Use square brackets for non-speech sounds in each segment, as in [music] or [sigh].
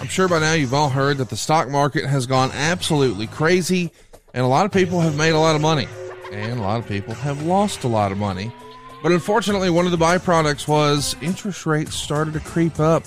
I'm sure by now you've all heard that the stock market has gone absolutely crazy, and a lot of people have made a lot of money, and a lot of people have lost a lot of money. But unfortunately, one of the byproducts was interest rates started to creep up.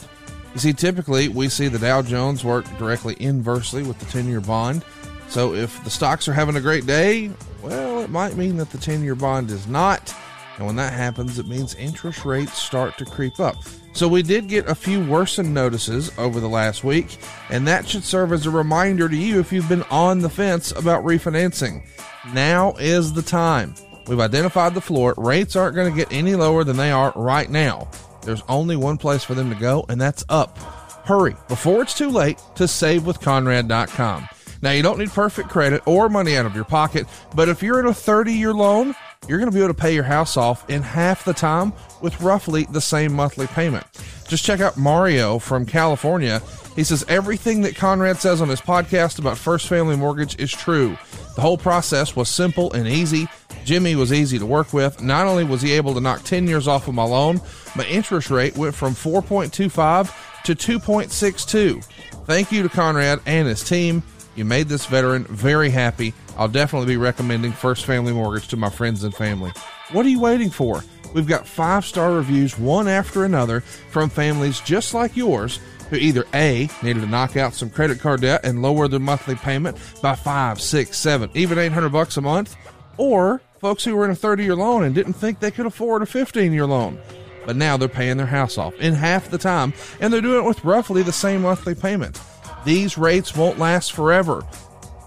You see, typically we see the Dow Jones work directly inversely with the 10 year bond. So if the stocks are having a great day, well, it might mean that the 10 year bond is not. And when that happens, it means interest rates start to creep up. So we did get a few worsened notices over the last week, and that should serve as a reminder to you if you've been on the fence about refinancing. Now is the time. We've identified the floor. Rates aren't going to get any lower than they are right now. There's only one place for them to go, and that's up. Hurry before it's too late to savewithconrad.com. Now, you don't need perfect credit or money out of your pocket, but if you're in a 30 year loan, you're going to be able to pay your house off in half the time with roughly the same monthly payment. Just check out Mario from California. He says everything that Conrad says on his podcast about First Family Mortgage is true. The whole process was simple and easy. Jimmy was easy to work with. Not only was he able to knock 10 years off of my loan, my interest rate went from 4.25 to 2.62. Thank you to Conrad and his team. You made this veteran very happy. I'll definitely be recommending First Family Mortgage to my friends and family. What are you waiting for? We've got five star reviews, one after another, from families just like yours who either A, needed to knock out some credit card debt and lower their monthly payment by five, six, seven, even 800 bucks a month, or folks who were in a 30 year loan and didn't think they could afford a 15 year loan. But now they're paying their house off in half the time, and they're doing it with roughly the same monthly payment. These rates won't last forever.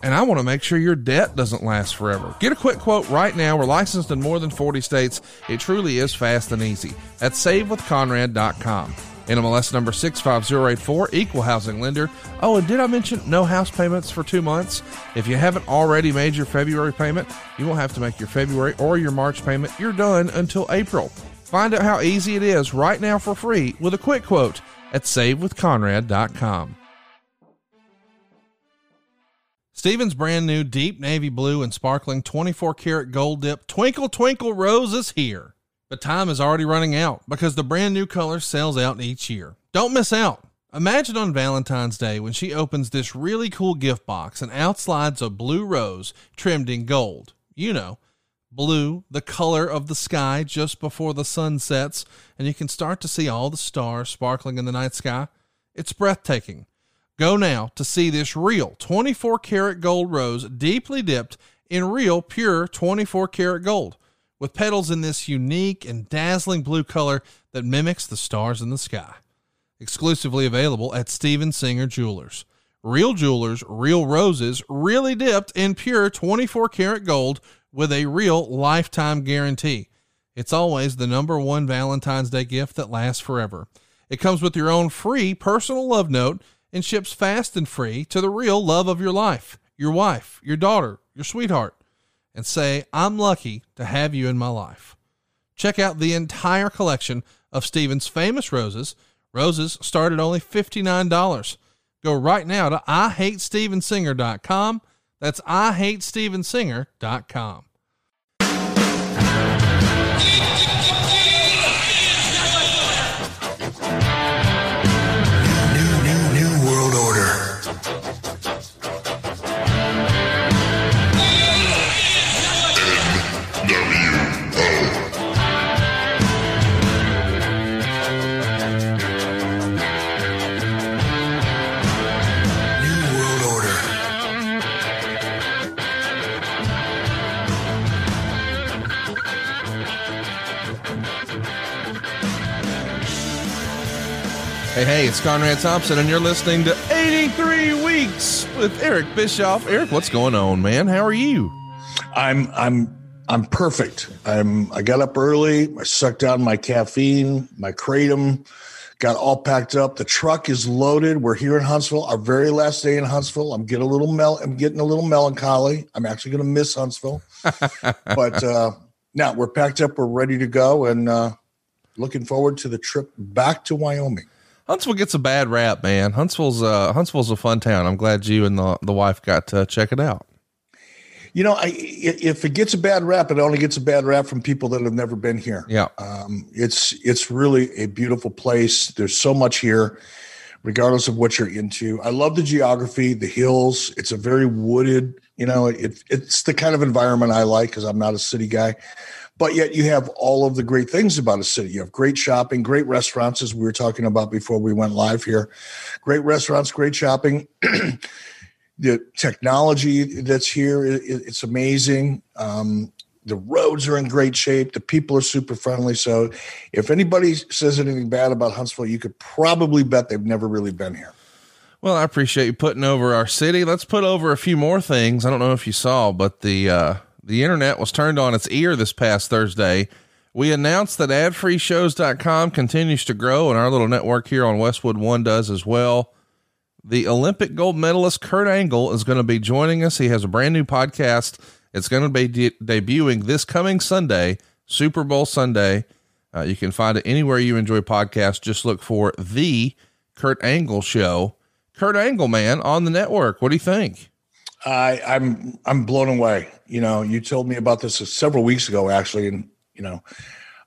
And I want to make sure your debt doesn't last forever. Get a quick quote right now. We're licensed in more than 40 states. It truly is fast and easy. At savewithconrad.com. NMLS number 65084, equal housing lender. Oh, and did I mention no house payments for two months? If you haven't already made your February payment, you won't have to make your February or your March payment. You're done until April. Find out how easy it is right now for free with a quick quote at savewithconrad.com. Stevens' brand new deep navy blue and sparkling 24 karat gold dip Twinkle Twinkle Rose is here. But time is already running out because the brand new color sells out each year. Don't miss out. Imagine on Valentine's Day when she opens this really cool gift box and out slides a blue rose trimmed in gold. You know, blue, the color of the sky just before the sun sets, and you can start to see all the stars sparkling in the night sky. It's breathtaking. Go now to see this real 24 karat gold rose deeply dipped in real pure 24 karat gold with petals in this unique and dazzling blue color that mimics the stars in the sky. Exclusively available at Steven Singer Jewelers. Real jewelers, real roses, really dipped in pure 24 karat gold with a real lifetime guarantee. It's always the number one Valentine's Day gift that lasts forever. It comes with your own free personal love note and ships fast and free to the real love of your life, your wife, your daughter, your sweetheart, and say, I'm lucky to have you in my life. Check out the entire collection of Steven's famous roses. Roses start at only $59. Go right now to IHateStevenSinger.com. That's IHateStevenSinger.com. Hey, hey, it's Conrad Thompson, and you're listening to 83 Weeks with Eric Bischoff. Eric, what's going on, man? How are you? I'm I'm I'm perfect. I'm I got up early, I sucked down my caffeine, my kratom, got all packed up. The truck is loaded. We're here in Huntsville. Our very last day in Huntsville. I'm getting a little mel. I'm getting a little melancholy. I'm actually going to miss Huntsville, [laughs] but uh, now we're packed up. We're ready to go, and uh, looking forward to the trip back to Wyoming. Huntsville gets a bad rap, man. Huntsville's uh, Huntsville's a fun town. I'm glad you and the the wife got to check it out. You know, I, if it gets a bad rap, it only gets a bad rap from people that have never been here. Yeah, um, it's it's really a beautiful place. There's so much here, regardless of what you're into. I love the geography, the hills. It's a very wooded. You know, it, it's the kind of environment I like because I'm not a city guy. But yet, you have all of the great things about a city. You have great shopping, great restaurants, as we were talking about before we went live here. Great restaurants, great shopping. [clears throat] the technology that's here it's amazing um, the roads are in great shape the people are super friendly so if anybody says anything bad about huntsville you could probably bet they've never really been here well i appreciate you putting over our city let's put over a few more things i don't know if you saw but the uh, the internet was turned on its ear this past thursday we announced that adfreeshows.com continues to grow and our little network here on westwood one does as well the Olympic gold medalist Kurt Angle is going to be joining us. He has a brand new podcast. It's going to be de- debuting this coming Sunday, Super Bowl Sunday. Uh, you can find it anywhere you enjoy podcasts. Just look for the Kurt Angle Show. Kurt Angle, man, on the network. What do you think? I, I'm I'm blown away. You know, you told me about this several weeks ago, actually, and you know,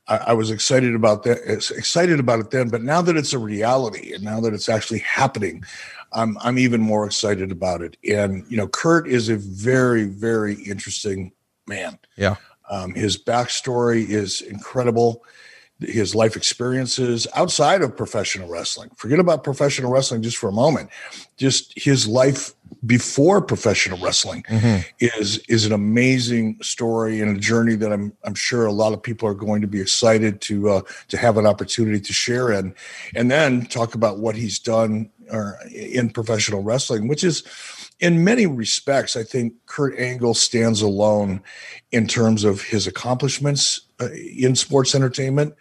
I, I, was excited about that. Excited about it then, but now that it's a reality, and now that it's actually happening, I'm I'm even more excited about it. And you know, Kurt is a very very interesting man. Yeah. Um, his backstory is incredible. His life experiences outside of professional wrestling. Forget about professional wrestling just for a moment. Just his life before professional wrestling mm-hmm. is is an amazing story and a journey that I'm I'm sure a lot of people are going to be excited to uh, to have an opportunity to share in, and then talk about what he's done or in professional wrestling, which is in many respects, I think Kurt Angle stands alone in terms of his accomplishments uh, in sports entertainment.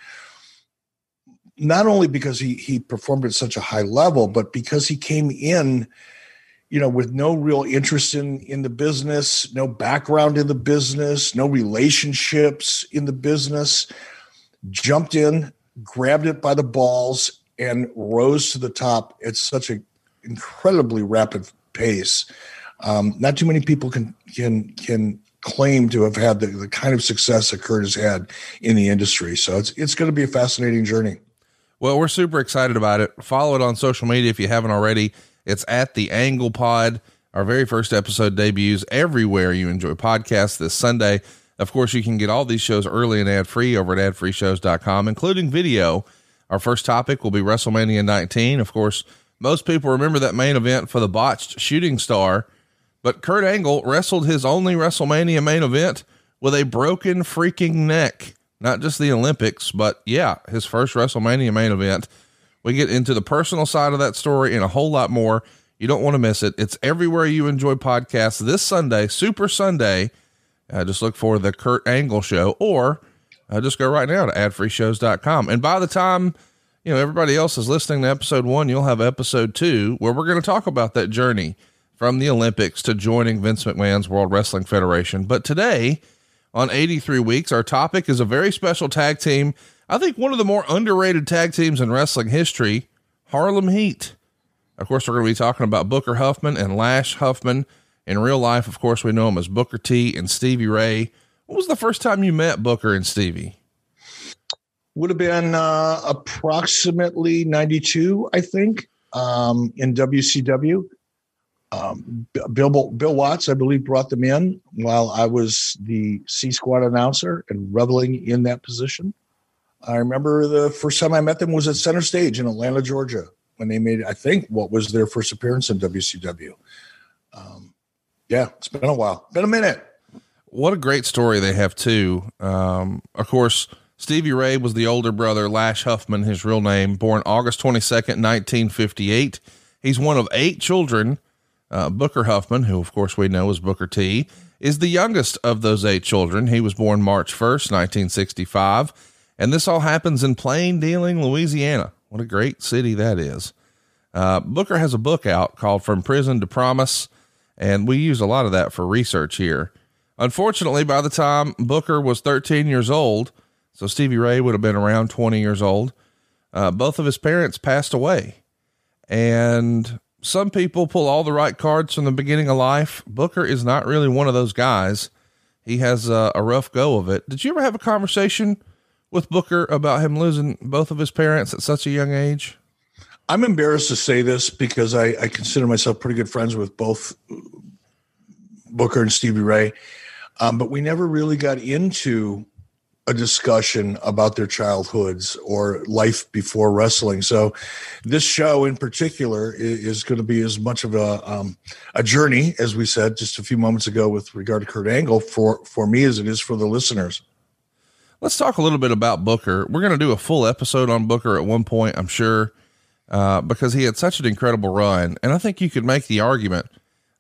Not only because he he performed at such a high level, but because he came in, you know, with no real interest in in the business, no background in the business, no relationships in the business, jumped in, grabbed it by the balls, and rose to the top at such an incredibly rapid pace. Um, not too many people can can can claim to have had the, the kind of success that Kurt has had in the industry. So it's it's going to be a fascinating journey. Well, we're super excited about it. Follow it on social media if you haven't already. It's at the Angle Pod. Our very first episode debuts everywhere you enjoy podcasts this Sunday. Of course, you can get all these shows early and ad free over at adfreeshows.com, including video our first topic will be WrestleMania 19. Of course, most people remember that main event for the botched shooting star, but Kurt Angle wrestled his only WrestleMania main event with a broken freaking neck. Not just the Olympics, but yeah, his first WrestleMania main event. We get into the personal side of that story and a whole lot more. You don't want to miss it. It's everywhere you enjoy podcasts this Sunday, Super Sunday. Uh, just look for the Kurt Angle Show or uh, just go right now to adfreeshows.com. And by the time, you know, everybody else is listening to episode one, you'll have episode two where we're going to talk about that journey from the Olympics to joining Vince McMahon's World Wrestling Federation. But today on 83 Weeks, our topic is a very special tag team. I think one of the more underrated tag teams in wrestling history, Harlem Heat. Of course, we're going to be talking about Booker Huffman and Lash Huffman. In real life, of course, we know him as Booker T and Stevie Ray. What was the first time you met Booker and Stevie? Would have been uh, approximately 92, I think, um, in WCW. Um, Bill, Bill Watts, I believe, brought them in while I was the C Squad announcer and reveling in that position. I remember the first time I met them was at Center Stage in Atlanta, Georgia, when they made, I think, what was their first appearance in WCW. Um, yeah, it's been a while, been a minute what a great story they have too. Um, of course, Stevie Ray was the older brother, Lash Huffman, his real name, born August 22nd, 1958. He's one of eight children. Uh, Booker Huffman, who of course we know as Booker T, is the youngest of those eight children. He was born March 1st, 1965. And this all happens in Plain Dealing, Louisiana, What a great city that is. Uh, Booker has a book out called From Prison to Promise, and we use a lot of that for research here. Unfortunately, by the time Booker was 13 years old, so Stevie Ray would have been around 20 years old, uh, both of his parents passed away. And some people pull all the right cards from the beginning of life. Booker is not really one of those guys. He has a, a rough go of it. Did you ever have a conversation with Booker about him losing both of his parents at such a young age? I'm embarrassed to say this because I, I consider myself pretty good friends with both Booker and Stevie Ray. Um, but we never really got into a discussion about their childhoods or life before wrestling. So, this show in particular is, is going to be as much of a um, a journey, as we said just a few moments ago, with regard to Kurt Angle for for me as it is for the listeners. Let's talk a little bit about Booker. We're going to do a full episode on Booker at one point, I'm sure, uh, because he had such an incredible run, and I think you could make the argument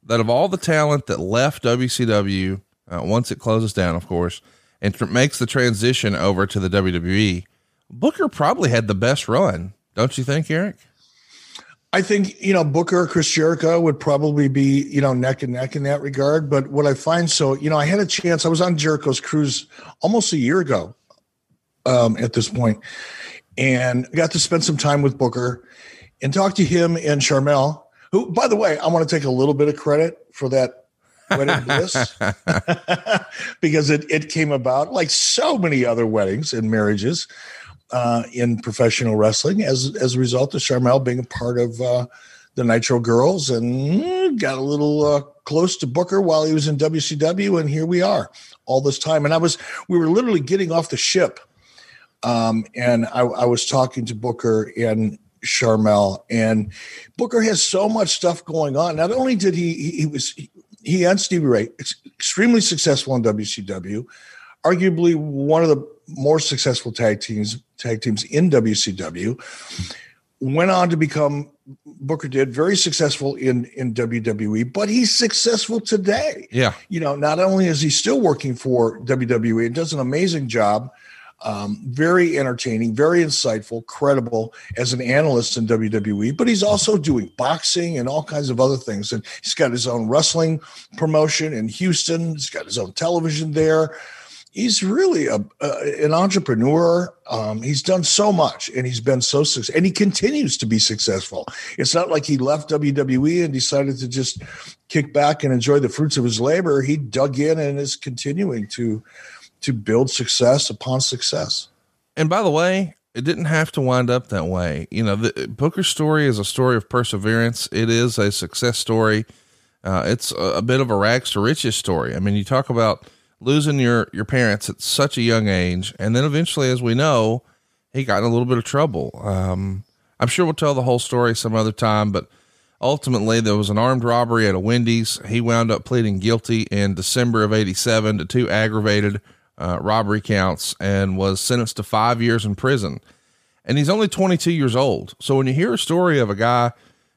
that of all the talent that left WCW uh, once it closes down, of course, and tr- makes the transition over to the WWE, Booker probably had the best run, don't you think, Eric? I think, you know, Booker, Chris Jericho would probably be, you know, neck and neck in that regard. But what I find so, you know, I had a chance, I was on Jericho's cruise almost a year ago um, at this point, and got to spend some time with Booker and talk to him and Sharmell. who, by the way, I want to take a little bit of credit for that wedding [laughs] bliss because it, it came about like so many other weddings and marriages uh, in professional wrestling as as a result of Sharmell being a part of uh, the Nitro Girls and got a little uh, close to Booker while he was in WCW, and here we are all this time. And I was we were literally getting off the ship, um, and I, I was talking to Booker and Sharmell, and Booker has so much stuff going on. Not only did he he, he was he and Stevie Ray, extremely successful in WCW, arguably one of the more successful tag teams tag teams in WCW. Went on to become Booker did very successful in in WWE, but he's successful today. Yeah, you know, not only is he still working for WWE and does an amazing job um, very entertaining, very insightful, credible as an analyst in WWE, but he's also doing boxing and all kinds of other things. And he's got his own wrestling promotion in Houston. He's got his own television there. He's really a, an entrepreneur. Um, he's done so much, and he's been so successful, and he continues to be successful. It's not like he left WWE and decided to just kick back and enjoy the fruits of his labor. He dug in and is continuing to to build success upon success. And by the way, it didn't have to wind up that way. You know, the Booker's story is a story of perseverance. It is a success story. Uh, it's a, a, bit of a rags to riches story. I mean, you talk about losing your your parents at such a young age, and then eventually, as we know, he got in a little bit of trouble. Um, I'm sure we'll tell the whole story some other time, but ultimately there was an armed robbery at a Wendy's. He wound up pleading guilty in December of '87 to two aggravated uh, robbery counts and was sentenced to five years in prison. And he's only 22 years old. So when you hear a story of a guy,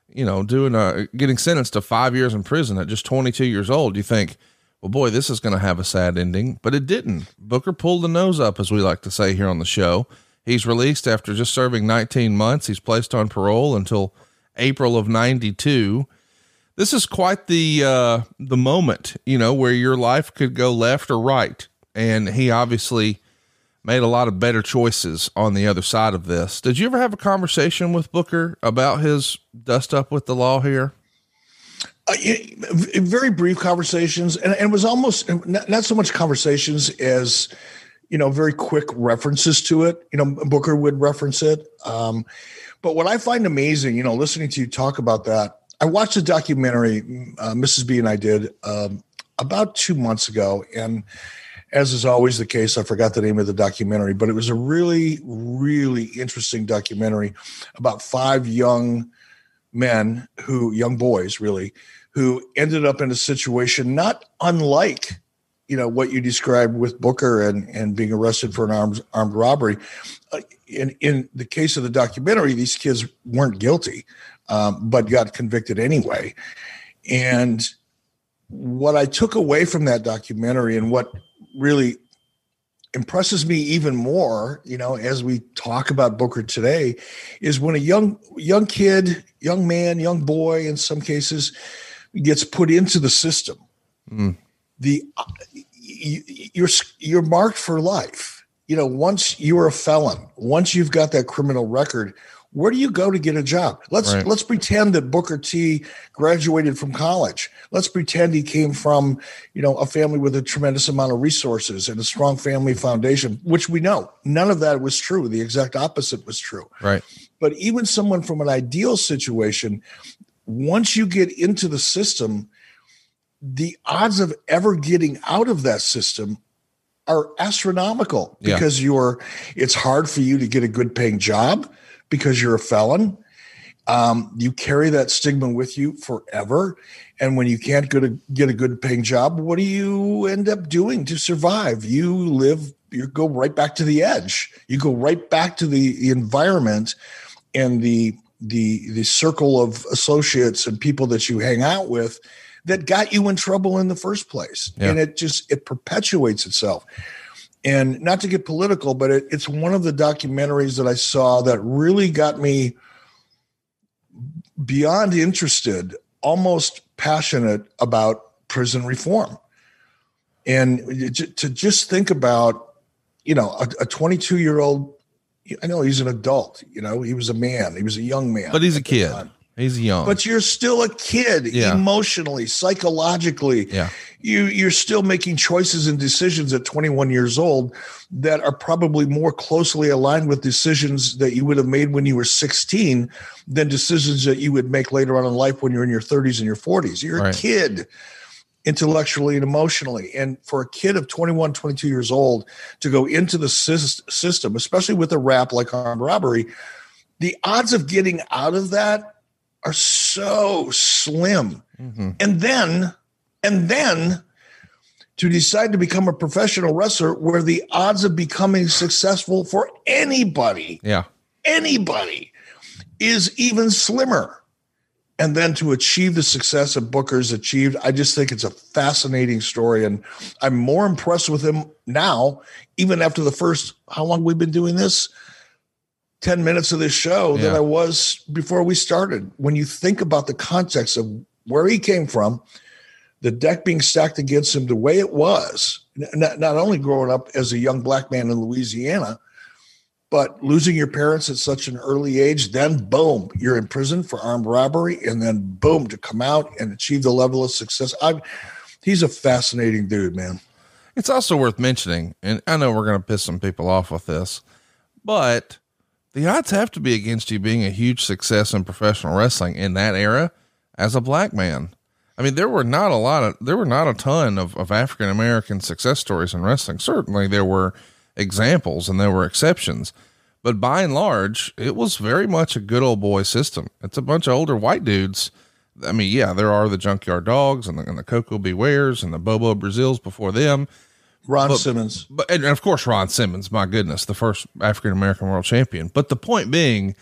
you know, doing a getting sentenced to five years in prison at just 22 years old, you think, well, boy, this is going to have a sad ending. But it didn't. Booker pulled the nose up, as we like to say here on the show. He's released after just serving 19 months. He's placed on parole until April of 92 this is quite the uh, the moment, you know, where your life could go left or right and he obviously made a lot of better choices on the other side of this. Did you ever have a conversation with Booker about his dust up with the law here? Uh, very brief conversations, and, and it was almost not, not, so much conversations as you know, very quick references to it. You know, Booker would reference it. Um, but what I find amazing, you know, listening to you talk about that, I watched a documentary uh, Mrs. B and I did um, about two months ago, and as is always the case, I forgot the name of the documentary, but it was a really, really interesting documentary about five young men who, young boys really, who ended up in a situation not unlike, you know, what you described with Booker and, and being arrested for an armed, armed robbery. Uh, in, in the case of the documentary, these kids weren't guilty, um, but got convicted anyway. And what I took away from that documentary and what really impresses me even more, you know, as we talk about Booker today, is when a young young kid, young man, young boy, in some cases, gets put into the system. Mm. The you, you're you're marked for life. You know, once you're a felon, once you've got that criminal record, where do you go to get a job? Let's right. let's pretend that Booker T graduated from college. Let's pretend he came from, you know, a family with a tremendous amount of resources and a strong family foundation, which we know none of that was true. The exact opposite was true. Right. But even someone from an ideal situation, once you get into the system, the odds of ever getting out of that system are astronomical because yeah. you're it's hard for you to get a good paying job because you're a felon. Um, you carry that stigma with you forever. And when you can't get a, get a good paying job, what do you end up doing to survive? You live, you go right back to the edge. You go right back to the, the environment and the the the circle of associates and people that you hang out with that got you in trouble in the first place. Yeah. And it just it perpetuates itself and not to get political, but it, it's one of the documentaries that I saw that really got me beyond interested, almost passionate about prison reform. And to just think about, you know, a 22 year old, I know he's an adult, you know, he was a man, he was a young man. But he's a kid. He's young. But you're still a kid yeah. emotionally, psychologically. Yeah. You you're still making choices and decisions at 21 years old that are probably more closely aligned with decisions that you would have made when you were 16 than decisions that you would make later on in life when you're in your 30s and your 40s. You're right. a kid intellectually and emotionally. And for a kid of 21, 22 years old to go into the system, especially with a rap like armed robbery, the odds of getting out of that are so slim. Mm-hmm. And then, and then to decide to become a professional wrestler where the odds of becoming successful for anybody, yeah, anybody is even slimmer. And then to achieve the success that Booker's achieved, I just think it's a fascinating story. And I'm more impressed with him now, even after the first, how long we've been doing this? 10 minutes of this show yeah. than I was before we started. When you think about the context of where he came from, the deck being stacked against him the way it was, not, not only growing up as a young black man in Louisiana, but losing your parents at such an early age, then boom, you're in prison for armed robbery, and then boom, to come out and achieve the level of success. i he's a fascinating dude, man. It's also worth mentioning, and I know we're going to piss some people off with this, but the odds have to be against you being a huge success in professional wrestling in that era as a black man. I mean, there were not a lot of, there were not a ton of, of African American success stories in wrestling. Certainly there were examples and there were exceptions, but by and large, it was very much a good old boy system. It's a bunch of older white dudes. I mean, yeah, there are the junkyard dogs and the, and the Koko B. Wares and the Bobo Brazils before them, Ron but, Simmons. But and of course Ron Simmons, my goodness, the first African American world champion. But the point being,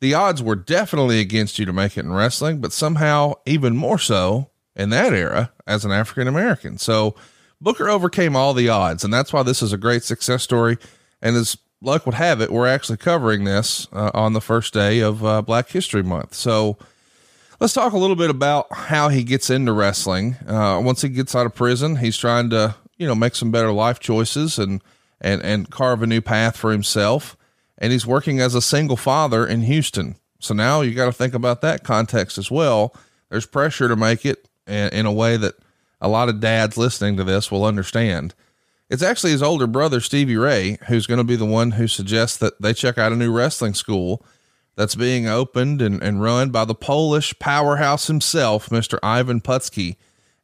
the odds were definitely against you to make it in wrestling, but somehow even more so in that era as an African American. So Booker overcame all the odds, and that's why this is a great success story. And as luck would have it, we're actually covering this uh, on the first day of uh, Black History Month. So let's talk a little bit about how he gets into wrestling. Uh, once he gets out of prison, he's trying to you know, make some better life choices and, and, and carve a new path for himself. And he's working as a single father in Houston. So now you got to think about that context as well. There's pressure to make it in, a way that a lot of dads listening to this will understand. It's actually his older brother, Stevie Ray, who's going to be the one who suggests that they check out a new wrestling school that's being opened and, and run by the Polish powerhouse himself, Mr. Ivan Putski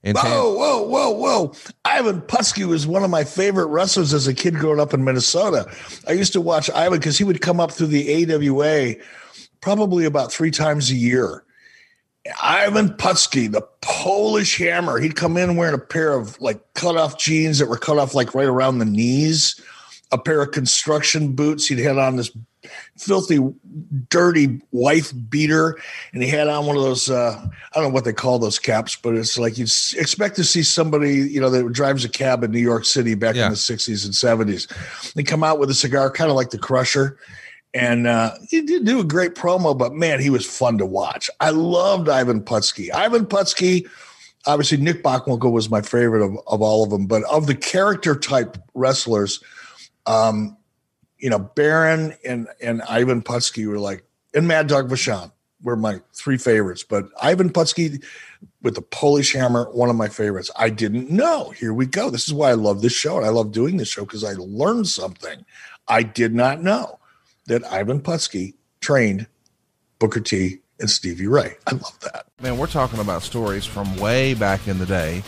whoa, whoa, whoa, whoa. Ivan Putski was one of my favorite wrestlers as a kid growing up in Minnesota. I used to watch Ivan because he would come up through the AWA probably about three times a year. Ivan Putski, the Polish hammer, he'd come in wearing a pair of like cut off jeans that were cut off like right around the knees, a pair of construction boots. He'd had on this filthy, dirty wife beater, and he had on one of those. Uh, I don't know what they call those caps, but it's like you expect to see somebody, you know, that drives a cab in New York City back yeah. in the '60s and '70s. They come out with a cigar, kind of like the Crusher. And uh, he did do a great promo, but man, he was fun to watch. I loved Ivan Putski. Ivan Putski, obviously, Nick Bockwinkel was my favorite of, of all of them, but of the character type wrestlers, um, you know, Baron and and Ivan Putski were like, and Mad Dog Vachon were my three favorites. But Ivan Putski with the Polish Hammer, one of my favorites. I didn't know. Here we go. This is why I love this show, and I love doing this show because I learned something I did not know that Ivan Putski trained Booker T and Stevie Ray. I love that. Man, we're talking about stories from way back in the day.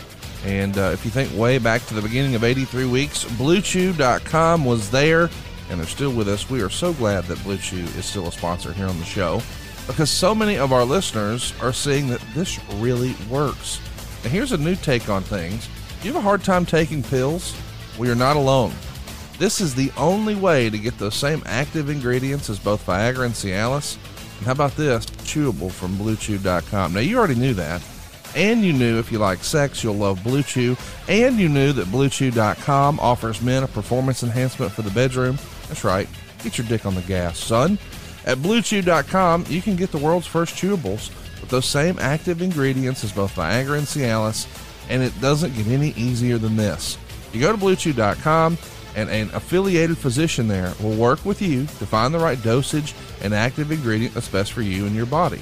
And uh, if you think way back to the beginning of 83 Weeks, BlueChew.com was there and they're still with us. We are so glad that Blue Chew is still a sponsor here on the show because so many of our listeners are seeing that this really works. And here's a new take on things. You have a hard time taking pills? We are not alone. This is the only way to get those same active ingredients as both Viagra and Cialis. And how about this? Chewable from BlueChew.com. Now, you already knew that. And you knew if you like sex, you'll love Blue Chew. And you knew that BlueChew.com offers men a performance enhancement for the bedroom. That's right. Get your dick on the gas, son. At BlueChew.com, you can get the world's first chewables with those same active ingredients as both Viagra and Cialis, and it doesn't get any easier than this. You go to BlueChew.com, and an affiliated physician there will work with you to find the right dosage and active ingredient that's best for you and your body.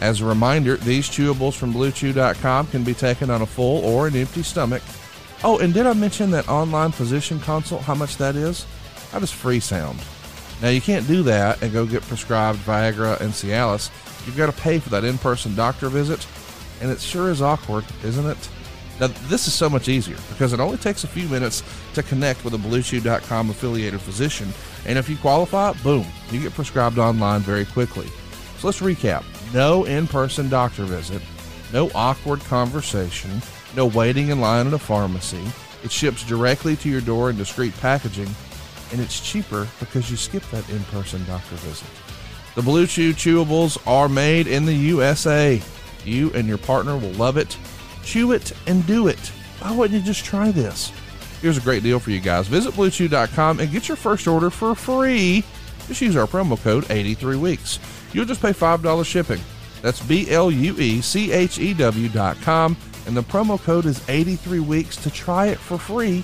As a reminder, these chewables from BlueChew.com can be taken on a full or an empty stomach. Oh, and did I mention that online physician consult? How much that is? How does free sound? Now, you can't do that and go get prescribed Viagra and Cialis. You've got to pay for that in person doctor visit, and it sure is awkward, isn't it? Now, this is so much easier because it only takes a few minutes to connect with a BlueChew.com affiliated physician, and if you qualify, boom, you get prescribed online very quickly. So let's recap no in person doctor visit, no awkward conversation, no waiting in line at a pharmacy. It ships directly to your door in discreet packaging and it's cheaper because you skip that in person doctor visit. The Blue Chew chewables are made in the USA. You and your partner will love it. Chew it and do it. Why wouldn't you just try this? Here's a great deal for you guys. Visit bluechew.com and get your first order for free. Just use our promo code 83 weeks. You'll just pay $5 shipping. That's B L U E C H E W.com. And the promo code is 83 weeks to try it for free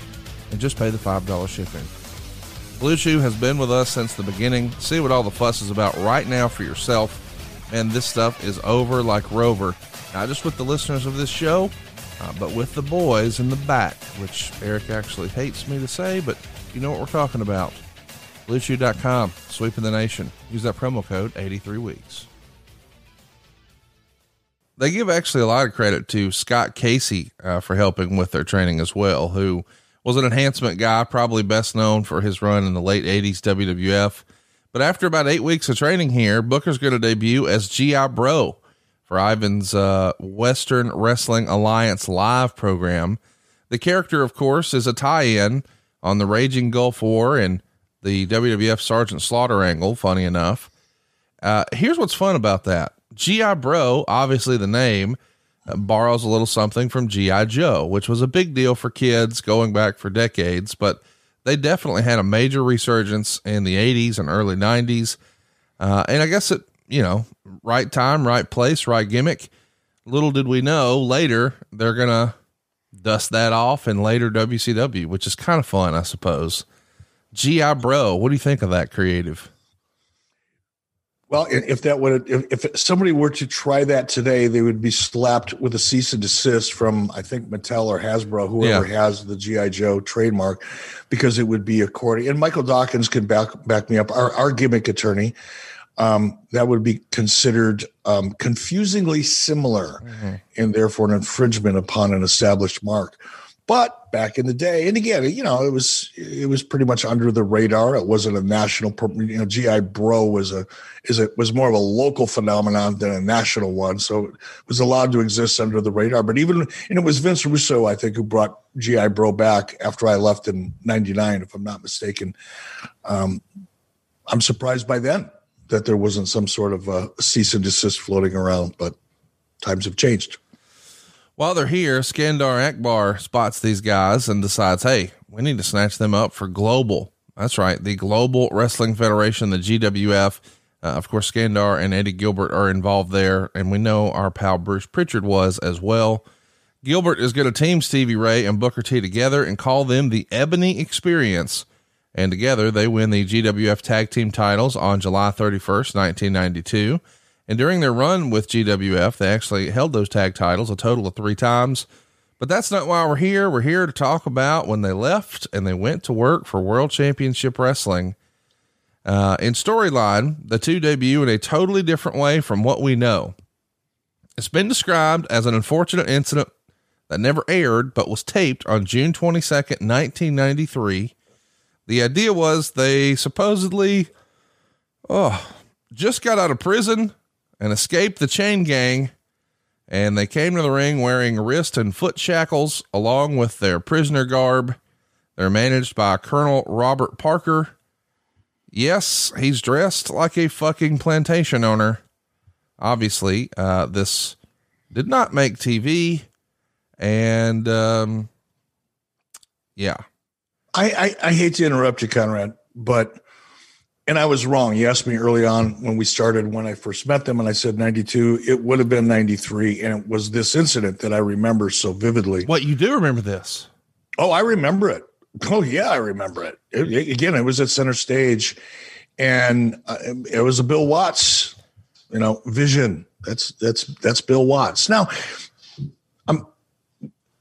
and just pay the $5 shipping. Blue Chew has been with us since the beginning. See what all the fuss is about right now for yourself. And this stuff is over like Rover. Not just with the listeners of this show, uh, but with the boys in the back, which Eric actually hates me to say, but you know what we're talking about. BlueChew.com, sweeping the nation. Use that promo code 83 weeks. They give actually a lot of credit to Scott Casey uh, for helping with their training as well, who was an enhancement guy, probably best known for his run in the late 80s WWF. But after about eight weeks of training here, Booker's going to debut as G.I. Bro for Ivan's uh, Western Wrestling Alliance live program. The character, of course, is a tie in on the Raging Gulf War and the WWF Sergeant Slaughter angle, funny enough. Uh, here's what's fun about that G.I. Bro, obviously the name, borrows a little something from G.I. Joe, which was a big deal for kids going back for decades, but they definitely had a major resurgence in the 80s and early 90s. Uh, and I guess it, you know, right time, right place, right gimmick. Little did we know later they're going to dust that off in later WCW, which is kind of fun, I suppose. G.I. Bro, what do you think of that creative? Well, if that would if, if somebody were to try that today, they would be slapped with a cease and desist from I think Mattel or Hasbro, whoever yeah. has the GI Joe trademark, because it would be according. And Michael Dawkins can back back me up. Our our gimmick attorney, um, that would be considered um, confusingly similar, mm-hmm. and therefore an infringement upon an established mark. But back in the day, and again, you know, it was it was pretty much under the radar. It wasn't a national. You know, GI Bro was a is a was more of a local phenomenon than a national one. So it was allowed to exist under the radar. But even and it was Vince Russo, I think, who brought GI Bro back after I left in '99, if I'm not mistaken. Um, I'm surprised by then that there wasn't some sort of a cease and desist floating around, but times have changed. While they're here, Skandar Akbar spots these guys and decides, hey, we need to snatch them up for global. That's right, the Global Wrestling Federation, the GWF. Uh, of course, Skandar and Eddie Gilbert are involved there, and we know our pal Bruce Pritchard was as well. Gilbert is going to team Stevie Ray and Booker T together and call them the Ebony Experience. And together they win the GWF Tag Team titles on July 31st, 1992. And during their run with GWF, they actually held those tag titles a total of three times. But that's not why we're here. We're here to talk about when they left and they went to work for World Championship Wrestling. Uh, in storyline, the two debut in a totally different way from what we know. It's been described as an unfortunate incident that never aired but was taped on June 22nd, 1993. The idea was they supposedly oh, just got out of prison and escaped the chain gang and they came to the ring wearing wrist and foot shackles along with their prisoner garb. They're managed by Colonel Robert Parker. Yes, he's dressed like a fucking plantation owner. Obviously, uh, this did not make TV. And um, yeah. I, I, I hate to interrupt you, Conrad, but and I was wrong. You asked me early on when we started when I first met them, and I said 92. It would have been 93. And it was this incident that I remember so vividly. What you do remember this? Oh, I remember it. Oh, yeah, I remember it. it, it again, it was at center stage, and uh, it was a Bill Watts, you know, vision. That's that's that's Bill Watts. Now,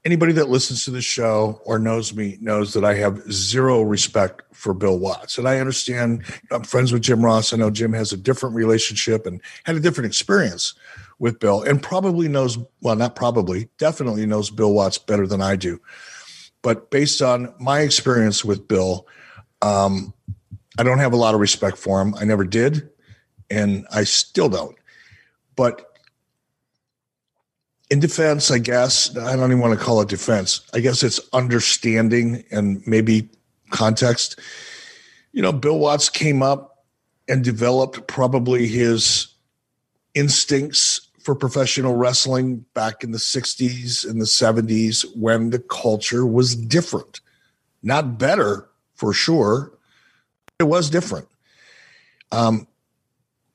anybody that listens to the show or knows me knows that I have zero respect for Bill Watts. And I understand I'm friends with Jim Ross. I know Jim has a different relationship and had a different experience with Bill and probably knows, well, not probably, definitely knows Bill Watts better than I do. But based on my experience with Bill, um, I don't have a lot of respect for him. I never did, and I still don't. But in defense, I guess I don't even want to call it defense. I guess it's understanding and maybe context. You know, Bill Watts came up and developed probably his instincts for professional wrestling back in the 60s and the 70s when the culture was different. Not better for sure. It was different. Um,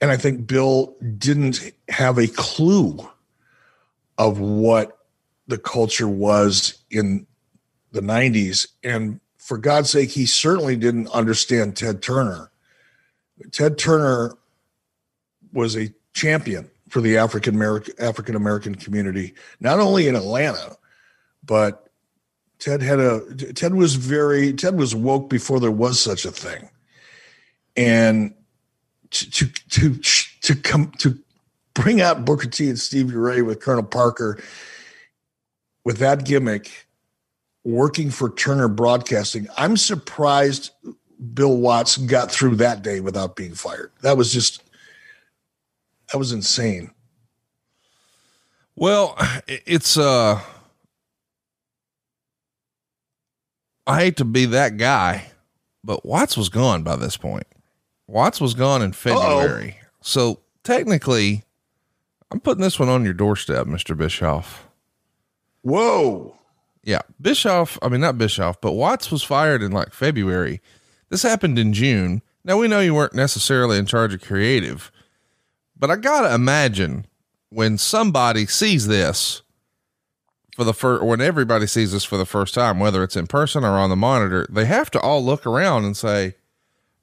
and I think Bill didn't have a clue of what the culture was in the 90s. And for God's sake, he certainly didn't understand Ted Turner. Ted Turner was a champion for the African American African American community, not only in Atlanta, but Ted had a Ted was very Ted was woke before there was such a thing, and to to to, to come to bring out Booker T and Stevie Ray with Colonel Parker with that gimmick working for Turner Broadcasting. I'm surprised Bill Watts got through that day without being fired. That was just that was insane. Well, it's uh I hate to be that guy, but Watts was gone by this point. Watts was gone in February. Uh-oh. So technically, I'm putting this one on your doorstep, Mr. Bischoff. Whoa. Yeah. Bischoff, I mean, not Bischoff, but Watts was fired in like February. This happened in June. Now, we know you weren't necessarily in charge of creative, but I got to imagine when somebody sees this for the first, when everybody sees this for the first time, whether it's in person or on the monitor, they have to all look around and say,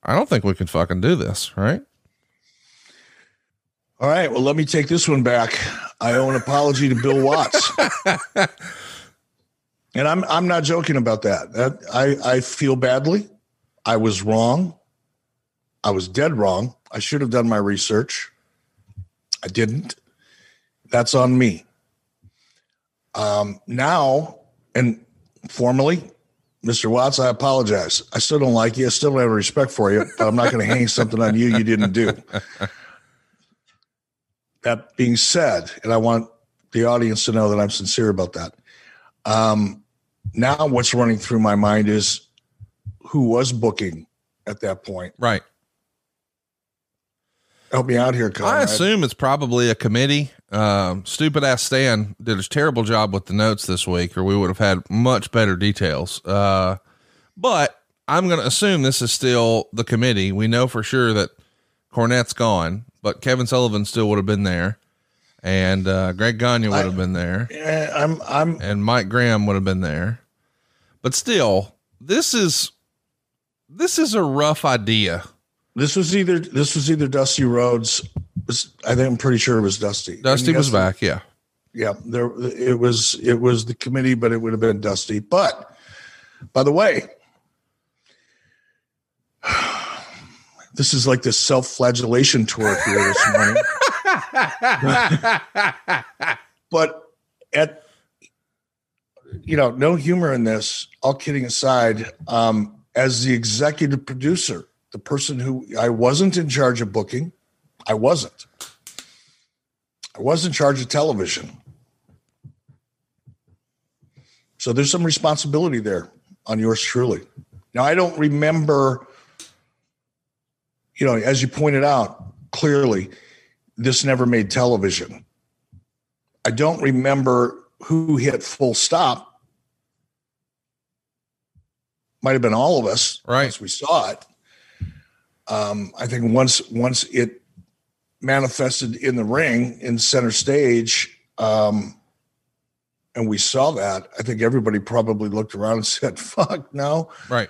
I don't think we can fucking do this, right? All right. Well, let me take this one back. I owe an apology to Bill Watts. [laughs] and I'm I'm not joking about that. That I, I feel badly. I was wrong. I was dead wrong. I should have done my research. I didn't. That's on me. Um, now, and formally, Mr. Watts, I apologize. I still don't like you. I still don't have respect for you, but I'm not going to hang something on you you didn't do. That being said, and I want the audience to know that I'm sincere about that. Um, now, what's running through my mind is who was booking at that point. Right. help me out here, Conrad. I assume it's probably a committee. Um, stupid ass Stan did a terrible job with the notes this week, or we would have had much better details. Uh, but I'm going to assume this is still the committee. We know for sure that Cornette's gone, but Kevin Sullivan still would have been there, and uh, Greg Gagne would have been there, Yeah, I'm I'm and Mike Graham would have been there. But still, this is this is a rough idea. this was either this was either Dusty Rhodes. was- I think I'm pretty sure it was Dusty. Dusty was back, yeah. Yeah, there it was it was the committee, but it would have been Dusty. But by the way, this is like this self-flagellation tour here this morning. but at you know, no humor in this. All kidding aside, um, as the executive producer, the person who I wasn't in charge of booking, I wasn't. I was in charge of television. So there's some responsibility there on yours truly. Now, I don't remember, you know, as you pointed out clearly, this never made television. I don't remember who hit full stop. Might have been all of us Right. once we saw it. Um, I think once once it manifested in the ring in center stage, um, and we saw that, I think everybody probably looked around and [laughs] said, "Fuck no." Right.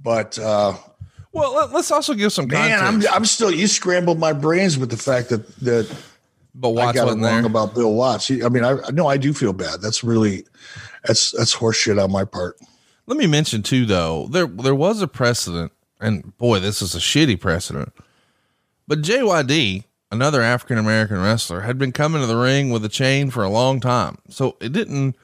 But uh, Well, let, us also give some man, context. I'm I'm still you scrambled my brains with the fact that that but I Watts got it wrong there. about Bill Watts. I mean, I no, I do feel bad. That's really that's that's horseshit on my part. Let me mention too, though there there was a precedent, and boy, this is a shitty precedent. But JYD, another African American wrestler, had been coming to the ring with a chain for a long time, so it didn't.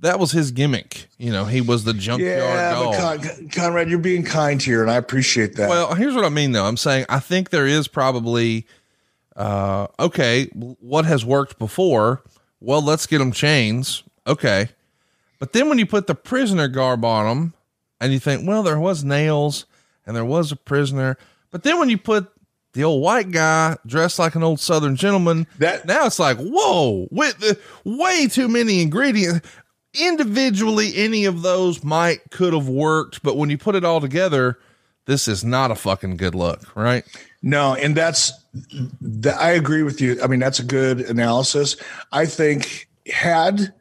That was his gimmick. You know, he was the junkyard Yeah, dog. but Con- Conrad, you're being kind here, and I appreciate that. Well, here's what I mean though. I'm saying I think there is probably uh okay, what has worked before? Well, let's get them chains. Okay. But then when you put the prisoner garb on them and you think, well, there was nails and there was a prisoner. But then when you put the old white guy dressed like an old southern gentleman, That- now it's like, whoa, with the, way too many ingredients. Individually, any of those might could have worked, but when you put it all together, this is not a fucking good look, right? No, and that's that I agree with you. I mean, that's a good analysis. I think had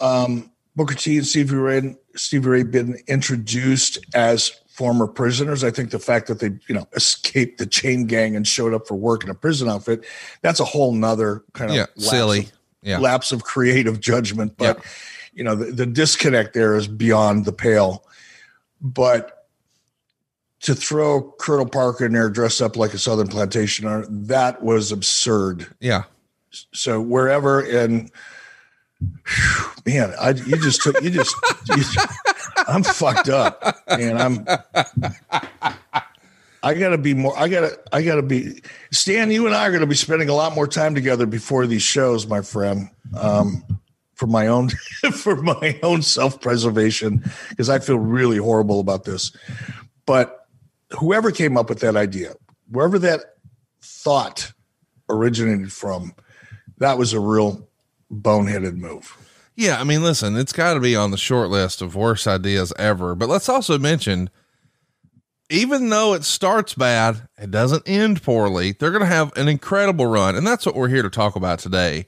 um, Booker T and Stevie Ray, Stevie Ray been introduced as former prisoners, I think the fact that they, you know, escaped the chain gang and showed up for work in a prison outfit, that's a whole nother kind of Yeah, silly. Yeah. lapse of creative judgment. But you know, the, the disconnect there is beyond the pale. But to throw Colonel Parker in there dressed up like a Southern plantation owner, that was absurd. Yeah. So wherever and man, I you just took you just you, I'm fucked up, and I'm I gotta be more. I gotta I gotta be Stan. You and I are gonna be spending a lot more time together before these shows, my friend. Um, for my own [laughs] for my own self preservation, because I feel really horrible about this. But whoever came up with that idea, wherever that thought originated from, that was a real boneheaded move. Yeah, I mean, listen, it's got to be on the short list of worst ideas ever. But let's also mention, even though it starts bad, it doesn't end poorly. They're going to have an incredible run, and that's what we're here to talk about today.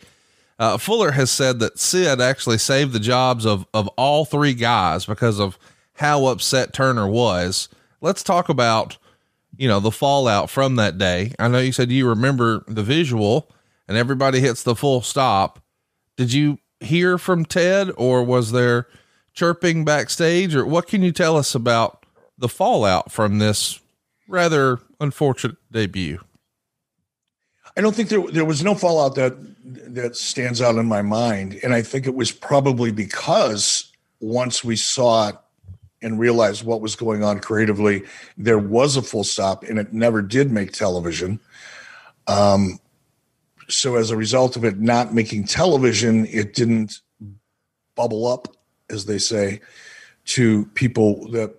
Uh, Fuller has said that Sid actually saved the jobs of of all three guys because of how upset Turner was. Let's talk about you know the fallout from that day. I know you said you remember the visual, and everybody hits the full stop. Did you hear from Ted, or was there chirping backstage, or what can you tell us about the fallout from this rather unfortunate debut? I don't think there there was no fallout that that stands out in my mind, and I think it was probably because once we saw it and realized what was going on creatively, there was a full stop, and it never did make television. Um, so as a result of it not making television, it didn't bubble up, as they say, to people that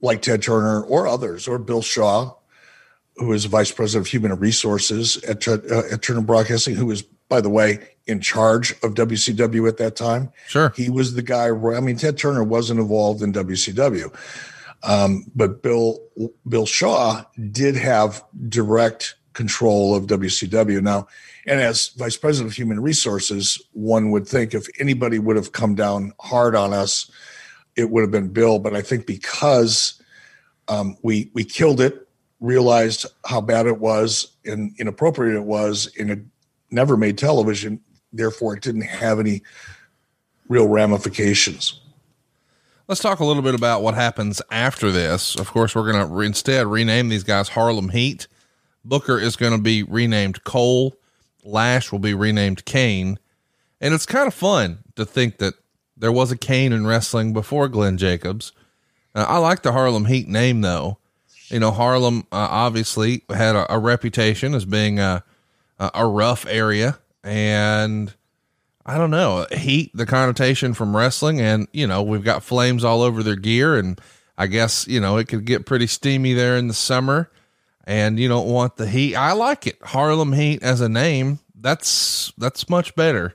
like Ted Turner or others or Bill Shaw, who is vice president of human resources at, uh, at Turner Broadcasting, who was, by the way, in charge of WCW at that time. Sure. He was the guy. I mean, Ted Turner wasn't involved in WCW, um, but Bill Bill Shaw did have direct control of WCW now. And as vice president of human resources, one would think if anybody would have come down hard on us, it would have been Bill. But I think because um, we we killed it, realized how bad it was and inappropriate it was, and it never made television. Therefore, it didn't have any real ramifications. Let's talk a little bit about what happens after this. Of course, we're going to re- instead rename these guys Harlem Heat. Booker is going to be renamed Cole. Lash will be renamed Kane. And it's kind of fun to think that there was a Kane in wrestling before Glenn Jacobs. Uh, I like the Harlem Heat name though. You know, Harlem uh, obviously had a, a, reputation as being a, a rough area, and I don't know heat the connotation from wrestling, and you know we've got flames all over their gear, and I guess you know it could get pretty steamy there in the summer and you don't want the heat. I like it. Harlem Heat as a name. That's that's much better.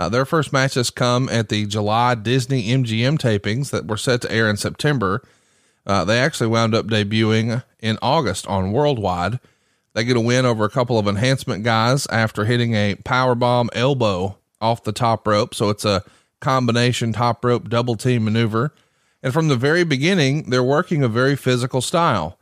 Uh, their first matches come at the July Disney MGM tapings that were set to air in September. Uh, they actually wound up debuting in August on Worldwide. They get a win over a couple of enhancement guys after hitting a power bomb elbow off the top rope. So it's a combination top rope double team maneuver. And from the very beginning, they're working a very physical style.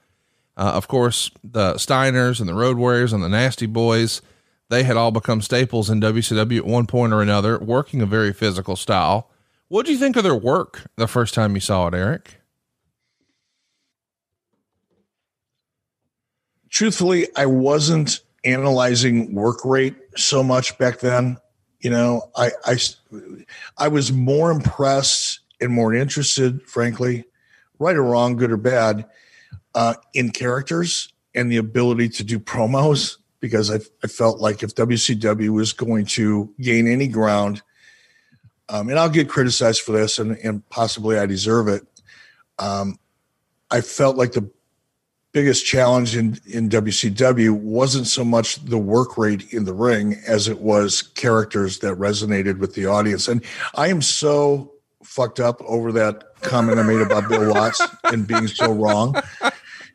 Uh, of course, the Steiners and the Road Warriors and the Nasty Boys, they had all become staples in WCW at one point or another, working a very physical style. What do you think of their work the first time you saw it, Eric? Truthfully, I wasn't analyzing work rate so much back then. You know, I I, I was more impressed and more interested, frankly, right or wrong, good or bad, uh, in characters and the ability to do promos because I, I felt like if WCW was going to gain any ground, um, and I'll get criticized for this, and, and possibly I deserve it. Um, I felt like the biggest challenge in, in WCW wasn't so much the work rate in the ring as it was characters that resonated with the audience. And I am so fucked up over that comment I made about Bill Watts and being so wrong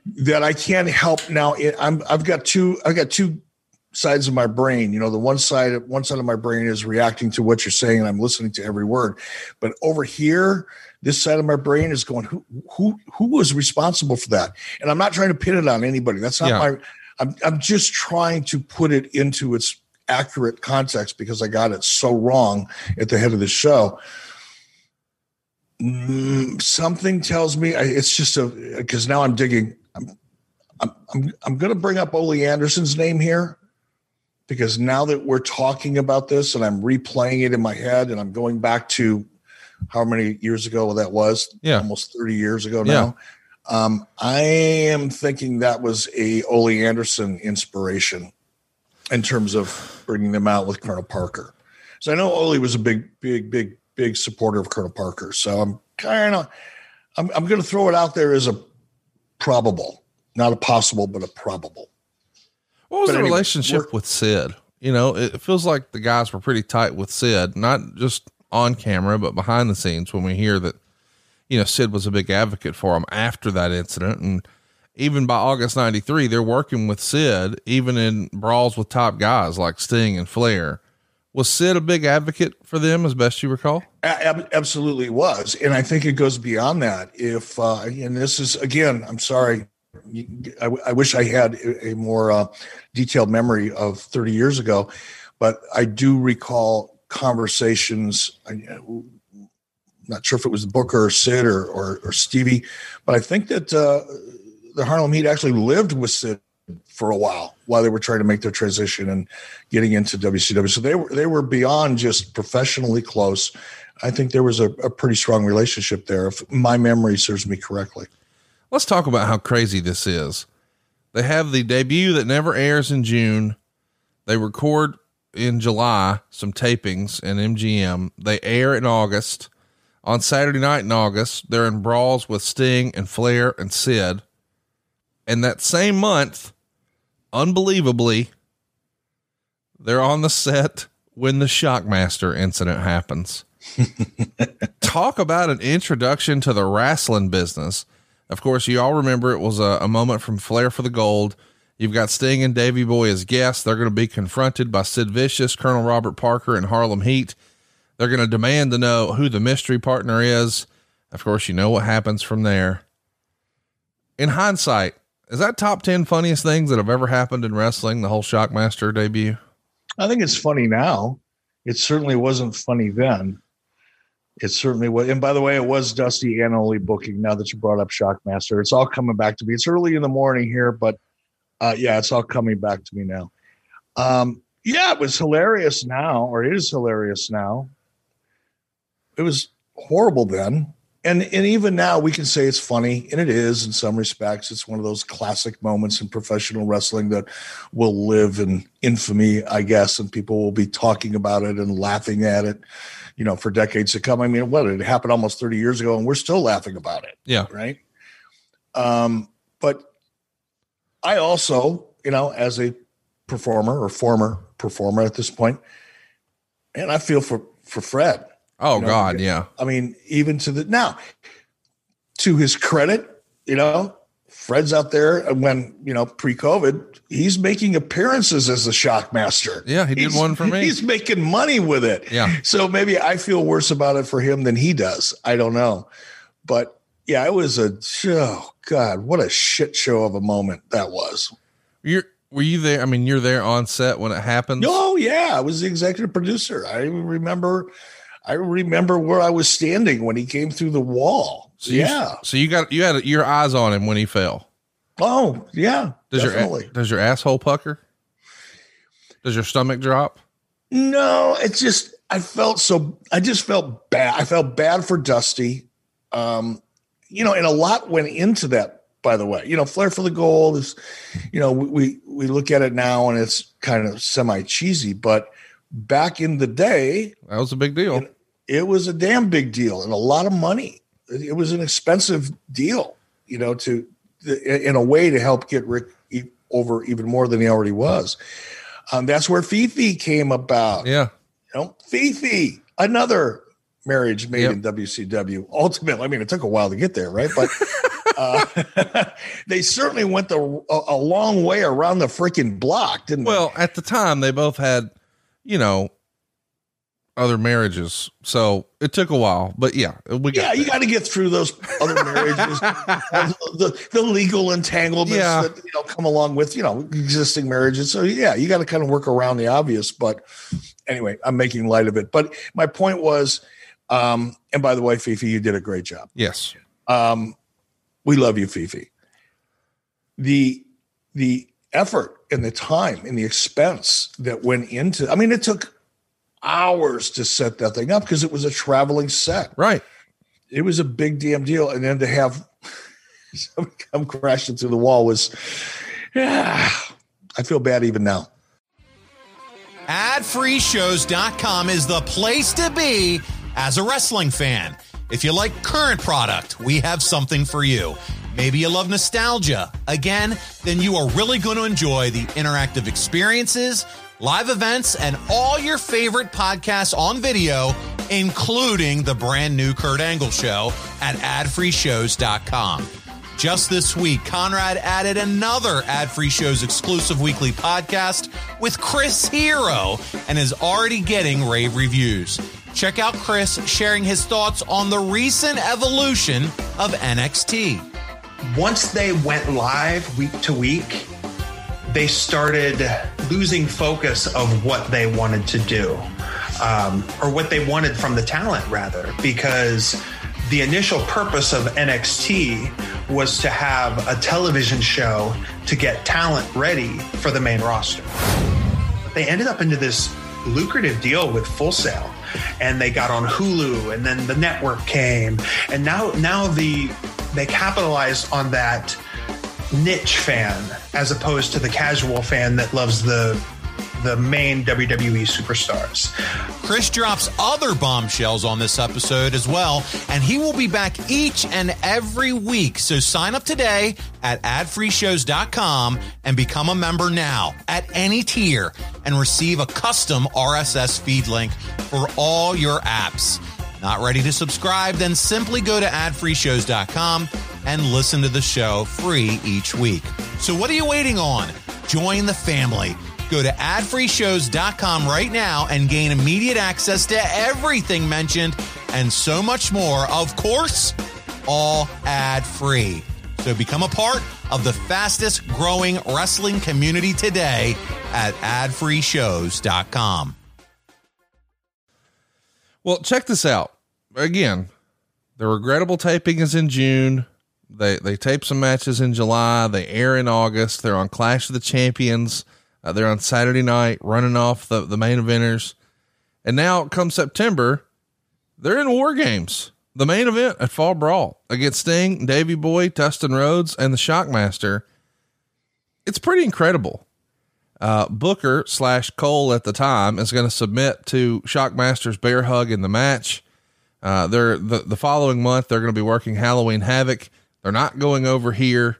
that I can't help now. I'm I've got two I've got two sides of my brain. You know, the one side one side of my brain is reacting to what you're saying and I'm listening to every word. But over here, this side of my brain is going, who who who was responsible for that? And I'm not trying to pin it on anybody. That's not yeah. my I'm I'm just trying to put it into its accurate context because I got it so wrong at the head of the show. Mm, something tells me it's just a because now I'm digging I'm I'm I'm, going to bring up Ole Anderson's name here because now that we're talking about this and I'm replaying it in my head and I'm going back to how many years ago that was, yeah, almost 30 years ago now. Yeah. Um, I am thinking that was a Ole Anderson inspiration in terms of bringing them out with Colonel Parker. So I know Ole was a big, big, big, big supporter of Colonel Parker. So I'm kind of, I'm, I'm going to throw it out there as a probable, not a possible, but a probable. What was but the anyway, relationship with Sid? You know, it feels like the guys were pretty tight with Sid, not just on camera, but behind the scenes when we hear that, you know, Sid was a big advocate for him after that incident. And even by August 93, they're working with Sid, even in brawls with top guys like Sting and Flair. Was Sid a big advocate for them, as best you recall? A- absolutely was, and I think it goes beyond that. If uh, and this is again, I'm sorry, I, I wish I had a, more uh, detailed memory of 30 years ago, but I do recall conversations. I'm not sure if it was Booker or Sid or, or, or Stevie, but I think that uh, the Harlem Heat actually lived with Sid for a while while they were trying to make their transition and getting into WCW. So they were they were beyond just professionally close. I think there was a, a pretty strong relationship there, if my memory serves me correctly. Let's talk about how crazy this is. They have the debut that never airs in June. They record in July some tapings in MGM. They air in August. On Saturday night in August, they're in brawls with Sting and Flair and Sid. And that same month, unbelievably, they're on the set when the Shockmaster incident happens. [laughs] Talk about an introduction to the wrestling business. Of course, you all remember it was a, a moment from Flair for the Gold. You've got Sting and Davey Boy as guests. They're going to be confronted by Sid Vicious, Colonel Robert Parker, and Harlem Heat. They're going to demand to know who the mystery partner is. Of course, you know what happens from there. In hindsight, is that top 10 funniest things that have ever happened in wrestling, the whole Shockmaster debut? I think it's funny now. It certainly wasn't funny then. It certainly was. And by the way, it was Dusty and only booking. Now that you brought up Shockmaster, it's all coming back to me. It's early in the morning here, but uh, yeah, it's all coming back to me now. Um, yeah, it was hilarious now, or it is hilarious now. It was horrible then. And, and even now we can say it's funny, and it is in some respects. It's one of those classic moments in professional wrestling that will live in infamy, I guess, and people will be talking about it and laughing at it you know, for decades to come. I mean, what it happened almost 30 years ago and we're still laughing about it. Yeah. Right. Um, but I also, you know, as a performer or former performer at this point, and I feel for, for Fred. Oh you know, God. Yeah. I mean, even to the now to his credit, you know, Fred's out there when, you know, pre COVID, he's making appearances as the Shockmaster. Yeah, he did he's, one for me. He's making money with it. Yeah. So maybe I feel worse about it for him than he does. I don't know. But yeah, it was a oh God, what a shit show of a moment that was. You're were you there? I mean, you're there on set when it happened. Oh yeah, I was the executive producer. I remember I remember where I was standing when he came through the wall. So you, yeah. So you got you had your eyes on him when he fell. Oh yeah. Does definitely. your does your asshole pucker? Does your stomach drop? No, it's just I felt so I just felt bad. I felt bad for Dusty. Um, you know, and a lot went into that, by the way. You know, Flair for the Gold is, you know, we we look at it now and it's kind of semi cheesy, but back in the day, that was a big deal. It was a damn big deal and a lot of money. It was an expensive deal, you know, to in a way to help get Rick over even more than he already was. Um, that's where Fifi came about. Yeah. You know, Fifi, another marriage made yep. in WCW. Ultimately, I mean, it took a while to get there, right? But [laughs] uh, [laughs] they certainly went the, a, a, long way around the freaking block, didn't well, they? Well, at the time, they both had, you know, other marriages. So it took a while, but yeah, we got yeah, you got to get through those other marriages, [laughs] [laughs] the, the legal entanglements yeah. that you know come along with you know existing marriages. So yeah, you got to kind of work around the obvious. But anyway, I'm making light of it. But my point was, um, and by the way, Fifi, you did a great job. Yes, um, we love you, Fifi. The the effort and the time and the expense that went into. I mean, it took hours to set that thing up because it was a traveling set. Right. It was a big damn deal. And then to have [laughs] somebody come crashing through the wall was, yeah, I feel bad even now. AdFreeShows.com is the place to be as a wrestling fan. If you like current product, we have something for you. Maybe you love nostalgia. Again, then you are really going to enjoy the interactive experiences live events, and all your favorite podcasts on video, including the brand new Kurt Angle show at adfreeshows.com. Just this week, Conrad added another Ad Free Shows exclusive weekly podcast with Chris Hero and is already getting rave reviews. Check out Chris sharing his thoughts on the recent evolution of NXT. Once they went live week to week, they started losing focus of what they wanted to do, um, or what they wanted from the talent, rather, because the initial purpose of NXT was to have a television show to get talent ready for the main roster. They ended up into this lucrative deal with Full Sail and they got on Hulu and then the network came and now now the they capitalized on that niche fan as opposed to the casual fan that loves the the main WWE superstars. Chris drops other bombshells on this episode as well, and he will be back each and every week. So sign up today at adfreeshows.com and become a member now at any tier and receive a custom RSS feed link for all your apps. Not ready to subscribe? Then simply go to adfreeshows.com and listen to the show free each week. So what are you waiting on? Join the family. Go to adfreeshows.com right now and gain immediate access to everything mentioned and so much more. Of course, all ad free. So become a part of the fastest growing wrestling community today at adfreeshows.com. Well, check this out. Again, the regrettable taping is in June. They they tape some matches in July. They air in August. They're on Clash of the Champions. Uh, they're on Saturday night, running off the the main eventers. And now, come September, they're in War Games, the main event at Fall Brawl against Sting, Davey Boy, Dustin Rhodes, and the Shockmaster. It's pretty incredible. Uh, Booker slash Cole at the time is going to submit to Shockmaster's bear hug in the match. Uh, they're the, the following month, they're going to be working Halloween Havoc. They're not going over here.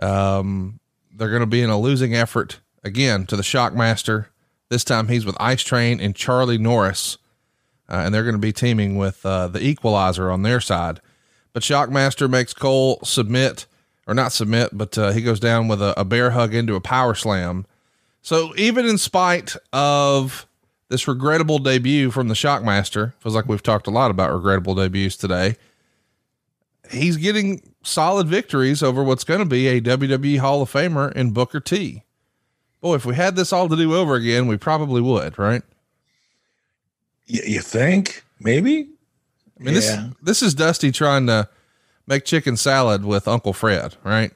Um, they're going to be in a losing effort again to the Shockmaster. This time he's with Ice Train and Charlie Norris. Uh, and they're going to be teaming with uh, the Equalizer on their side. But Shockmaster makes Cole submit, or not submit, but uh, he goes down with a, a bear hug into a power slam. So even in spite of this regrettable debut from the Shockmaster, feels like we've talked a lot about regrettable debuts today. He's getting solid victories over what's going to be a WWE Hall of Famer in Booker T. Boy, if we had this all to do over again, we probably would, right? Y- you think maybe? I mean, this this is Dusty trying to make chicken salad with Uncle Fred, right?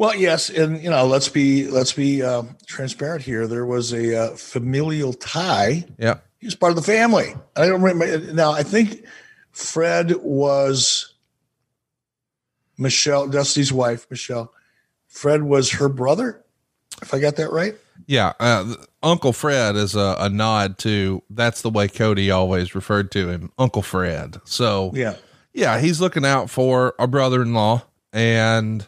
Well, yes, and you know, let's be let's be um, transparent here. There was a uh, familial tie. Yeah, he was part of the family. I don't remember now. I think Fred was Michelle, Dusty's wife, Michelle. Fred was her brother, if I got that right. Yeah, uh, Uncle Fred is a, a, nod to that's the way Cody always referred to him, Uncle Fred. So yeah, yeah, he's looking out for a brother-in-law, and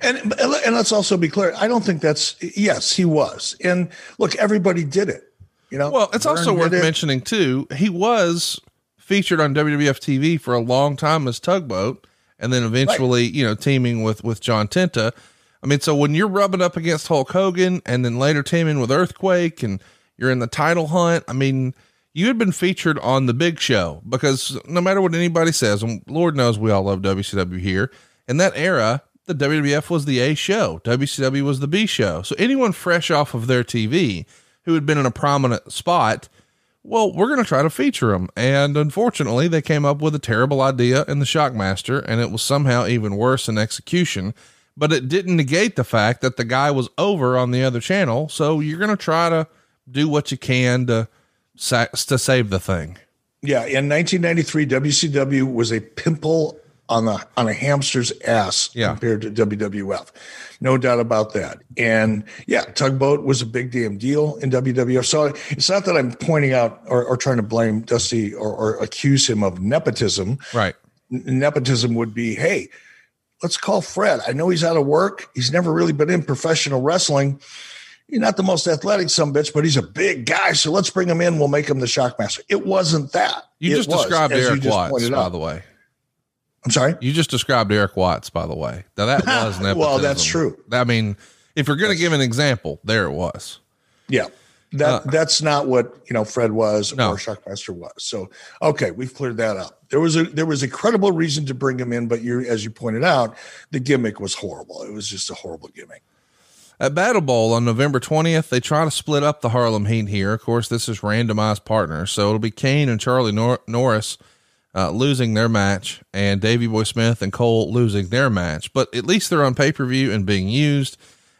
and and let's also be clear. I don't think that's yes, he was, and look, everybody did it. You know, well, it's Vern also worth it. mentioning too. He was featured on WWF TV for a long time as Tugboat, and then eventually, right. you know, teaming with with John Tenta. I mean, so when you're rubbing up against Hulk Hogan and then later teaming with Earthquake and you're in the title hunt, I mean, you had been featured on the big show because no matter what anybody says, and Lord knows we all love WCW here, in that era, the WWF was the A show, WCW was the B show. So anyone fresh off of their TV who had been in a prominent spot, well, we're going to try to feature them. And unfortunately, they came up with a terrible idea in the Shockmaster, and it was somehow even worse in execution but it didn't negate the fact that the guy was over on the other channel. So you're going to try to do what you can to to save the thing. Yeah, in 1993, WCW was a pimple on the on a hamster's ass yeah. compared to WWF. No doubt about that. And yeah, tugboat was a big damn deal in WWF. So it's not that I'm pointing out or, or trying to blame Dusty or, or accuse him of nepotism. Right. Nepotism would be, hey, let's call Fred. I know he's out of work. He's never really been in professional wrestling. He's not the most athletic some bitch, but he's a big guy. So let's bring him in. We'll make him the shockmaster. It wasn't that. You it just was, described Erik Watts, by the way. I'm sorry. You just described Erik Watts, by the way. Now that [laughs] was nepotism. well, that's true. I mean, if you're going to give an example, there it was. Yeah. That uh, that's not what you know Fred was no. or Shockmaster was. So okay, we've cleared that up. There was a there was a credible reason to bring him in, but you as you pointed out, the gimmick was horrible. It was just a horrible gimmick. At Battle Bowl on November 20th, they try to split up the Harlem Heat here. Of course, this is randomized partners, so it'll be Kane and Charlie Nor- Norris uh, losing their match, and Davey Boy Smith and Cole losing their match. But at least they're on pay per view and being used.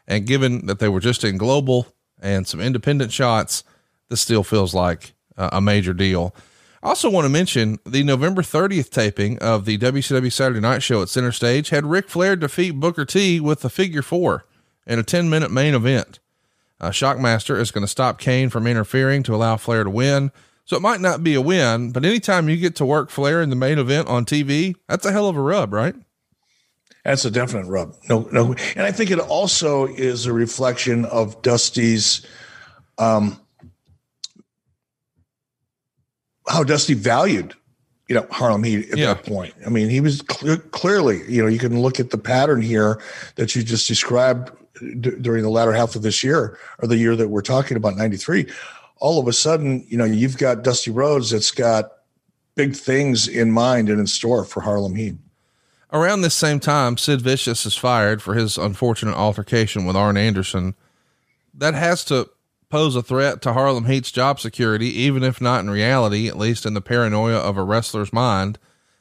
And given that they were just in global, and some independent shots, this still feels like a major deal. I also want to mention the November 30th taping of the WCW Saturday Night Show at Center Stage had Ric Flair defeat Booker T with a figure four in a 10 minute main event. Uh, Shockmaster is going to stop Kane from interfering to allow Flair to win. So it might not be a win, but anytime you get to work Flair in the main event on TV, that's a hell of a rub, right? That's a definite rub. No, no, and I think it also is a reflection of Dusty's, um, how Dusty valued, you know, Harlem Heat at Yeah. that point. I mean, he was clear, clearly, you know, you can look at the pattern here that you just described d- during the latter half of this year or the year that we're talking about, '93. All of a sudden, you know, you've got Dusty Rhodes that's got big things in mind and in store for Harlem Heat. Around this same time, Sid Vicious is fired for his unfortunate altercation with Arn Anderson. That has to pose a threat to Harlem Heat's job security, even if not in reality, at least in the paranoia of a wrestler's mind.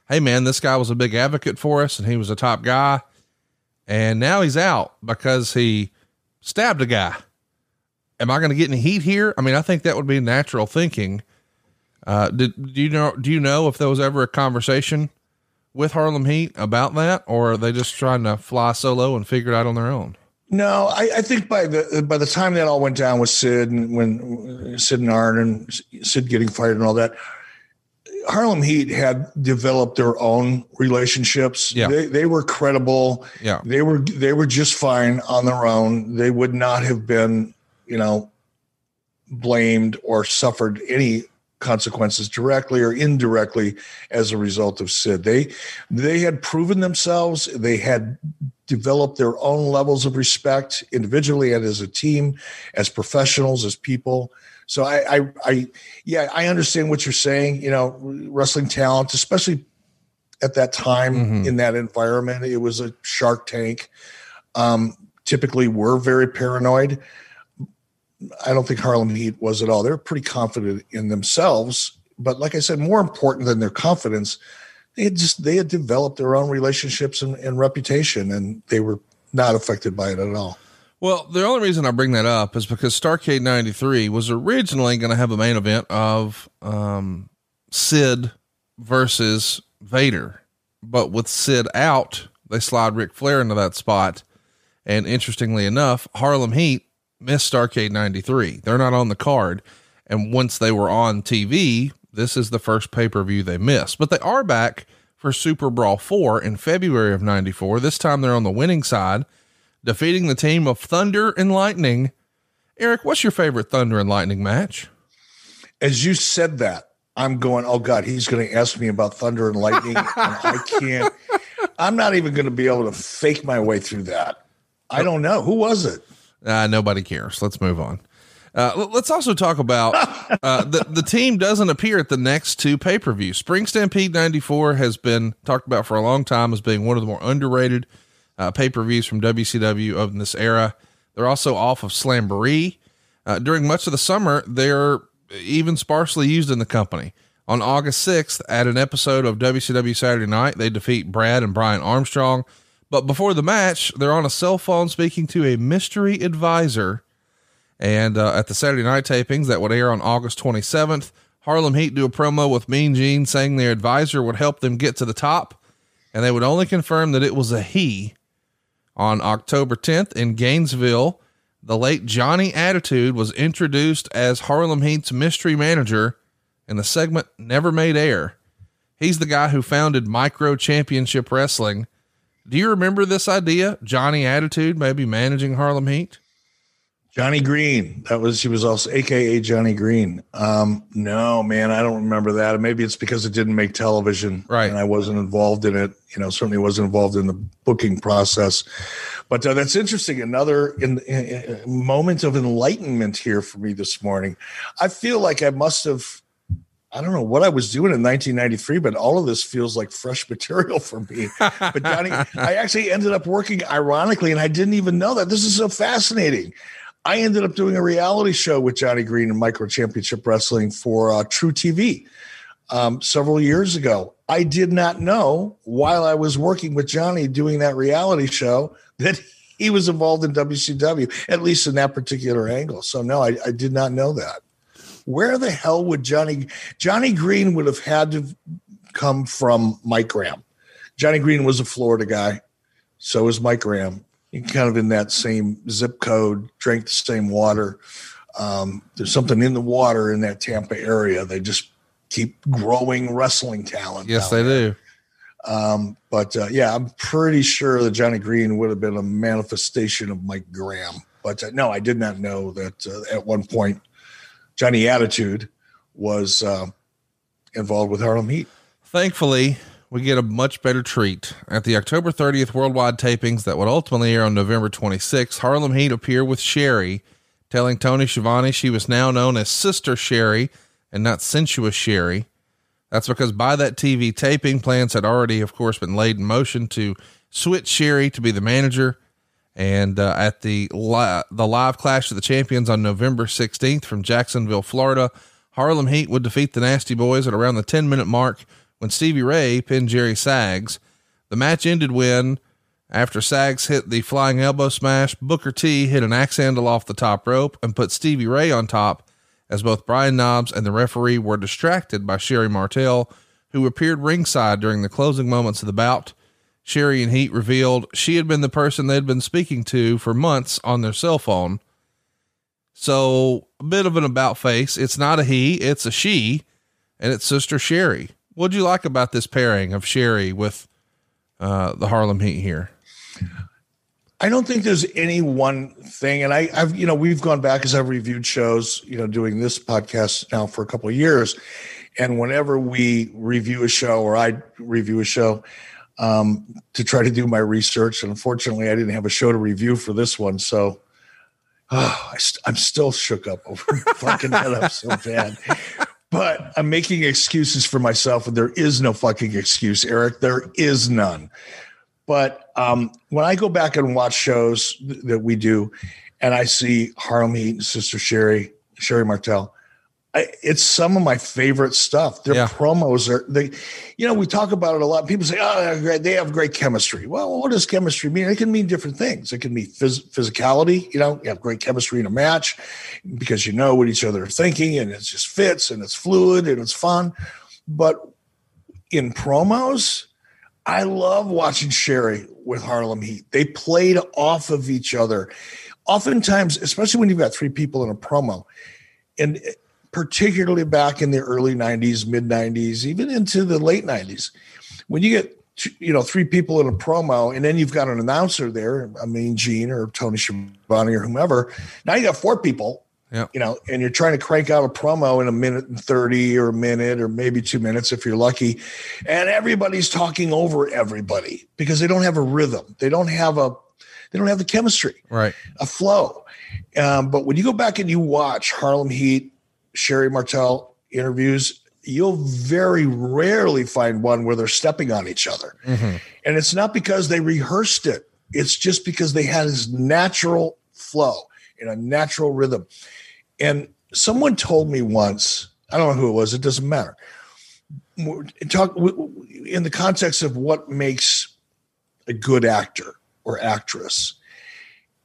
Hey man, this guy was a big advocate for us and he was a top guy. And now he's out because he stabbed a guy. Am I going to get any heat here? I mean, I think that would be natural thinking. Uh, did, do you know, do you know if there was ever a conversation with Harlem Heat about that, or are they just trying to fly solo and figure it out on their own? No, I, I think by the by the time that all went down with Sid and when Sid and Arn and Sid getting fired and all that, Harlem Heat had developed their own relationships. Yeah. They they were credible. Yeah. They were they were just fine on their own. They would not have been, you know, blamed or suffered any consequences directly or indirectly as a result of Sid. They they had proven themselves. They had developed their own levels of respect individually and as a team, as professionals, as people. So I, I, I yeah, I understand what you're saying. You know, wrestling talent, especially at that time Mhm. in that environment, it was a Shark Tank. Um, typically, were very paranoid. I don't think Harlem Heat was at all. They're pretty confident in themselves, but like I said, more important than their confidence, they had just they had developed their own relationships and, and reputation, and they were not affected by it at all. Well, the only reason I bring that up is because Starcade 93 was originally going to have a main event of um, Sid versus Vader. But with Sid out, they slide Ric Flair into that spot. And interestingly enough, Harlem Heat missed Starcade 93. They're not on the card. And once they were on TV, this is the first pay per view they missed. But they are back for Super Brawl 4 in February of 94. This time they're on the winning side defeating the team of Thunder and Lightning. Eric, what's your favorite Thunder and Lightning match? As you said that, I'm going, oh God, he's going to ask me about thunder and lightning. and I [laughs] can't, I'm not even going to be able to fake my way through that. I don't know. Who was it? Uh, nobody cares. Let's move on. Uh, let's also talk about uh, the the team doesn't appear at the next two pay per views. Spring Stampede '94 has been talked about for a long time as being one of the more underrated uh, pay per views from WCW of this era. They're also off of Slamboree. Uh, during much of the summer, they're even sparsely used in the company. On August 6th, at an episode of WCW Saturday Night, they defeat Brad and Brian Armstrong. But before the match, they're on a cell phone speaking to a mystery advisor. And uh, at the Saturday night tapings that would air on August 27th, Harlem Heat do a promo with Mean Gene saying their advisor would help them get to the top. And they would only confirm that it was a he. On October 10th in Gainesville, the late Johnny Attitude was introduced as Harlem Heat's mystery manager, and the segment never made air. He's the guy who founded Micro Championship Wrestling. Do you remember this idea? Johnny Attitude maybe managing Harlem Heat? Johnny Green. That was he was also AKA Johnny Green. Um, no, man, I don't remember that. Maybe it's because it didn't make television, Right. And I wasn't involved in it. You know, certainly wasn't involved in the booking process. But uh, that's interesting. Another in, in, in- moment of enlightenment here for me this morning. I feel like I must have. I don't know what I was doing in 1993, but all of this feels like fresh material for me. But Johnny, [laughs] I actually ended up working ironically, and I didn't even know that. This is so fascinating. I ended up doing a reality show with Johnny Green and Micro Championship Wrestling for uh, truTV um, several years ago. I did not know while I was working with Johnny doing that reality show that he was involved in WCW, at least in that particular angle. So, no, I, I did not know that. Where the hell would Johnny Johnny Green would have had to come from Mike Graham? Johnny Green was a Florida guy, so is Mike Graham. kind of in that same zip code, drank the same water. Um, there's something in the water in that Tampa area. They just keep growing wrestling talent. Yes, they there. do. Um, but uh, yeah, I'm pretty sure that Johnny Green would have been a manifestation of Mike Graham. But uh, no, I did not know that uh, at one point Johnny Attitude was uh, involved with Harlem Heat. Thankfully, we get a much better treat. At the October 30th worldwide tapings that would ultimately air on November 26th, Harlem Heat appear with Sherri, telling Tony Schiavone she was now known as Sister Sherri and not Sensuous Sherri. That's because by that TV taping, plans had already, of course, been laid in motion to switch Sherri to be the manager. And uh, at the li- the live Clash of the Champions on November 16th from Jacksonville, Florida, Harlem Heat would defeat the Nasty Boys at around the 10 minute mark when Stevie Ray pinned Jerry Sags. The match ended when, after Sags hit the flying elbow smash, Booker T hit an axe handle off the top rope and put Stevie Ray on top as both Brian Knobbs and the referee were distracted by Sherri Martel, who appeared ringside during the closing moments of the bout. Sherri and Heat revealed she had been the person they'd been speaking to for months on their cell phone. So, a bit of an about face. It's not a he, it's a she, and it's Sister Sherri. What'd you like about this pairing of Sherri with uh, the Harlem Heat here? I don't think there's any one thing, and I, have you know we've gone back as I've reviewed shows, you know, doing this podcast now for a couple of years, and whenever we review a show or I review a show, um, to try to do my research, and unfortunately, I didn't have a show to review for this one, so oh, [sighs] I st- I'm still shook up over [laughs] fucking that up so bad. But I'm making excuses for myself, and there is no fucking excuse, Eric. There is none. But um, when I go back and watch shows th- that we do, and I see Harlem Heat and Sister Sherri, Sherri Martel, I, it's some of my favorite stuff. Their yeah. promos are they, you know, we talk about it a lot. People say, "Oh, they have great chemistry." Well, what does chemistry mean? It can mean different things. It can be phys- physicality. You know, you have great chemistry in a match because you know what each other are thinking, and it just fits, and it's fluid, and it's fun. But in promos, I love watching Sherri with Harlem Heat. They played off of each other. Oftentimes, especially when you've got three people in a promo, and particularly back in the early 90s, mid 90s, even into the late 90s, when you get you know three people in a promo and then you've got an announcer there i mean gene or tony Schiavone or whomever now you got four people yeah. You know, and you're trying to crank out a promo in a minute and 30 or a minute or maybe two minutes if you're lucky. And everybody's talking over everybody because they don't have a rhythm. They don't have a they don't have the chemistry. Right. A flow. Um, but when you go back and you watch Harlem Heat, Sherri Martel interviews, you'll very rarely find one where they're stepping on each other. Mm-hmm. And it's not because they rehearsed it. It's just because they had this natural flow in a natural rhythm. And someone told me once, I don't know who it was, it doesn't matter. Talk in the context of what makes a good actor or actress.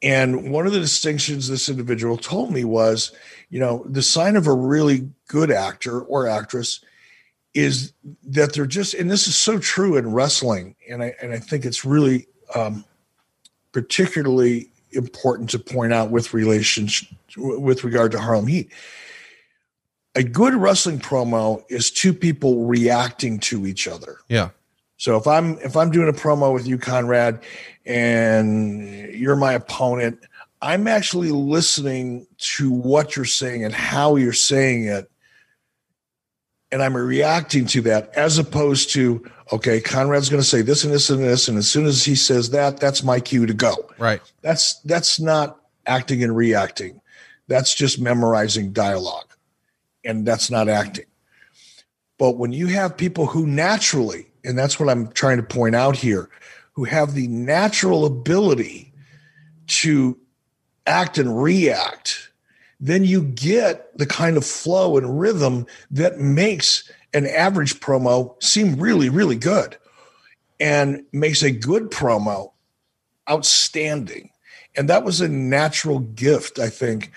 And one of the distinctions this individual told me was, you know, the sign of a really good actor or actress is that they're just, and this is so true in wrestling, and I and I think it's really um, particularly important to point out with relations with regard to Harlem Heat. A good wrestling promo is two people reacting to each other. Yeah. So if I'm if I'm doing a promo with you, Conrad, and you're my opponent, I'm actually listening to what you're saying and how you're saying it and I'm reacting to that as opposed to, okay, Conrad's going to say this and this and this. And as soon as he says that, that's my cue to go. Right. That's, that's not acting and reacting. That's just memorizing dialogue. And that's not acting. But when you have people who naturally, and that's what I'm trying to point out here, who have the natural ability to act and react then you get the kind of flow and rhythm that makes an average promo seem really, really good and makes a good promo outstanding. And that was a natural gift, I think,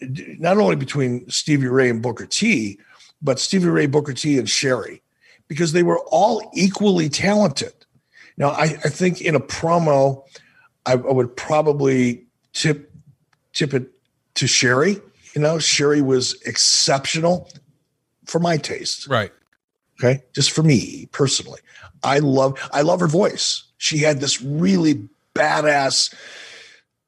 not only between Stevie Ray and Booker T, but Stevie Ray, Booker T, and Sherri, because they were all equally talented. Now, I, I think in a promo, I, I would probably tip tip it to Sherri. You know, Sherri was exceptional for my taste. Right. Okay. Just for me personally. I love I love her voice. She had this really badass,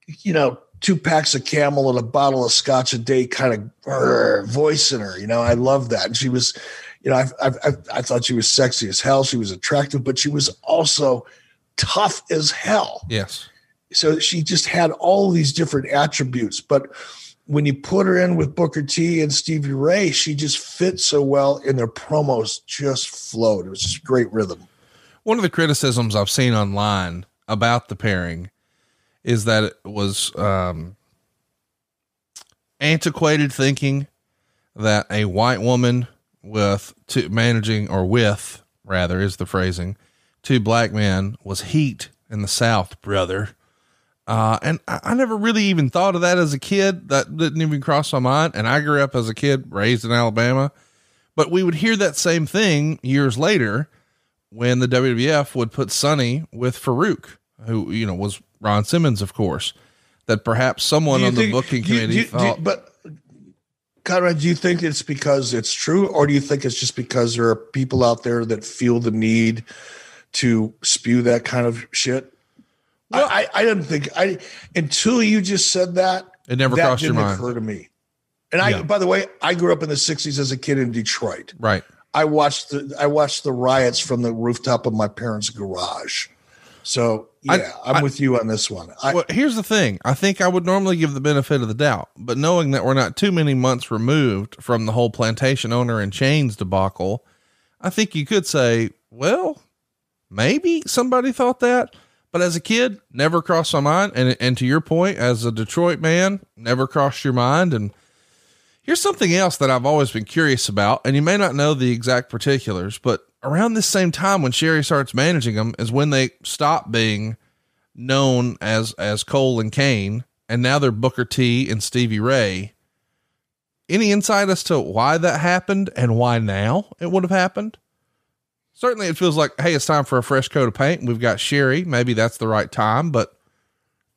you know, two packs of camel and a bottle of scotch a day kind of voice in her. You know, I love that. And she was, you know, I, I, I thought she was sexy as hell. She was attractive, but she was also tough as hell. Yes. So she just had all these different attributes. But when you put her in with Booker T and Stevie Ray, she just fit so well, and their promos just flowed. It was just great rhythm. One of the criticisms I've seen online about the pairing is that it was um, antiquated thinking that a white woman with two, managing or with rather is the phrasing two black men was heat in the South, brother. Uh, and I, I never really even thought of that as a kid. That didn't even cross my mind. And I grew up as a kid raised in Alabama, but we would hear that same thing years later when the WWF would put Sunny with Faarooq, who, you know, was Ron Simmons, of course, that perhaps someone on the booking you- committee do you- do you- thought, but Conrad, do you think it's because it's true, or do you think it's just because there are people out there that feel the need to spew that kind of shit? Well- I, I, I didn't think I until you just said that. It never that crossed your didn't mind. Occur to me. And I, Yeah. by the way, I grew up in the '60s as a kid in Detroit. right. I watched the I watched the riots from the rooftop of my parents' garage. So I- yeah, I, am I- with you on this one. I, well, here's the thing. I think I would normally give the benefit of the doubt, but knowing that we're not too many months removed from the whole plantation owner and chains debacle, I think you could say, well, maybe somebody thought that. But as a kid, never crossed my mind. And and to your point, as a Detroit man, never crossed your mind. And here's something else that I've always been curious about, and you may not know the exact particulars, but around this same time when Sherri starts managing them is when they stop being known as as Cole and Kane, and now they're Booker T and Stevie Ray. Any insight as to why that happened and why now it would have happened? Certainly, it feels like, hey, it's time for a fresh coat of paint. We've got Sherri. Maybe that's the right time, but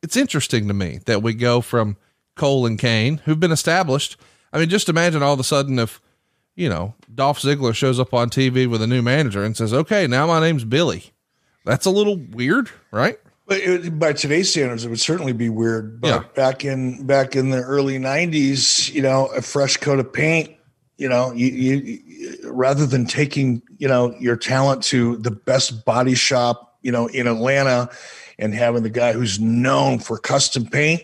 it's interesting to me that we go from Cole and Kane, who've been established. I mean, just imagine all of a sudden if, you know, Dolph Ziggler shows up on TV with a new manager and says, okay, now my name's Billy. That's a little weird, right? But it, by today's standards, it would certainly be weird. But Yeah. back in back in the early '90s, you know, a fresh coat of paint, you know, you, you you- rather than taking you know your talent to the best body shop, you know, in Atlanta, and having the guy who's known for custom paint,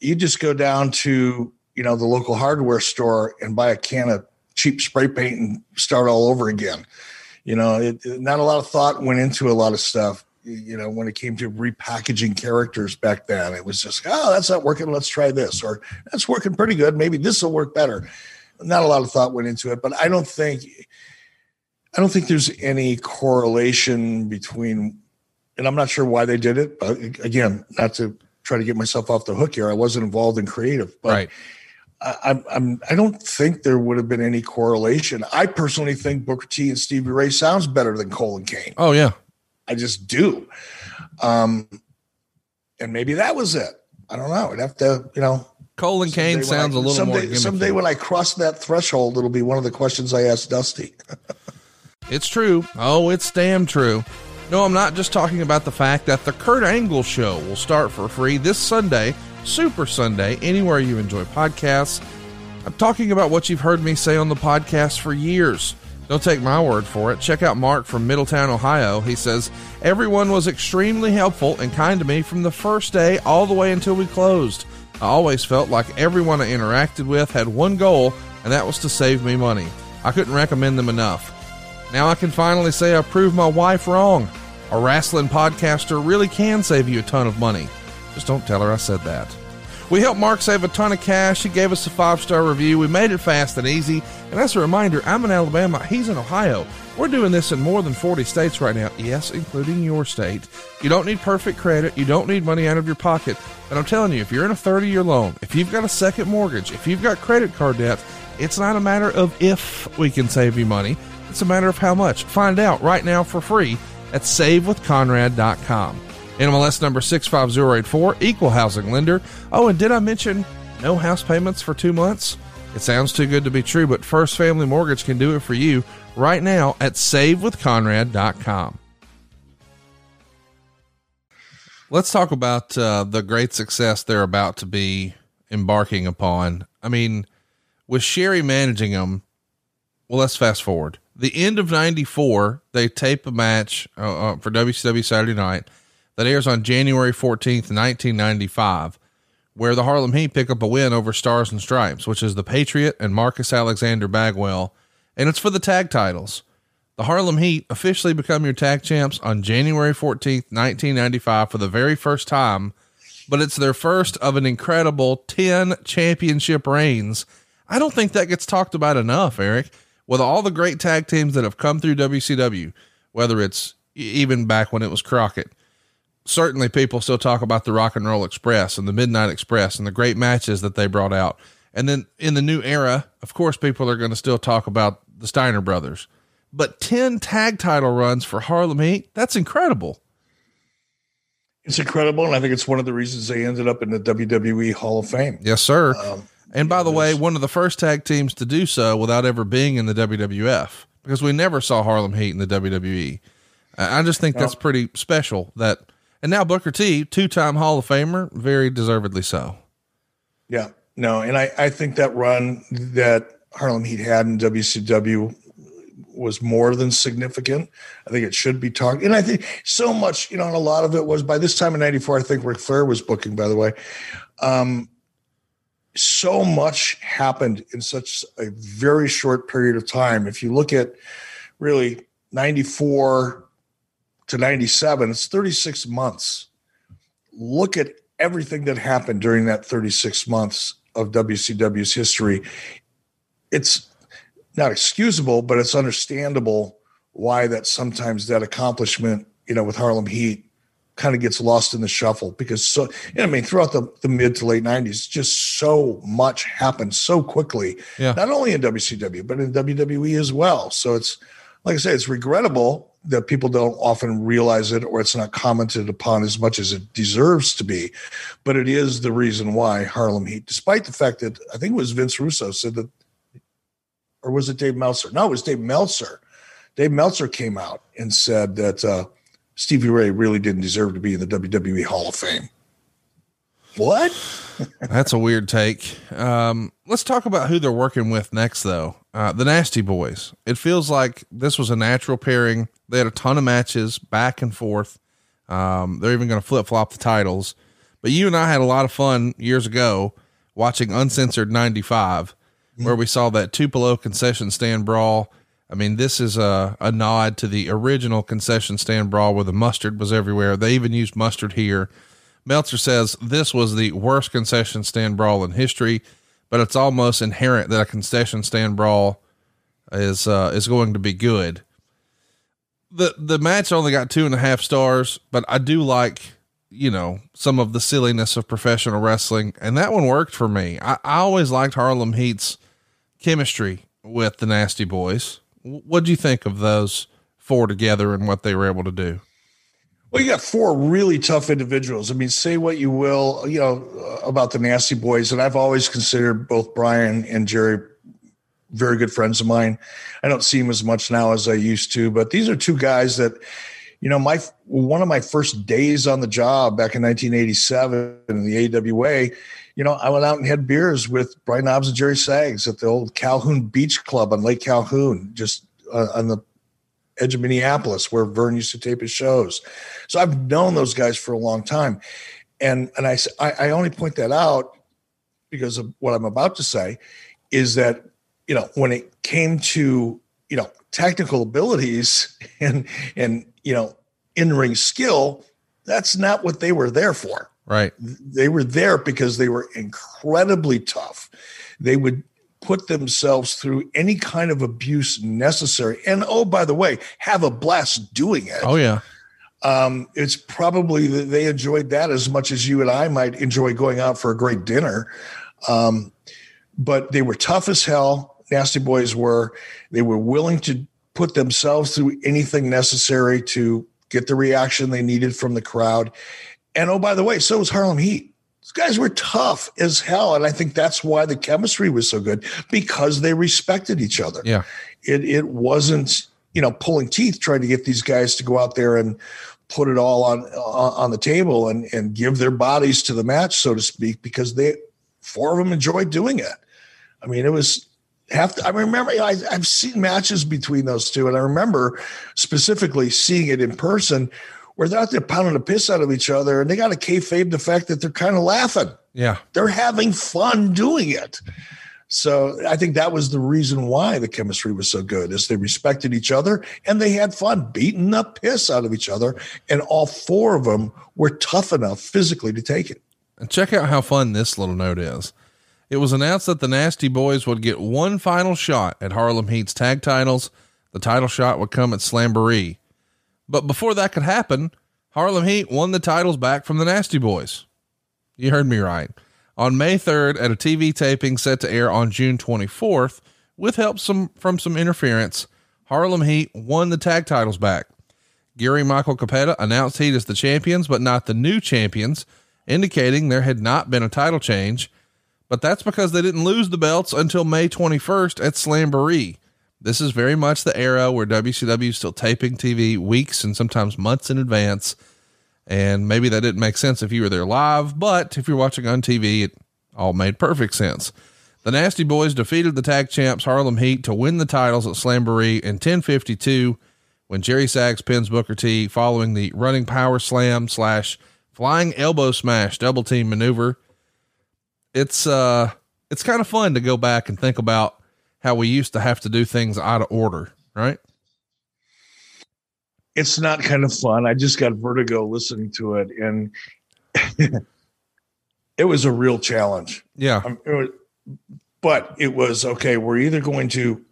you just go down to you know the local hardware store and buy a can of cheap spray paint and start all over again. You know, it, not a lot of thought went into a lot of stuff. You know, when it came to repackaging characters back then, it was just, oh, that's not working. Let's try this, or that's working pretty good. Maybe this will work better. Not a lot of thought went into it, but I don't think, I don't think there's any correlation between, and I'm not sure why they did it. But again, not to try to get myself off the hook here, I wasn't involved in creative, but right. I, I'm, I'm, I don't think there would have been any correlation. I personally think Booker T and Stevie Ray sounds better than Cole and Kane. Oh, yeah. I just do. Um, and maybe that was it. I don't know. I'd have to, you know. Cole and Kane sounds I- a little more someday, gimmicky. someday when I cross that threshold, it'll be one of the questions I ask Dusty. [laughs] It's true. Oh, it's damn true. No, I'm not just talking about the fact that the Kurt Angle show will start for free this Sunday, Super Sunday, anywhere you enjoy podcasts. I'm talking about what you've heard me say on the podcast for years. Don't take my word for it. Check out Mark from Middletown, Ohio. He says, Everyone was extremely helpful and kind to me from the first day all the way until we closed. I always felt like everyone I interacted with had one goal, and that was to save me money. I couldn't recommend them enough. Now I can finally say I proved my wife wrong. A wrestling podcaster really can save you a ton of money. Just don't tell her I said that. We helped Mark save a ton of cash. He gave us a five star review. We made it fast and easy. And as a reminder, I'm in Alabama. He's in Ohio. We're doing this in more than 40 states right now. Yes, including your state. You don't need perfect credit. You don't need money out of your pocket. And I'm telling you, if you're in a 30 year loan, if you've got a second mortgage, if you've got credit card debt, it's not a matter of if we can save you money. It's a matter of how much. Find out right now for free at savewithconrad.com. NMLS number 65084, equal housing lender. Oh, and did I mention no house payments for two months? It sounds too good to be true, but First Family Mortgage can do it for you right now at savewithconrad.com. Let's talk about uh, the great success they're about to be embarking upon. I mean, with Sherri managing them, well, let's fast forward. The end of 94, they tape a match uh, uh, for WCW Saturday night that airs on January 14th, 1995, where the Harlem Heat pick up a win over Stars and Stripes, which is the Patriot and Marcus Alexander Bagwell, and it's for the tag titles. The Harlem Heat officially become your tag champs on January 14th, 1995 for the very first time, but it's their first of an incredible 10 championship reigns. I don't think that gets talked about enough, Eric. With all the great tag teams that have come through WCW, whether it's even back when it was Crockett, certainly people still talk about the Rock and Roll Express and the Midnight Express and the great matches that they brought out. And then in the new era, of course, people are going to still talk about the Steiner brothers but 10 tag title runs for Harlem Heat, that's incredible. It's incredible. And I think it's one of the reasons they ended up in the WWE Hall of Fame. Yes, sir. Um, and by the way, one of the first tag teams to do so without ever being in the WWF because we never saw Harlem Heat in the WWE. I just think that's pretty special that, and now Booker T, two time Hall of Famer, very deservedly so. Yeah, no, and I, I think that run that Harlem Heat had in WCW was more than significant. I think it should be talked. And I think so much, you know, and a lot of it was by this time in 94, I think Ric Flair was booking, by the way. Um, so much happened in such a very short period of time. If you look at really 94 to 97, it's 36 months. Look at everything that happened during that 36 months of WCW's history. It's not excusable, but it's understandable why that sometimes that accomplishment, you know, with Harlem Heat kind of gets lost in the shuffle because so you know, I mean throughout the, the mid to late 90s, just so much happened so quickly. Yeah. Not only in WCW, but in WWE as well. So it's like I say, it's regrettable that people don't often realize it or it's not commented upon as much as it deserves to be. But it is the reason why Harlem Heat, despite the fact that I think it was Vince Russo said that or was it Dave Meltzer? No, it was Dave Meltzer. Dave Meltzer came out and said that uh, Stevie Ray really didn't deserve to be in the WWE Hall of Fame. What? [laughs] That's a weird take. Um, let's talk about who they're working with next, though. Uh, the Nasty Boys. It feels like this was a natural pairing. They had a ton of matches back and forth. Um, they're even going to flip flop the titles. But you and I had a lot of fun years ago watching Uncensored 95 where we saw that Tupelo concession stand brawl. I mean, this is a, a nod to the original concession stand brawl where the mustard was everywhere. They even used mustard here. Meltzer says this was the worst concession stand brawl in history, but it's almost inherent that a concession stand brawl is uh, is going to be good. The The match only got two and a half stars, but I do like you know some of the silliness of professional wrestling, and that one worked for me. I, I always liked Harlem Heat's chemistry with the Nasty Boys. What do you think of those four together and what they were able to do? Well, you got four really tough individuals. I mean, say what you will, you know, uh, about the Nasty Boys, and I've always considered both Brian and Jerry very good friends of mine. I don't see them as much now as I used to, but these are two guys that, you know, my one of my first days on the job back in 1987 in the AWA, you know, I went out and had beers with Brian Knobbs and Jerry Saggs at the old Calhoun Beach Club on Lake Calhoun, just uh, on the edge of Minneapolis, where Verne used to tape his shows. So I've known those guys for a long time, and and I I only point that out because of what I'm about to say, is that you know when it came to you know technical abilities [laughs] and and you know in ring skill, that's not what they were there for. Right. They were there because they were incredibly tough. They would put themselves through any kind of abuse necessary. And oh, by the way, have a blast doing it. Oh, yeah. Um, it's probably that they enjoyed that as much as you and I might enjoy going out for a great dinner. Um, but they were tough as hell. Nasty Boys were. They were willing to put themselves through anything necessary to get the reaction they needed from the crowd. And oh, by the way, so was Harlem Heat. These guys were tough as hell. And I think that's why the chemistry was so good because they respected each other. Yeah. It, it wasn't, you know, pulling teeth trying to get these guys to go out there and put it all on uh, on the table and and give their bodies to the match, so to speak, because they four of them enjoyed doing it. I mean, it was have to, I remember I, have seen matches between those two, and I remember specifically seeing it in person where they're out there pounding the piss out of each other, and they got to kayfabe the fact that they're kind of laughing. Yeah, they're having fun doing it. So I think that was the reason why the chemistry was so good, is they respected each other and they had fun beating the piss out of each other, and all four of them were tough enough physically to take it. And check out how fun this little note is. It was announced that the Nasty Boys would get one final shot at Harlem Heat's tag titles. The title shot would come at Slamboree. But before that could happen, Harlem Heat won the titles back from the Nasty Boys. You heard me right. On May 3rd, at a TV taping set to air on June 24th, with help some, from some interference, Harlem Heat won the tag titles back. Gary Michael Cappetta announced Heat as the champions, but not the new champions, indicating there had not been a title change but that's because they didn't lose the belts until May 21st at Slamboree. This is very much the era where WCW is still taping TV weeks and sometimes months in advance. And maybe that didn't make sense if you were there live, but if you're watching on TV, it all made perfect sense. The Nasty Boys defeated the tag champs Harlem Heat to win the titles at Slamboree in 1052 when Jerry Saggs pins Booker T following the running power slam slash flying elbow smash double team maneuver it's uh it's kind of fun to go back and think about how we used to have to do things out of order, right? It's not kind of fun. I just got vertigo listening to it, and [laughs] it was a real challenge. Yeah, um, it was, but it was okay. We're either going to,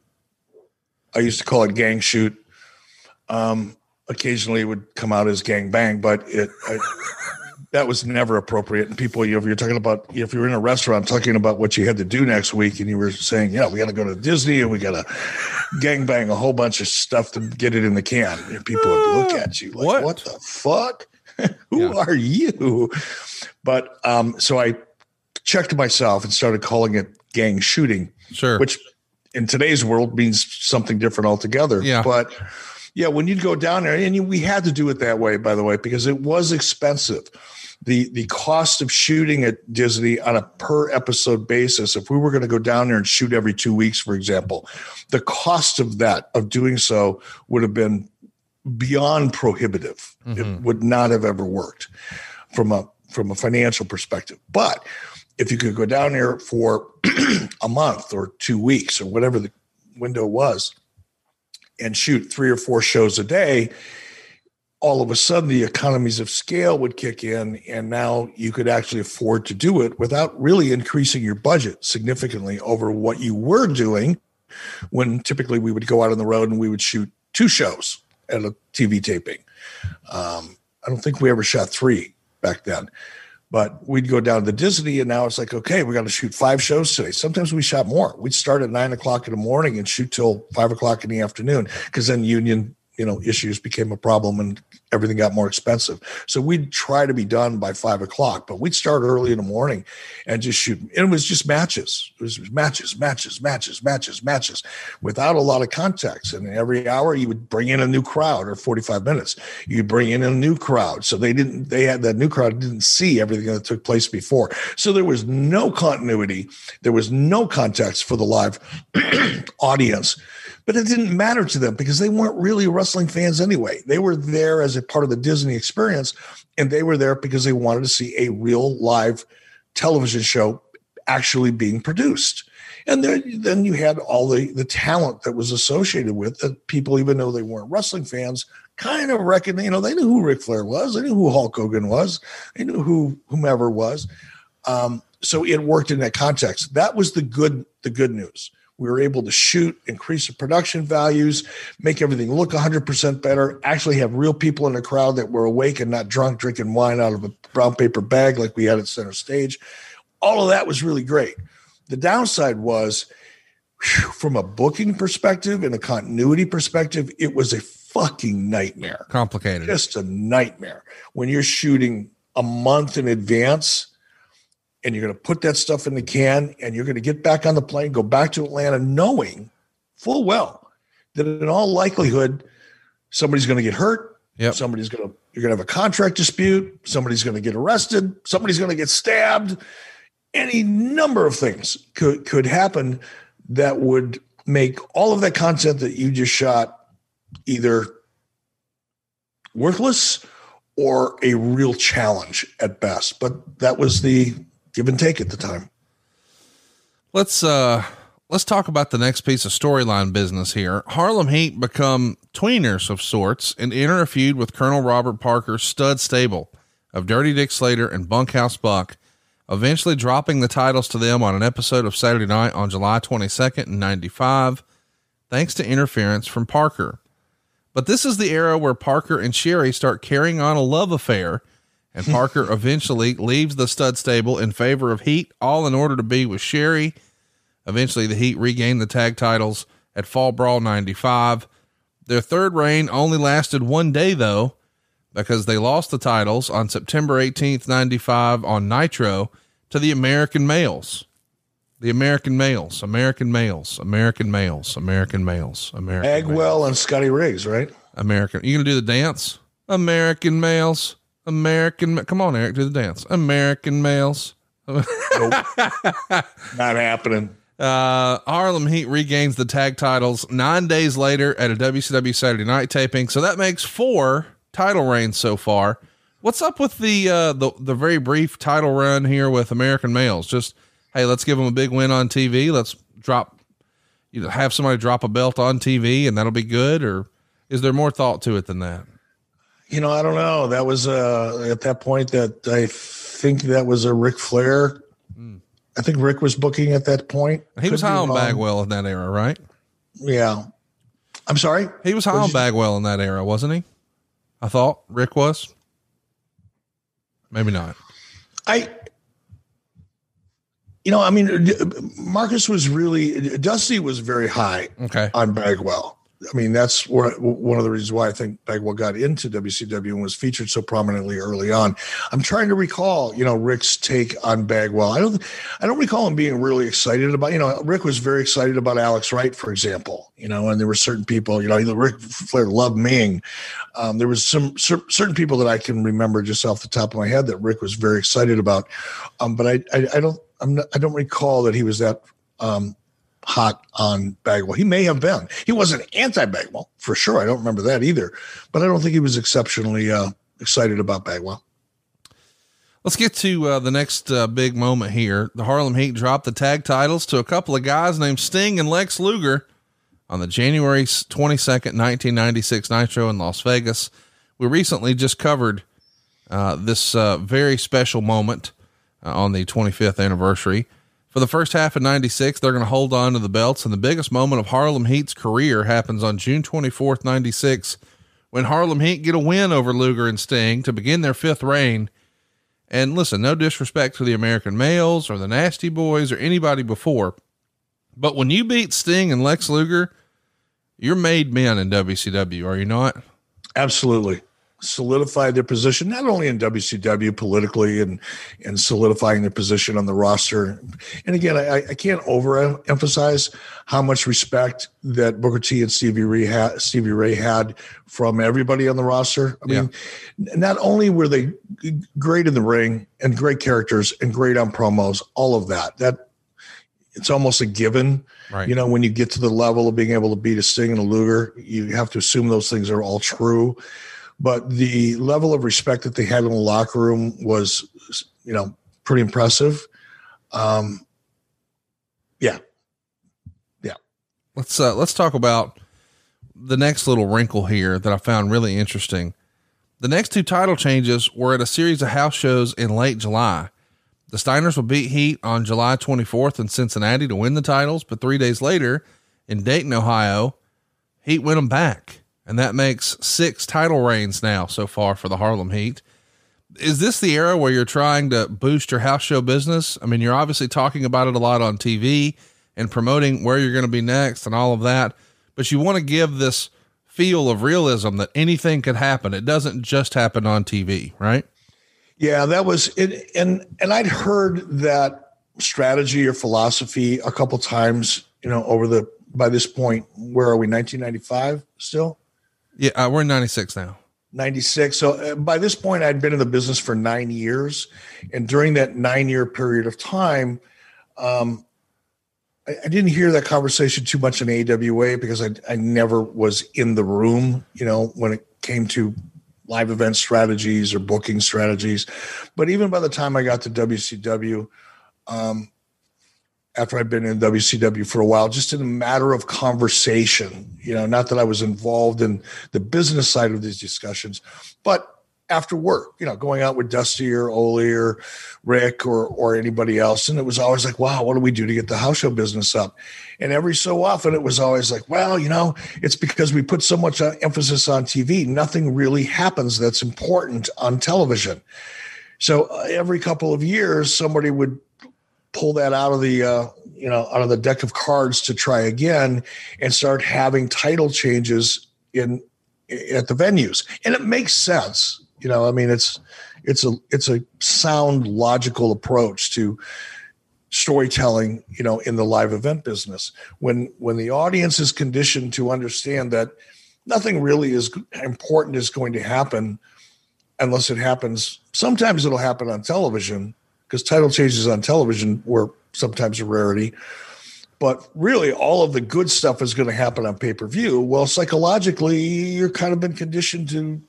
I used to call it gang shoot. Um, occasionally, it would come out as gang bang, but it. I, that was never appropriate. And people, if you're talking about, if you're in a restaurant talking about what you had to do next week, and you were saying, yeah, we got to go to Disney and we got to gang bang a whole bunch of stuff to get it in the can, and people would look at you like, what, what the fuck? [laughs] Who yeah. are you? But um, so I checked myself and started calling it gang shooting. Sure. Which in today's world means something different altogether. Yeah. But yeah, when you'd go down there, and we had to do it that way, by the way, because it was expensive the the cost of shooting at Disney on a per episode basis, if we were going to go down there and shoot every two weeks, for example, the cost of that of doing so would have been beyond prohibitive. Mm-hmm. It would not have ever worked from a from a financial perspective. But if you could go down there for [clears throat] a month or two weeks or whatever the window was and shoot three or four shows a day, all of a sudden the economies of scale would kick in and now you could actually afford to do it without really increasing your budget significantly over what you were doing when typically we would go out on the road and we would shoot two shows at a tv taping. Um, i don't think we ever shot three back then but we'd go down to disney and now it's like okay we got to shoot five shows today. Sometimes we shot more. We'd start at nine o'clock in the morning and shoot till five o'clock in the afternoon because then union you know issues became a problem and everything got more expensive. So we'd try to be done by five o'clock but we'd start early in the morning and just shoot. And it was just matches. It was matches matches matches matches matches without a lot of context. And every hour you would bring in a new crowd or 45 minutes you bring in a new crowd. So they didn't they had that new crowd didn't see everything that took place before. So there was no continuity. There was no context for the live [clears throat] audience but it didn't matter to them because they weren't really wrestling fans anyway. They were there as a part of the Disney experience, and they were there because they wanted to see a real live television show actually being produced. And then, then you had all the, the talent that was associated with that people, even though they weren't wrestling fans, kind of reckoned, you know, they knew who Ric Flair was, they knew who Hulk Hogan was, they knew who whomever was. Um, so it worked in that context. That was the good, the good news. We were able to shoot, increase the production values, make everything look 100% better, actually have real people in the crowd that were awake and not drunk, drinking wine out of a brown paper bag like we had at center stage. All of that was really great. The downside was, whew, from a booking perspective and a continuity perspective, it was a fucking nightmare. Complicated. Just a nightmare. When you're shooting a month in advance and you're going to put that stuff in the can and you're going to get back on the plane, go back to Atlanta, knowing full well that in all likelihood, somebody's going to get hurt. Yep. Somebody's going to, you're going to have a contract dispute. Somebody's going to get arrested. Somebody's going to get stabbed. Any number of things could, could happen that would make all of that content that you just shot either worthless or a real challenge at best. But that was the give and take at the time. Let's uh let's talk about the next piece of storyline business here. Harlem Heat become tweeners of sorts and enter a feud with Colonel Robert Parker's stud stable of Dirty Dick Slater and Bunkhouse Buck, eventually dropping the titles to them on an episode of Saturday Night on July 22nd, 95, thanks to interference from Parker. But this is the era where Parker and Sherri start carrying on a love affair, and Parker eventually leaves the stud stable in favor of Heat, all in order to be with Sherri. Eventually, the Heat regain the tag titles at Fall Brawl 95. Their third reign only lasted one day, though, because they lost the titles on September 18th, 95 on Nitro to the American Males. The American Males, American Males, American Males, American Males, American Males. And Scotty Riggs, right? American. You gonna do the dance? American males. American. Come on, Eric, do the dance. American males. [laughs] Not happening. Uh, Harlem Heat regains the tag titles nine days later at a WCW Saturday Night taping. So that makes four title reigns so far. What's up with the uh, the the very brief title run here with American males? Just hey, let's give them a big win on TV. Let's drop, you know, have somebody drop a belt on TV, and that'll be good. Or is there more thought to it than that? You know, I don't know. That was uh, at that point that I think that was a Ric Flair. I think Ric was booking at that point. He was Could be high on. Bagwell in that era, right? Yeah. I'm sorry. He was high on Bagwell in that era, wasn't he? I thought Ric was. Maybe not. I, you know, I mean, Marcus was really Dusty was very high Okay. on Bagwell. I mean, that's where, one of the reasons why I think Bagwell got into WCW and was featured so prominently early on. I'm trying to recall, you know, Ric's take on Bagwell. I don't, I don't recall him being really excited about. You know, Ric was very excited about Alex Wright, for example. You know, and there were certain people. You know, Ric Flair loved Meng. Um, there was some cer- certain people that I can remember just off the top of my head that Ric was very excited about. Um, but I, I, I don't, I'm not, I don't recall that he was that um, hot on Bagwell. He may have been. He wasn't anti Bagwell for sure. I don't remember that either. But I don't think he was exceptionally uh, excited about Bagwell. Let's get to uh, the next uh, big moment here. The Harlem Heat dropped the tag titles to a couple of guys named Sting and Lex Luger on the January 22nd, 1996 Nitro in Las Vegas. We recently just covered uh, this uh, very special moment uh, on the 25th anniversary. For the first half of 96, they're going to hold on to the belts, and the biggest moment of Harlem Heat's career happens on June 24th, 96, when Harlem Heat get a win over Luger and Sting to begin their fifth reign. And listen, no disrespect to the American males or the Nasty Boys or anybody before, but when you beat Sting and Lex Luger, you're made men in WCW, are you not? Absolutely. Solidified their position, not only in WCW politically and, and solidifying their position on the roster. And again, I, I can't overemphasize how much respect that Booker T and Stevie Ray had, Stevie Ray had from everybody on the roster. I mean, not only were they great in the ring and great characters and great on promos, all of that, that it's almost a given. Right. You know, when you get to the level of being able to beat a Sting and a Luger, you have to assume those things are all true. But the level of respect that they had in the locker room was, you know, pretty impressive. Um, yeah, let's uh, let's talk about the next little wrinkle here that I found really interesting. The next two title changes were at a series of house shows in late July. The Steiners will beat Heat on July 24th in Cincinnati to win the titles, but three days later in Dayton, Ohio, Heat win them back, and that makes six title reigns now so far for the Harlem Heat. Is this the era where you're trying to boost your house show business? I mean, you're obviously talking about it a lot on TV and promoting where you're going to be next and all of that, but you want to give this feel of realism that anything could happen. It doesn't just happen on TV, right? Yeah, that was it. And and I'd heard that strategy or philosophy a couple times. You know, over the by this point, where are we? 1995 still? Yeah, uh, we're in 96 now. 96. So uh, by this point, I'd been in the business for nine years. And during that nine year period of time, um, I, I, didn't hear that conversation too much in AWA because I, I never was in the room, you know, when it came to live event strategies or booking strategies. But even by the time I got to WCW, um, after I'd been in WCW for a while, just in a matter of conversation. You know, not that I was involved in the business side of these discussions, but after work, you know, going out with Dusty or Ole or Ric or or anybody else, and it was always like, "Wow, what do we do to get the house show business up?" And every so often, it was always like, "Well, you know, it's because we put so much uh, emphasis on TV. Nothing really happens that's important on television." So uh, every couple of years, somebody would pull that out of the uh, you know out of the deck of cards to try again and start having title changes in at the venues. And it makes sense. You know i mean it's it's a it's a sound logical approach to storytelling you know in the live event business. When when the audience is conditioned to understand that nothing really is important is going to happen unless it happens sometimes it'll happen on television because title changes on television were sometimes a rarity. But really, all of the good stuff is going to happen on pay per view. Well, psychologically, you're kind of been conditioned to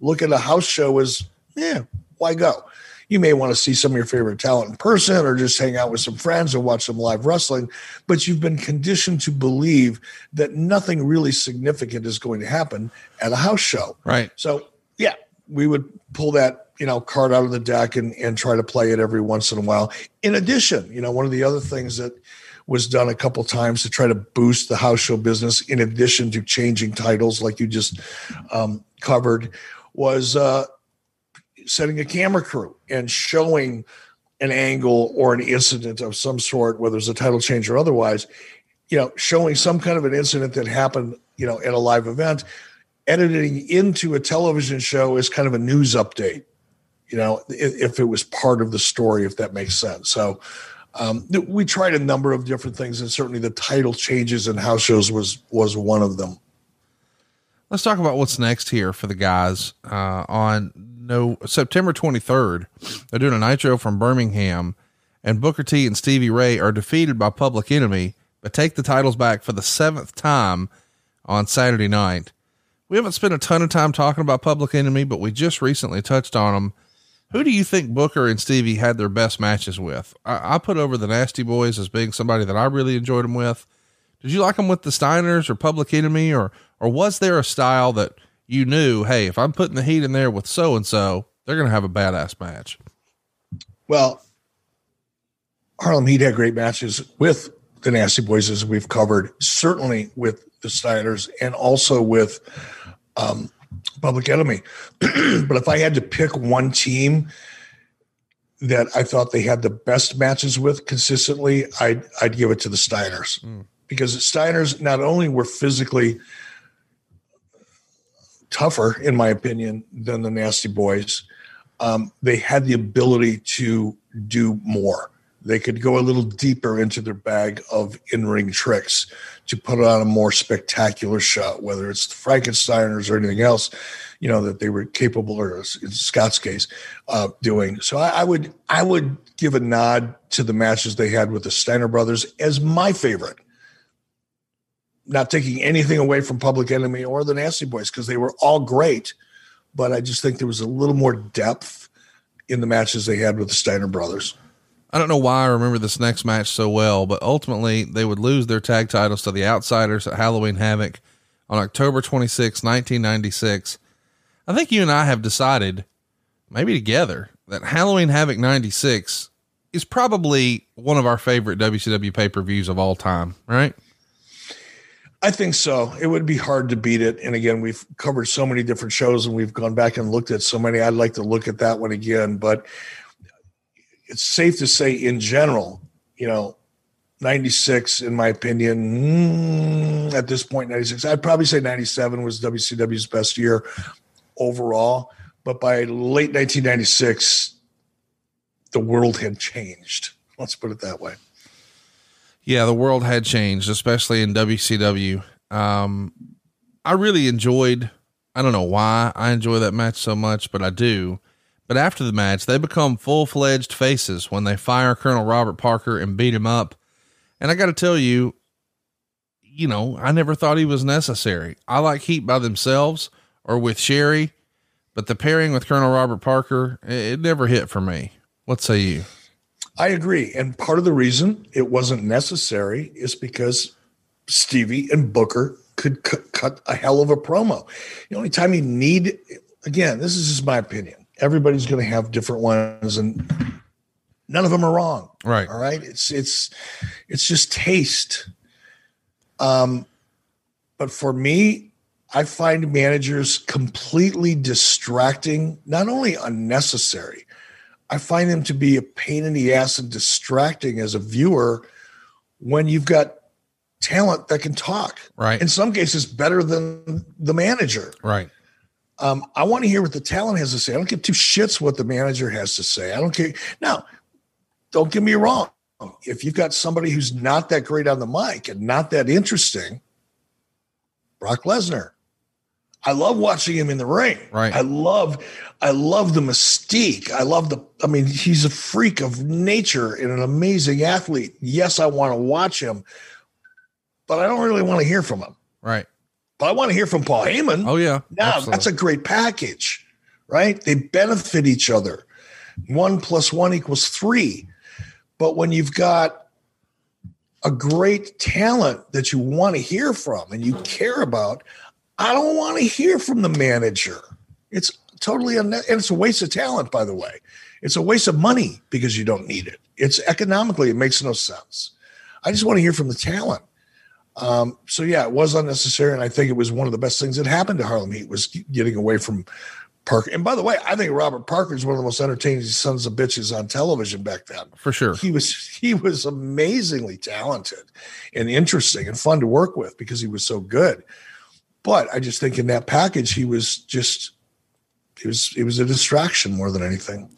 look at a house show as, yeah, why go? You may want to see some of your favorite talent in person or just hang out with some friends and watch some live wrestling, but you've been conditioned to believe that nothing really significant is going to happen at a house show. Right. So, yeah, we would pull that you know card out of the deck and and try to play it every once in a while. In addition, you know one of the other things that was done a couple times to try to boost the house show business, in addition to changing titles like you just um, covered, was uh, setting a camera crew and showing an angle or an incident of some sort, whether it's a title change or otherwise, you know, showing some kind of an incident that happened, you know, at a live event, editing into a television show is kind of a news update you know, if it was part of the story, if that makes sense. So um, we tried a number of different things, and certainly the title changes in house shows was was one of them. Let's talk about what's next here for the guys. Uh, on no September 23rd, they're doing a nitro from Birmingham, and Booker T and Stevie Ray are defeated by Public Enemy, but take the titles back for the seventh time on Saturday night. We haven't spent a ton of time talking about Public Enemy, but we just recently touched on them who do you think Booker and Stevie had their best matches with? I, I, put over the Nasty Boys as being somebody that I really enjoyed them with. Did you like them with the Steiners or Public Enemy, or or was there a style that you knew, hey, if I'm putting the heat in there with so and so, they're going to have a badass match? Well, Harlem Heat had great matches with the Nasty Boys, as we've covered, certainly with the Steiners, and also with um, Public Enemy. [clears throat] but if I had to pick one team that I thought they had the best matches with consistently, I'd I'd give it to the Steiners mm. because the Steiners not only were physically tougher, in my opinion, than the Nasty Boys, um, they had the ability to do more. They could go a little deeper into their bag of in ring tricks to put on a more spectacular show, whether it's the Frankensteiners or anything else, you know, that they were capable, or in Scott's case, uh, doing. So I, I would I would give a nod to the matches they had with the Steiner brothers as my favorite. Not taking anything away from Public Enemy or the Nasty Boys because they were all great, but I just think there was a little more depth in the matches they had with the Steiner brothers. I don't know why I remember this next match so well, but ultimately they would lose their tag titles to the Outsiders at Halloween Havoc on October 26, 1996. I think you and I have decided, maybe together, that Halloween Havoc 96 is probably one of our favorite WCW pay per views of all time, right? I think so. It would be hard to beat it. And again, we've covered so many different shows and we've gone back and looked at so many. I'd like to look at that one again. But it's safe to say in general, you know, 96, in my opinion, mm, at this point, 96. I'd probably say 97 was WCW's best year overall. But by late 1996, the world had changed. [laughs] Let's put it that way. Yeah, the world had changed, especially in WCW. Um, I really enjoyed, I don't know why I enjoy that match so much, but I do. But after the match, they become full fledged faces when they fire Colonel Robert Parker and beat him up. And I got to tell you, you know, I never thought he was necessary. I like Heat by themselves or with Sherri, but the pairing with Colonel Robert Parker, it, never hit for me. What say you? I agree. And part of the reason it wasn't necessary is because Stevie and Booker could c- cut a hell of a promo. The only time you need, again, this is just my opinion everybody's going to have different ones and none of them are wrong. Right. All right? It's it's it's just taste. Um but for me i find managers completely distracting not only unnecessary i find them to be a pain in the ass and distracting as a viewer when you've got talent that can talk. Right. In some cases better than the manager. Right um, I want to hear what the talent has to say. I don't give two shits what the manager has to say. I don't care. Now, don't get me wrong. If you've got somebody who's not that great on the mic and not that interesting, Brock Lesnar. I love watching him in the ring. Right. I love, I love the mystique. I love the. I mean, he's a freak of nature and an amazing athlete. Yes, I want to watch him, but I don't really want to hear from him. Right. But I want to hear from Paul Heyman. Oh yeah. Now absolutely. that's a great package, right? They benefit each other. One plus one equals three. But when you've got a great talent that you want to hear from and you care about, I don't want to hear from the manager. It's totally un- and it's a waste of talent, by the way. It's a waste of money because you don't need it. It's economically, it makes no sense. I just want to hear from the talent. Um, so yeah, it was unnecessary, and I think it was one of the best things that happened to Harlem Heat was getting away from Parker. And by the way, I think Robert Parker is one of the most entertaining sons of bitches on television back then. For sure, he was he was amazingly talented and interesting and fun to work with because he was so good. But I just think in that package, he was just he was he was a distraction more than anything.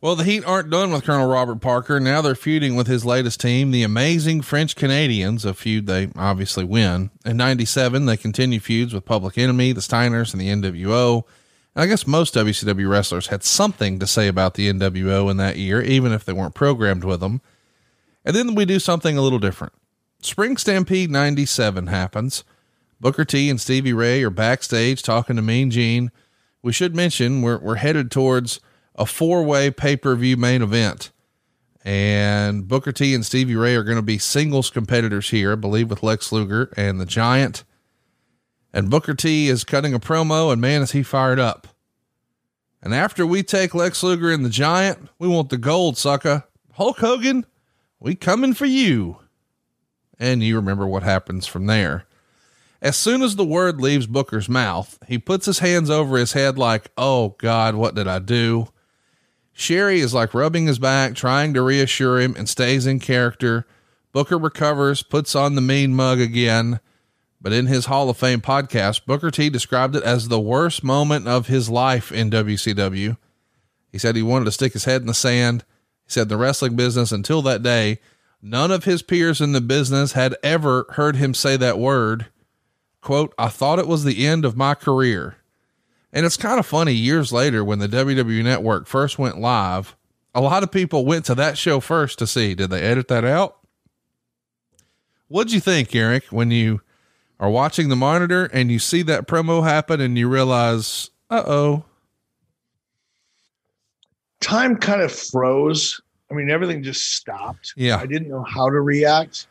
Well, the Heat aren't done with Colonel Robert Parker. Now they're feuding with his latest team, the amazing French Canadians, a feud they obviously win. In 97, they continue feuds with Public Enemy, the Steiners, and the NWO. And I guess most WCW wrestlers had something to say about the NWO in that year, even if they weren't programmed with them. And then we do something a little different. Spring Stampede 97 happens. Booker T and Stevie Ray are backstage talking to Mean Gene. We should mention we're, we're headed towards a four way pay per view main event. And Booker T and Stevie Ray are going to be singles competitors here, I believe, with Lex Luger and the Giant. And Booker T is cutting a promo, and man, is he fired up. And after we take Lex Luger and the Giant, we want the gold, sucker. Hulk Hogan, we coming for you. And you remember what happens from there. As soon as the word leaves Booker's mouth, he puts his hands over his head like, oh God, what did I do? Sherri is like rubbing his back, trying to reassure him, and stays in character. Booker recovers, puts on the mean mug again. But in his Hall of Fame podcast, Booker T described it as the worst moment of his life in WCW. He said he wanted to stick his head in the sand. He said the wrestling business until that day, none of his peers in the business had ever heard him say that word. Quote, I thought it was the end of my career. And it's kind of funny years later when the WWE network first went live, a lot of people went to that show first to see did they edit that out? What'd you think, Eric, when you are watching the monitor and you see that promo happen and you realize, uh oh? Time kind of froze. I mean, everything just stopped. Yeah. I didn't know how to react.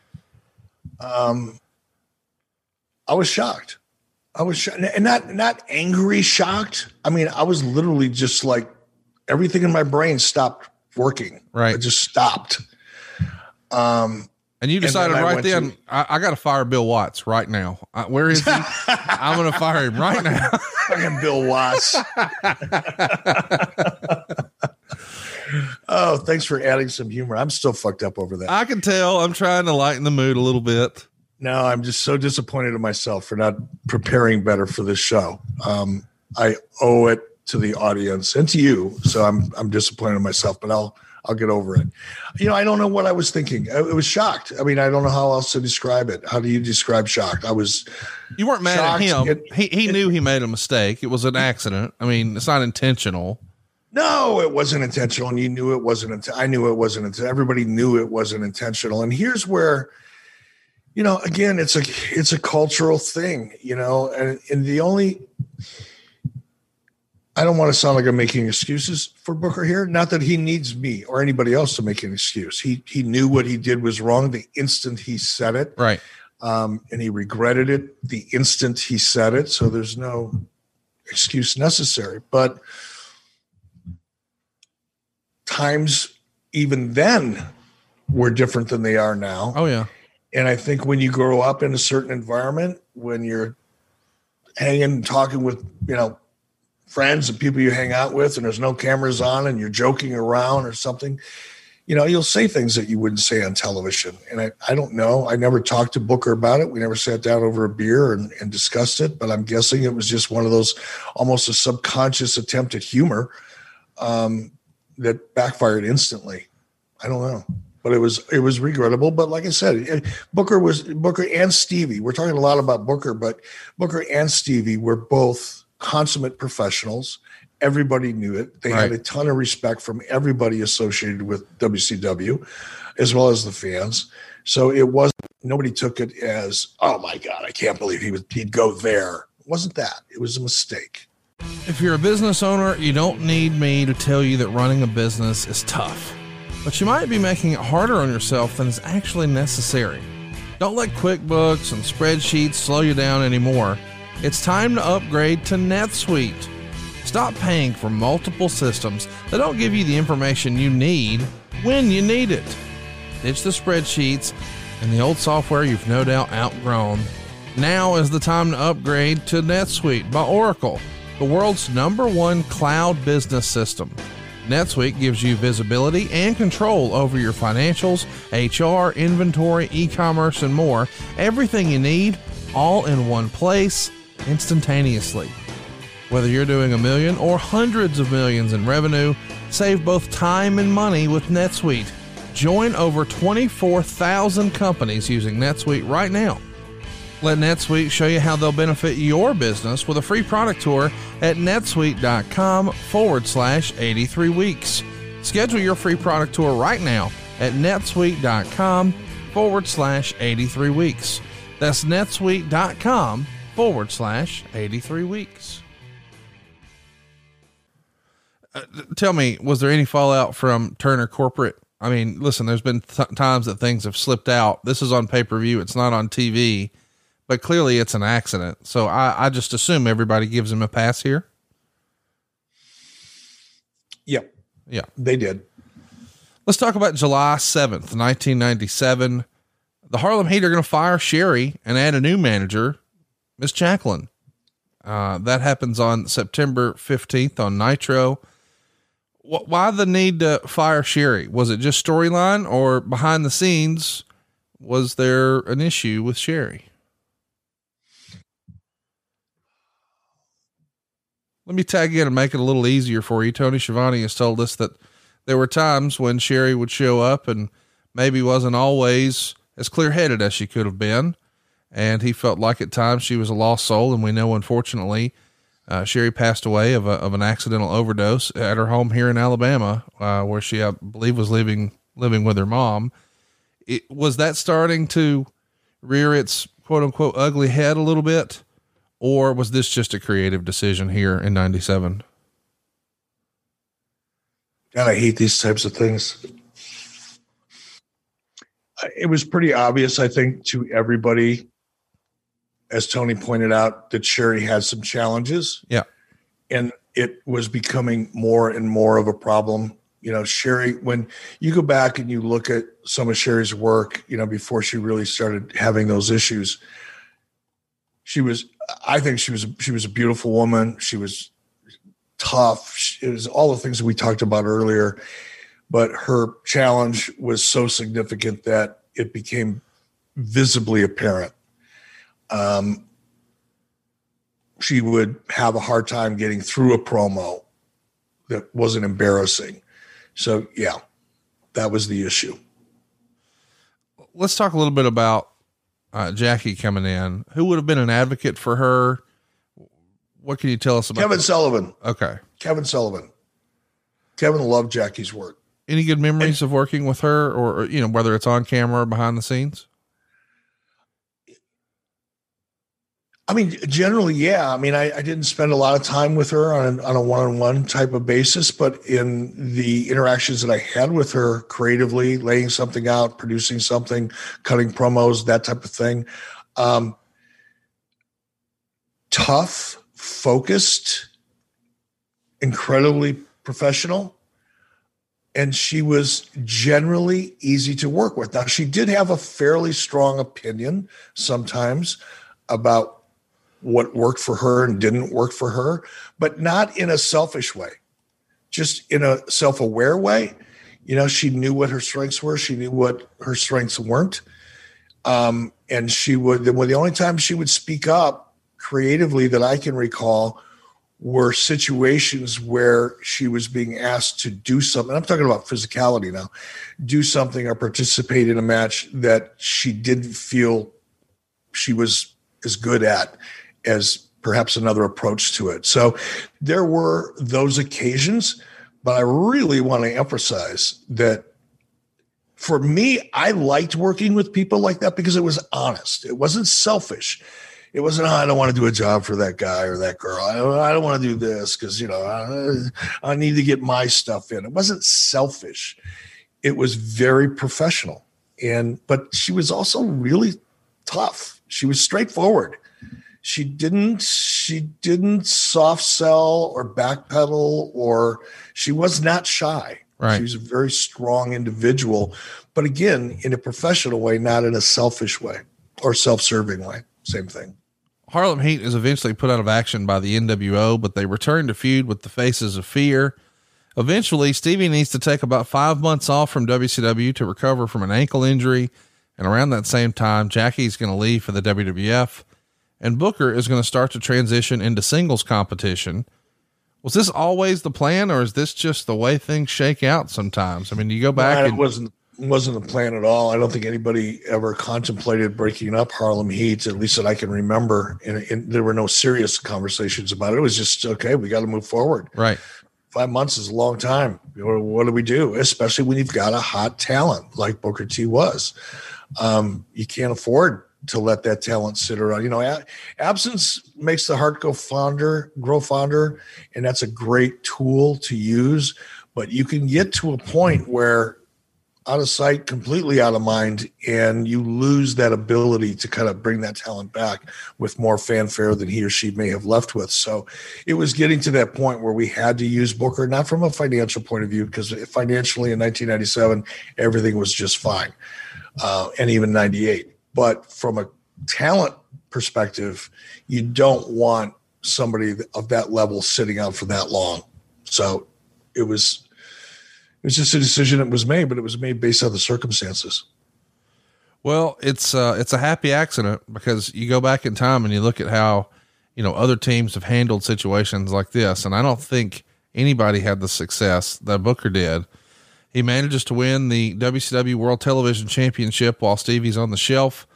Um, I was shocked. I was sh- and not not angry, shocked. I mean, I was literally just like everything in my brain stopped working. Right, it just stopped. Um, and you decided and then right then, to, I, I got to fire Bill Watts right now. Uh, where is he? [laughs] I'm going to fire him right now. Fucking Bill Watts. [laughs] Oh, thanks for adding some humor. I'm still fucked up over that. I can tell. I'm trying to lighten the mood a little bit. No, I'm just so disappointed in myself for not preparing better for this show. Um, I owe it to the audience and to you. So I'm I'm disappointed in myself, but I'll I'll get over it. You know, I don't know what I was thinking. I, I was shocked. I mean, I don't know how else to describe it. How do you describe shocked? I was. You weren't mad at him. It- he he it- knew he made a mistake. It was an accident. I mean, it's not intentional. No, it wasn't intentional, and you knew it wasn't. I knew it wasn't. Everybody knew it wasn't intentional. And here's where, you know, again, it's a it's a cultural thing, you know, and and the only. I don't want to sound like I'm making excuses for Booker here. Not that he needs me or anybody else to make an excuse. He he knew what he did was wrong the instant he said it, Right. um, and he regretted it the instant he said it. So there's no excuse necessary. But times even then were different than they are now. Oh yeah. And I think when you grow up in a certain environment, when you're hanging and talking with, you know, friends and people you hang out with, and there's no cameras on and you're joking around or something, you know, you'll say things that you wouldn't say on television. And I, I don't know. I never talked to Booker about it. We never sat down over a beer and, and discussed it, but I'm guessing it was just one of those almost a subconscious attempt at humor um, that backfired instantly. I don't know but it was it was regrettable. But like I said, eh, Booker was Booker and Stevie. We're talking a lot about Booker, but Booker and Stevie were both consummate professionals. Everybody knew it. They had a ton of respect from everybody associated with WCW, as well as the fans. So it was nobody took it as oh my god, I can't believe he would he'd go there. It wasn't that? It was a mistake. If you're a business owner, you don't need me to tell you that running a business is tough. But you might be making it harder on yourself than is actually necessary. Don't let QuickBooks and spreadsheets slow you down anymore. It's time to upgrade to NetSuite. Stop paying for multiple systems that don't give you the information you need when you need it. Ditch the spreadsheets and the old software you've no doubt outgrown. Now is the time to upgrade to NetSuite by Oracle, the world's number one cloud business system. NetSuite gives you visibility and control over your financials, HR, inventory, e commerce, and more. Everything you need, all in one place, instantaneously. Whether you're doing a million or hundreds of millions in revenue, save both time and money with NetSuite. Join over 24,000 companies using NetSuite right now. Let NetSuite show you how they'll benefit your business with a free product tour at netsuite.com forward slash 83 weeks. Schedule your free product tour right now at netsuite.com forward slash 83 weeks. That's netsuite.com forward slash 83 weeks. Uh, tell me, was there any fallout from Turner Corporate? I mean, listen, there's been th- times that things have slipped out. This is on pay per view, it's not on TV, but clearly it's an accident. So I, I just assume everybody gives him a pass here. Yep, Yeah. they did. Let's talk about July 7th, 1997. The Harlem Heat are going to fire Sherri and add a new manager, Miss Jacqueline. Uh, that happens on September 15th on Nitro. Wh- Why the need to fire Sherri? Was it just storyline or behind the scenes? Was there an issue with Sherri? Let me tag in and make it a little easier for you. Tony Schiavone has told us that there were times when Sherri would show up and maybe wasn't always as clear headed as she could have been. And he felt like at times she was a lost soul. And we know, unfortunately, uh, Sherri passed away of, a, of an accidental overdose at her home here in Alabama, uh, where she, I believe, was living living with her mom. It, was that starting to rear its quote unquote ugly head a little bit, or was this just a creative decision here in '97? God, I hate these types of things. Uh, it was pretty obvious, I think, to everybody, as Tony pointed out, that Sherri had some challenges. Yeah. And it was becoming more and more of a problem. You know, Sherri, when you go back and you look at some of Sherri's work, you know, before she really started having those issues, she was, I think she was, she was a beautiful woman. She was tough. It was all the things that we talked about earlier. but her challenge was so significant that it became visibly apparent. Um, she would have a hard time getting through a promo that wasn't embarrassing. So, yeah, that was the issue. Let's talk a little bit about uh, Jackie coming in. Who would have been an advocate for her? What can you tell us about Kevin Sullivan? Okay. Kevin Sullivan. Kevin loved Jackie's work. Any good memories and, of working with her or, you know, whether it's on camera or behind the scenes? I mean, generally, yeah. I mean, I, I, didn't spend a lot of time with her on, on a one-on-one type of basis, but in the interactions that I had with her creatively, laying something out, producing something, cutting promos, that type of thing, um, tough, focused, incredibly professional, and she was generally easy to work with. Now, she did have a fairly strong opinion sometimes about what worked for her and didn't work for her, but not in a selfish way, just in a self aware way. You know, she knew what her strengths were, she knew what her strengths weren't. Um, and she would, well, the only time she would speak up creatively that I can recall were situations where she was being asked to do something. I'm talking about physicality now, do something or participate in a match that she didn't feel she was as good at as perhaps another approach to it. So there were those occasions, but I really want to emphasize that for me, I liked working with people like that because it was honest. It wasn't selfish. It wasn't, oh, I don't want to do a job for that guy or that girl. I don't, I don't want to do this because, you know, I, I need to get my stuff in. It wasn't selfish. It was very professional. And, but she was also really tough. She was straightforward she didn't she didn't soft sell or backpedal or she was not shy. Right. She was a very strong individual but again in a professional way not in a selfish way or self-serving way. Same thing. Harlem heat is eventually put out of action by the nwo but they return to feud with the faces of fear. Eventually stevie needs to take about five months off from wcw to recover from an ankle injury. And around that same time jackie's going to leave for the wwf and Booker is going to start to transition into singles competition. Was this always the plan, or is this just the way things shake out sometimes? I mean, you go back. No, and- it wasn't wasn't the plan at all. I don't think anybody ever contemplated breaking up Harlem Heat, at least that I can remember. And, and there were no serious conversations about it. It was just okay. We got to move forward. Right. Five months is a long time. What do we do? Especially when you've got a hot talent like Booker T was. Um, you can't afford to let that talent sit around. You know, absence makes the heart go fonder, grow fonder, and that's a great tool to use. But you can get to a point where out of sight, completely out of mind, and you lose that ability to kind of bring that talent back with more fanfare than he or she may have left with. So it was getting to that point where we had to use Booker, not from a financial point of view, because financially in 1997, everything was just fine, uh, and even 98 but from a talent perspective, you don't want somebody of that level sitting out for that long. So it was it was just a decision that was made, but it was made based on the circumstances. Well, it's uh, it's a happy accident because you go back in time and you look at how you know other teams have handled situations like this, and I don't think anybody had the success that Booker did. He manages to win the WCW World Television Championship while Stevie's on the shelf.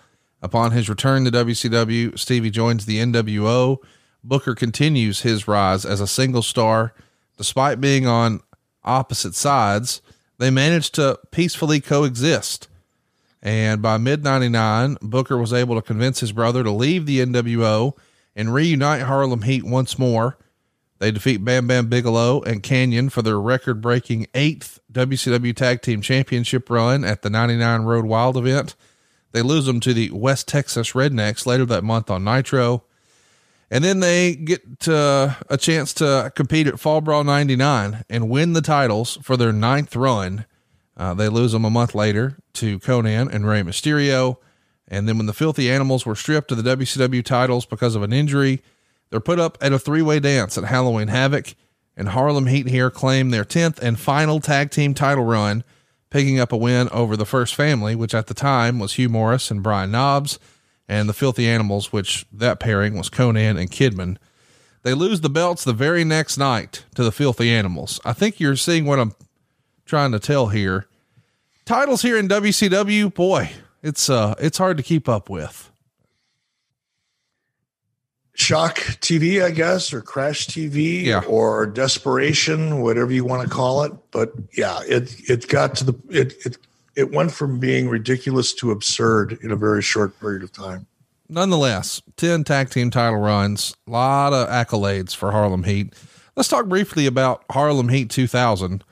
Upon his return to WCW, Stevie joins the NWO. Booker continues his rise as a single star. Despite being on opposite sides, they managed to peacefully coexist. And by mid 99, Booker was able to convince his brother to leave the NWO and reunite Harlem Heat once more. They defeat Bam Bam Bigelow and Kanyon for their record breaking eighth WCW Tag Team Championship run at the 99 Road Wild event. They lose them to the West Texas Rednecks later that month on Nitro. And then they get uh, a chance to compete at Fall Brawl 99 and win the titles for their ninth run. Uh, they lose them a month later to Konnan and Rey Mysterio. And then when the Filthy Animals were stripped of the WCW titles because of an injury, they're put up at a three way dance at Halloween Havoc. And Harlem Heat here claim their 10th and final tag team title run, picking up a win over the First Family, which at the time was Hugh Morris and Brian Knobbs, and the Filthy Animals, which that pairing was Konnan and Kidman. They lose the belts the very next night to the Filthy Animals. I think you're seeing what I'm trying to tell here. Titles here in WCW, boy, it's uh it's hard to keep up with. Shock TV, I guess, or Crash TV, Yeah. or Desperation, whatever you want to call it. But yeah, it it got to the it it it went from being ridiculous to absurd in a very short period of time. Nonetheless, 10 tag team title runs, a lot of accolades for Harlem Heat. Let's talk briefly about Harlem Heat 2000.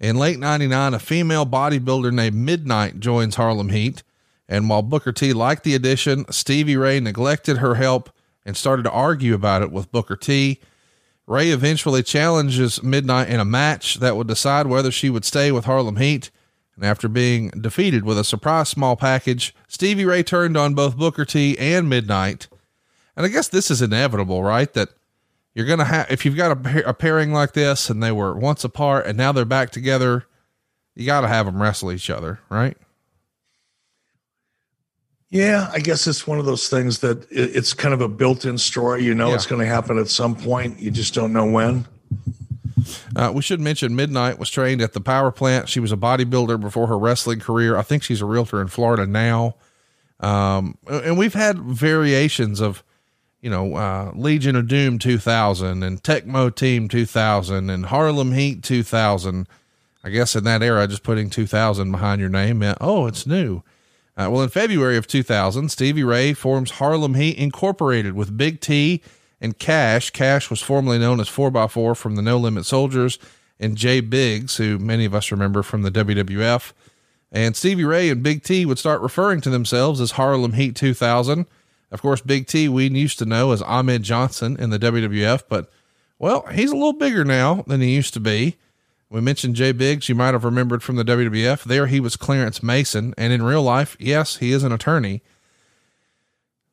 In late 99, a female bodybuilder named Midnight joins Harlem Heat. And while Booker T liked the addition, Stevie Ray neglected her help and started to argue about it with Booker T. Ray eventually challenges Midnight in a match that would decide whether she would stay with Harlem Heat. And after being defeated with a surprise small package, Stevie Ray turned on both Booker T and Midnight. And I guess this is inevitable, right? That you're going to have, if you've got a, a pairing like this and they were once apart and now they're back together, you got to have them wrestle each other, right? Yeah, I guess it's one of those things that it's kind of a built-in story. You know, Yeah. it's going to happen at some point. You just don't know when. Uh, we should mention Midnight was trained at the power plant. She was a bodybuilder before her wrestling career. I think she's a realtor in Florida now. Um, and we've had variations of, you know, uh, Legion of Doom 2000 and Techno Team 2000 and Harlem Heat 2000. I guess in that era, just putting 2000 behind your name meant, oh, it's new. Uh, well, in February of 2000, Stevie Ray forms Harlem Heat Incorporated with Big T and Cash. Cash was formerly known as 4x4 from the No Limit Soldiers, and J. Biggs, who many of us remember from the WWF. And Stevie Ray and Big T would start referring to themselves as Harlem Heat 2000. Of course, Big T we used to know as Ahmed Johnson in the WWF, but well, he's a little bigger now than he used to be. We mentioned J. Biggs, you might have remembered from the WWF. There he was Clarence Mason, and in real life, yes, he is an attorney.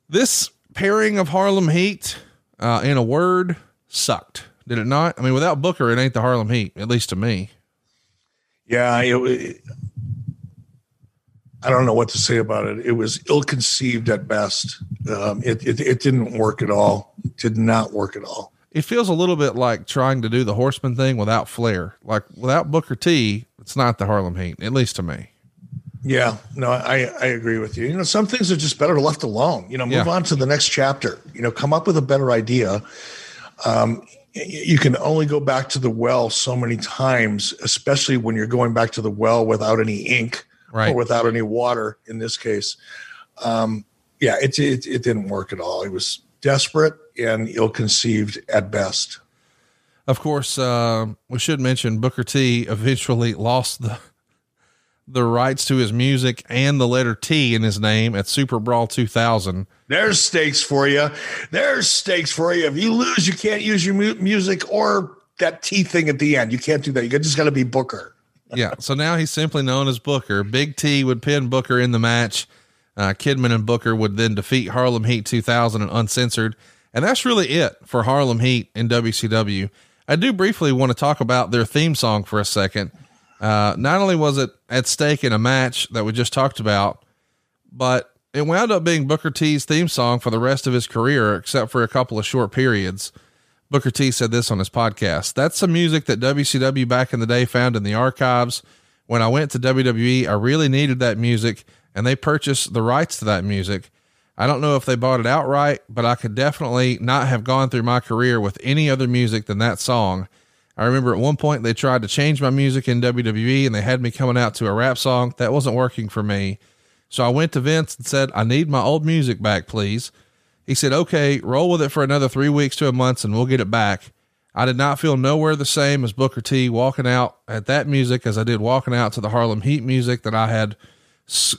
This pairing of Harlem Heat, uh, in a word, sucked. Did it not? I mean, without Booker, it ain't the Harlem Heat, at least to me. Yeah, it, it- I don't know what to say about it. It was ill-conceived at best. Um, it, it it didn't work at all. It did not work at all. It feels a little bit like trying to do the Horseman thing without Flair. Like without Booker T, it's not the Harlem Heat, at least to me. Yeah, no, I I agree with you. You know, some things are just better left alone. You know, move Yeah. on to the next chapter. You know, come up with a better idea. Um, you can only go back to the well so many times, especially when you're going back to the well without any ink Right. or without any water. In this case, um, yeah, it, it it didn't work at all. It was desperate and ill-conceived at best. Of course, uh, we should mention Booker T eventually lost the the rights to his music and the letter T in his name at Super Brawl 2000. There's stakes for you. There's stakes for you. If you lose, you can't use your mu- music or that T thing at the end. You can't do that. You just got to be Booker. yeah. So now he's simply known as Booker. Big T would pin Booker in the match. Uh, Kidman and Booker would then defeat Harlem Heat 2000 and uncensored. And that's really it for Harlem Heat in WCW. I do briefly want to talk about their theme song for a second. Uh, not only was it at stake in a match that we just talked about, but it wound up being Booker T's theme song for the rest of his career, except for a couple of short periods. Booker T said this on his podcast. That's some music that WCW back in the day found in the archives. When I went to WWE, I really needed that music and they purchased the rights to that music. I don't know if they bought it outright, but I could definitely not have gone through my career with any other music than that song. I remember at one point they tried to change my music in WWE and they had me coming out to a rap song. That wasn't working for me. So I went to Vince and said, I need my old music back, please. He said, okay, roll with it for another three weeks to a month and we'll get it back. I did not feel nowhere the same as Booker T walking out at that music as I did walking out to the Harlem Heat music that I had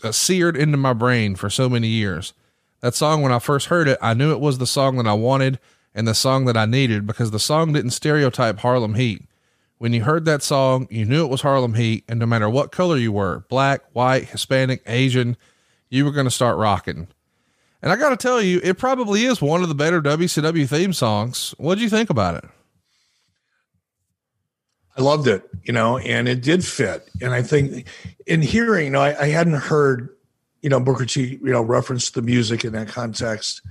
uh, seared into my brain for so many years. That song, when I first heard it, I knew it was the song that I wanted and the song that I needed because the song didn't stereotype Harlem Heat. When you heard that song, you knew it was Harlem Heat, and no matter what color you were black, white, Hispanic, Asian you were going to start rocking. And I got to tell you, it probably is one of the better WCW theme songs. What do you think about it? I loved it, you know, and it did fit. And I think in hearing, you know, I, I hadn't heard, you know, Booker T, you know, referenced the music in that context,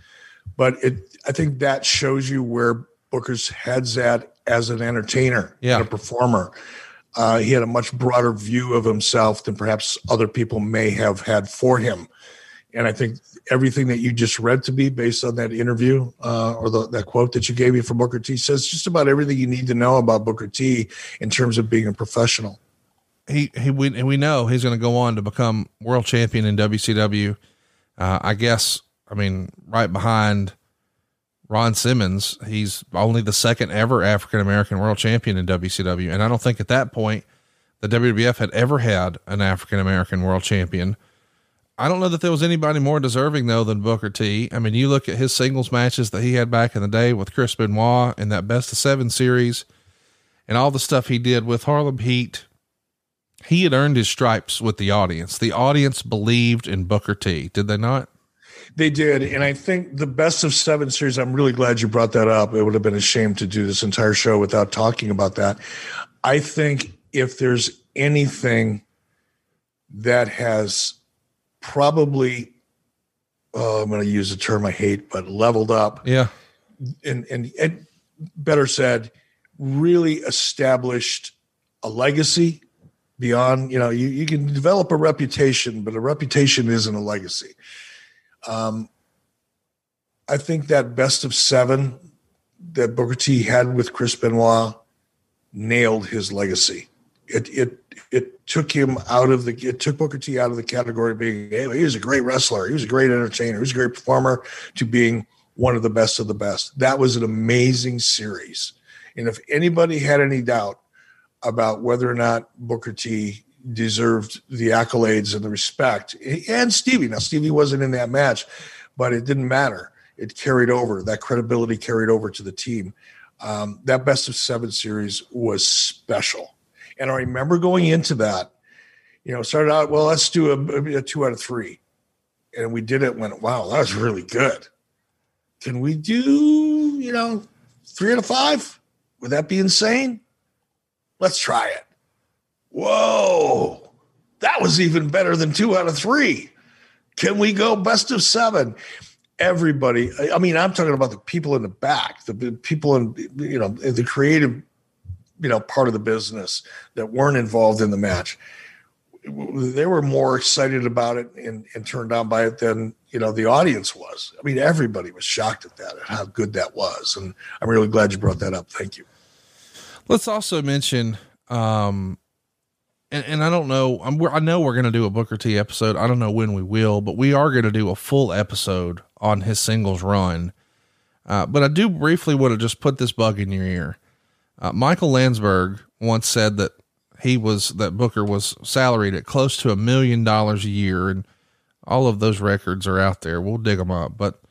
but it, I think that shows you where Booker's head's at as an entertainer Yeah. and a performer. Uh, he had a much broader view of himself than perhaps other people may have had for him. And I think everything that you just read to me based on that interview uh, or the, that quote that you gave me from Booker T says just about everything you need to know about Booker T in terms of being a professional. He he we we know he's going to go on to become world champion in WCW. Uh, I guess I mean right behind Ron Simmons, he's only the second ever African American world champion in WCW, and I don't think at that point the WWF had ever had an African American world champion. I don't know that there was anybody more deserving though than Booker T. I mean, you look at his singles matches that he had back in the day with Chris Benoit in that best of seven series and all the stuff he did with Harlem Heat he had earned his stripes with the audience. The audience believed in Booker T, did they not? They did. And I think the best of seven series, I'm really glad you brought that up. It would have been a shame to do this entire show without talking about that. I think if there's anything that has probably, oh, I'm going to use a term I hate, but leveled up Yeah. and, and, and better said, really established a legacy beyond, you know, you, you can develop a reputation, but a reputation isn't a legacy. Um, I think that best of seven that Booker T had with Chris Benoit nailed his legacy. It it it took him out of the it took Booker T out of the category of being he was a great wrestler, he was a great entertainer, he was a great performer to being one of the best of the best. That was an amazing series. And if anybody had any doubt about whether or not Booker T deserved the accolades and the respect, and Stevie. Now, Stevie wasn't in that match, but it didn't matter. It carried over. That credibility carried over to the team. Um, that best of seven series was special. And I remember going into that, you know, started out, well, let's do a, a two out of three. And we did it, went, wow, that was really good. Can we do, you know, three out of five? Would that be insane? Let's try it. Whoa, that was even better than two out of three. Can we go best of seven? Everybody, I mean, I'm talking about the people in the back, the people in, you know, the creative, you know, part of the business that weren't involved in the match. They were more excited about it and, and turned on by it than, you know, the audience was. I mean, everybody was shocked at that, at how good that was. And I'm really glad you brought that up. Thank you. Let's also mention, um, and, and I don't know, I'm, I know we're going to do a Booker T episode. I don't know when we will, but we are going to do a full episode on his singles run. Uh, but I do briefly want to just put this bug in your ear. Uh, Michael Landsberg once said that he was, that Booker was salaried at close to a million dollars a year. And all of those records are out there. We'll dig them up, but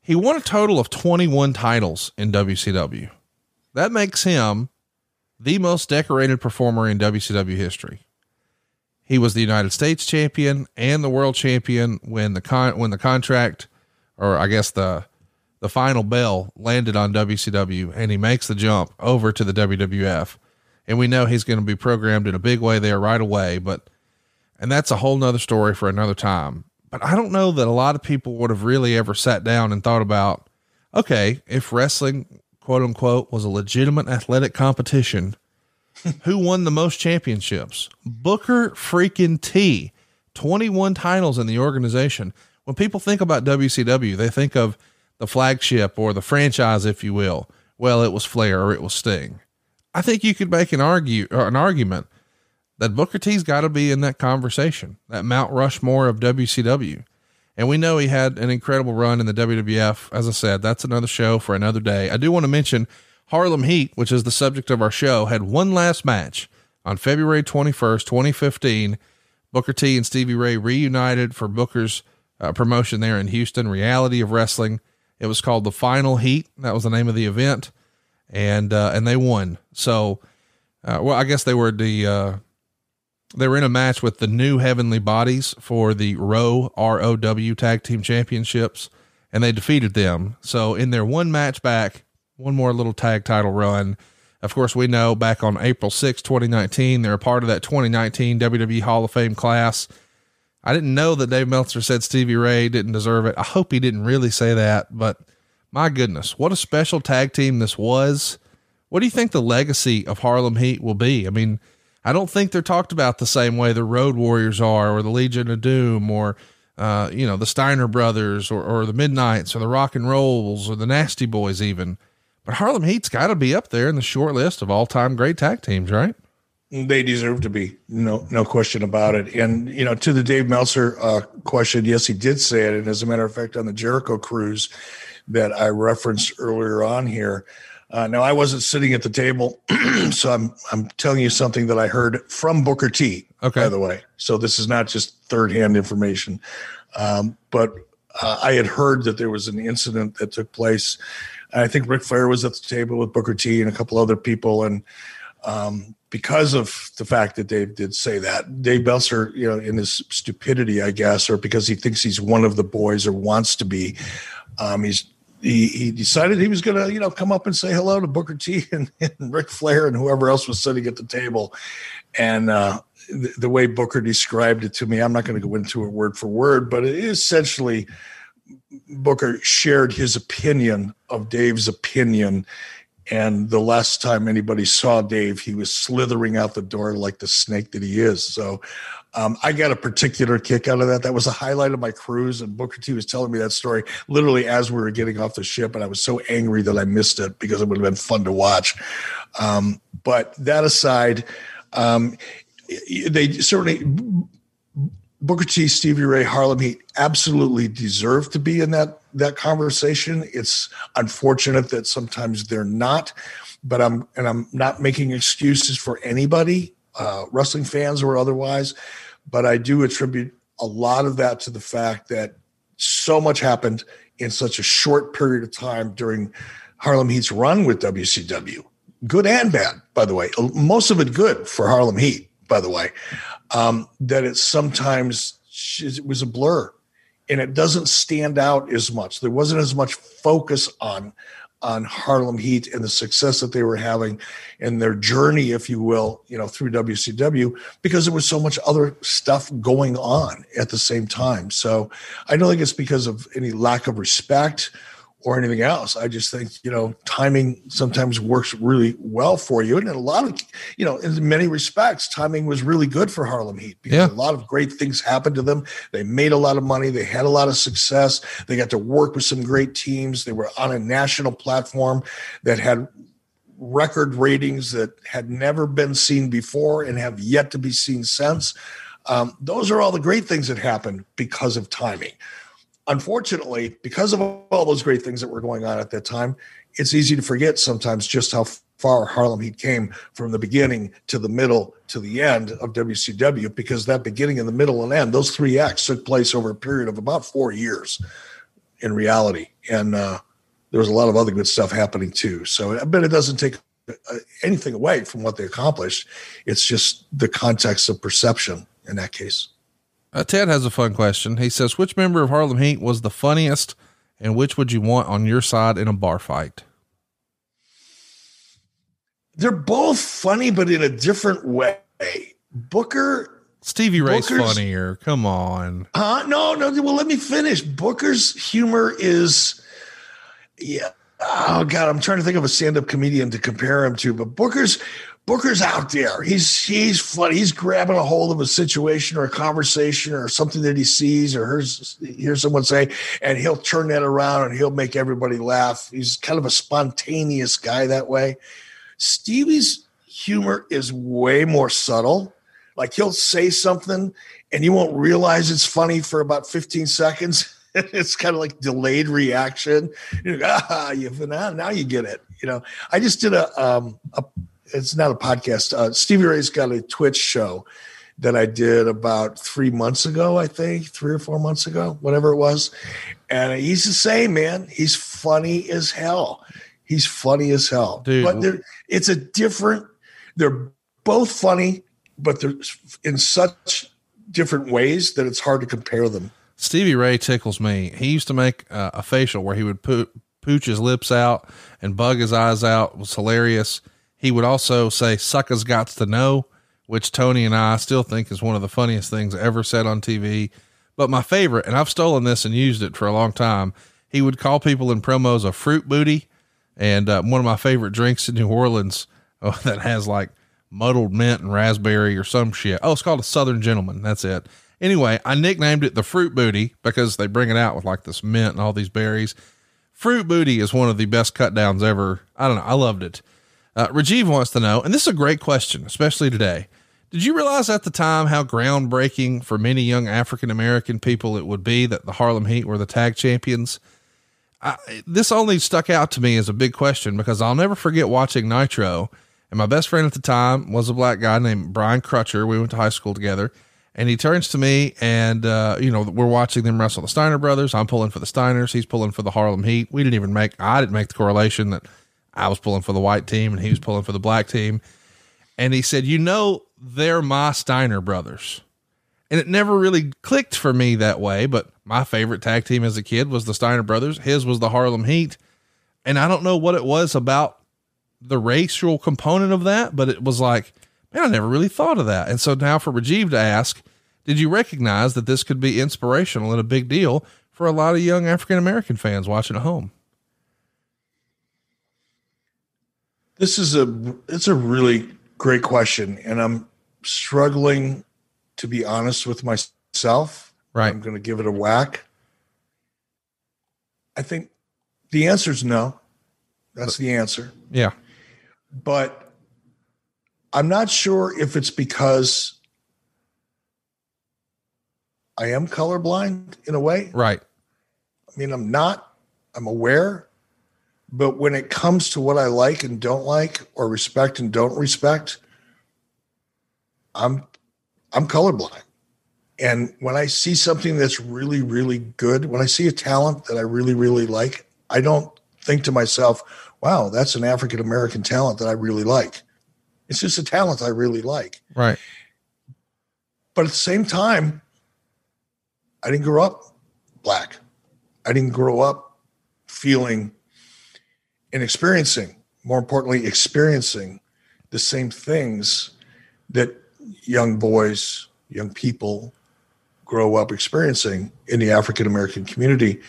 he won a total of 21 titles in WCW. That makes him the most decorated performer in WCW history. He was the United States champion and the world champion when the con when the contract, or I guess the the final bell landed on WCW, and he makes the jump over to the WWF. And we know he's going to be programmed in a big way there right away. But and that's a whole nother story for another time. But I don't know that a lot of people would have really ever sat down and thought about, okay, if wrestling quote unquote was a legitimate athletic competition, [laughs] who won the most championships? Booker freaking T. 21 titles in the organization. When people think about WCW, they think of the flagship or the franchise, if you will. Well, it was Flair or it was Sting. I think you could make an argue or an argument that Booker T's got to be in that conversation, that Mount Rushmore of WCW. And we know he had an incredible run in the WWF. As I said, that's another show for another day. I do want to mention Harlem Heat, which is the subject of our show, had one last match on February 21st, 2015. Booker T and Stevie Ray reunited for Booker's uh, promotion there in Houston, Reality of Wrestling. It was called the Final Heat. That was the name of the event. And, uh, and they won. So, uh, well, I guess they were the, uh, they were in a match with the new Heavenly Bodies for the Row ROW Tag Team Championships, and they defeated them. So in their one match back, one more little tag title run, Of course, we know back on April 6, 2019, they're a part of that 2019 WWE Hall of Fame class. I didn't know that Dave Meltzer said Stevie Ray didn't deserve it. I hope he didn't really say that, but my goodness, what a special tag team this was. What do you think the legacy of Harlem Heat will be? I mean, I don't think they're talked about the same way the Road Warriors are, or the Legion of Doom, or uh, you know, the Steiner Brothers, or, or the Midnight's, or the Rock and Rolls, or the Nasty Boys, even. But Harlem Heat's got to be up there in the short list of all time great tag teams, right? They deserve to be, no, no question about it. And you know, to the Dave Meltzer uh, question, yes, he did say it. And as a matter of fact, on the Jericho cruise that I referenced earlier on here, uh, now I wasn't sitting at the table, [clears throat] so I'm I'm telling you something that I heard from Booker T. Okay, by the way, so this is not just third hand information, um, but uh, I had heard that there was an incident that took place. I think Ric Flair was at the table with Booker T and a couple other people, and um, because of the fact that Dave did say that, Dave Meltzer, you know, in his stupidity, I guess, or because he thinks he's one of the boys or wants to be, um, he's he, he decided he was going to, you know, come up and say hello to Booker T [laughs] and, and Flair and whoever else was sitting at the table. And uh, the, the, way Booker described it to me, I'm not going to go into it word for word, but it essentially Booker shared his opinion of Dave's opinion. And the last time anybody saw Dave, he was slithering out the door like the snake that he is. So um, I got a particular kick out of that. That was a highlight of my cruise, and Booker T was telling me that story literally as we were getting off the ship, and I was so angry that I missed it because it would have been fun to watch. Um, but that aside, um, they certainly Booker T, Stevie Ray, Harlem Heat absolutely deserve to be in that that conversation. It's unfortunate that sometimes they're not, but I'm and I'm not making excuses for anybody uh, wrestling fans or otherwise. But I do attribute a lot of that to the fact that so much happened in such a short period of time during Harlem Heat's run with WCW. Good and bad, by the way. Most of it good for Harlem Heat, by the way. Um, that it sometimes it was a blur and it doesn't stand out as much. There wasn't as much focus on on Harlem Heat and the success that they were having and their journey, if you will, you know, through WCW, because there was so much other stuff going on at the same time. So I don't think it's because of any lack of respect or anything else. I just think, you know, timing sometimes works really well for you. And in a lot of, you know, in many respects, timing was really good for Harlem Heat because yeah. a lot of great things happened to them. They made a lot of money. They had a lot of success. They got to work with some great teams. They were on a national platform that had record ratings that had never been seen before and have yet to be seen since. Um, those are all the great things that happened because of timing unfortunately, because of all those great things that were going on at that time, it's easy to forget sometimes just how far Harlem Heat came from the beginning to the middle to the end of WCW because that beginning and the middle and end, those three acts took place over a period of about four years in reality. And uh, there was a lot of other good stuff happening too. So I bet it doesn't take uh, anything away from what they accomplished. It's just the context of perception in that case. Uh, Ted has a fun question. He says, "Which member of Harlem Heat was the funniest, and which would you want on your side in a bar fight?" They're both funny, but in a different way. Booker, Stevie Ray's Booker's, funnier. Come on. Huh? No, no. Well, let me finish. Booker's humor is, yeah. Oh God, I'm trying to think of a stand-up comedian to compare him to, but Booker's Booker's out there. He's he's funny. He's grabbing a hold of a situation or a conversation or something that he sees or hears hears someone say, and he'll turn that around and he'll make everybody laugh. He's kind of a spontaneous guy that way. Stevie's humor is way more subtle. Like he'll say something and you won't realize it's funny for about 15 seconds. [laughs] it's kind of like delayed reaction. You know, ah, you now, now you get it. You know, I just did a um, a it's not a podcast. Uh, Stevie Ray's got a Twitch show that I did about three months ago, I think, three or four months ago, whatever it was. And he's the same, man. He's funny as hell. He's funny as hell. Dude. But it's a different, they're both funny, but they're in such different ways that it's hard to compare them. Stevie Ray tickles me. He used to make uh, a facial where he would put, pooch his lips out and bug his eyes out. It was hilarious He would also say, Suckers Gots to Know, which Tony and I still think is one of the funniest things ever said on TV. But my favorite, and I've stolen this and used it for a long time, he would call people in promos a fruit booty. And uh, one of my favorite drinks in New Orleans [laughs] oh, that has like muddled mint and raspberry or some shit. Oh, it's called a Southern Gentleman. That's it. Anyway, I nicknamed it the Fruit Booty because they bring it out with like this mint and all these berries. Fruit Booty is one of the best cut downs ever. I don't know. I loved it. Uh, Rajiv wants to know, and this is a great question, especially today. Did you realize at the time how groundbreaking for many young African American people it would be that the Harlem Heat were the tag champions? I, this only stuck out to me as a big question because I'll never forget watching Nitro. And my best friend at the time was a black guy named Brian Crutcher. We went to high school together. And he turns to me and, uh, you know, we're watching them wrestle the Steiner brothers. I'm pulling for the Steiners. He's pulling for the Harlem Heat. We didn't even make, I didn't make the correlation that I was pulling for the white team and he was pulling for the black team. And he said, you know, they're my Steiner brothers. And it never really clicked for me that way. But my favorite tag team as a kid was the Steiner brothers. His was the Harlem Heat. And I don't know what it was about the racial component of that, but it was like, man, I never really thought of that. And so now for Rajiv to ask, did you recognize that this could be inspirational and a big deal for a lot of young African American fans watching at home? This is a it's a really great question, and I'm struggling to be honest with myself. Right. I'm going to give it a whack. I think the answer is no. That's the answer. Yeah. But I'm not sure if it's because I am colorblind in a way. Right. I mean, I'm not, I'm aware, but when it comes to what I like and don't like or respect and don't respect, I'm I'm colorblind. And when I see something that's really, really good, when I see a talent that I really, really like, I don't think to myself, wow, that's an African American talent that I really like. It's just a talent I really like. Right. But at the same time, I didn't grow up black. I didn't grow up feeling and experiencing, more importantly, experiencing the same things that young boys, young people grow up experiencing in the African American community.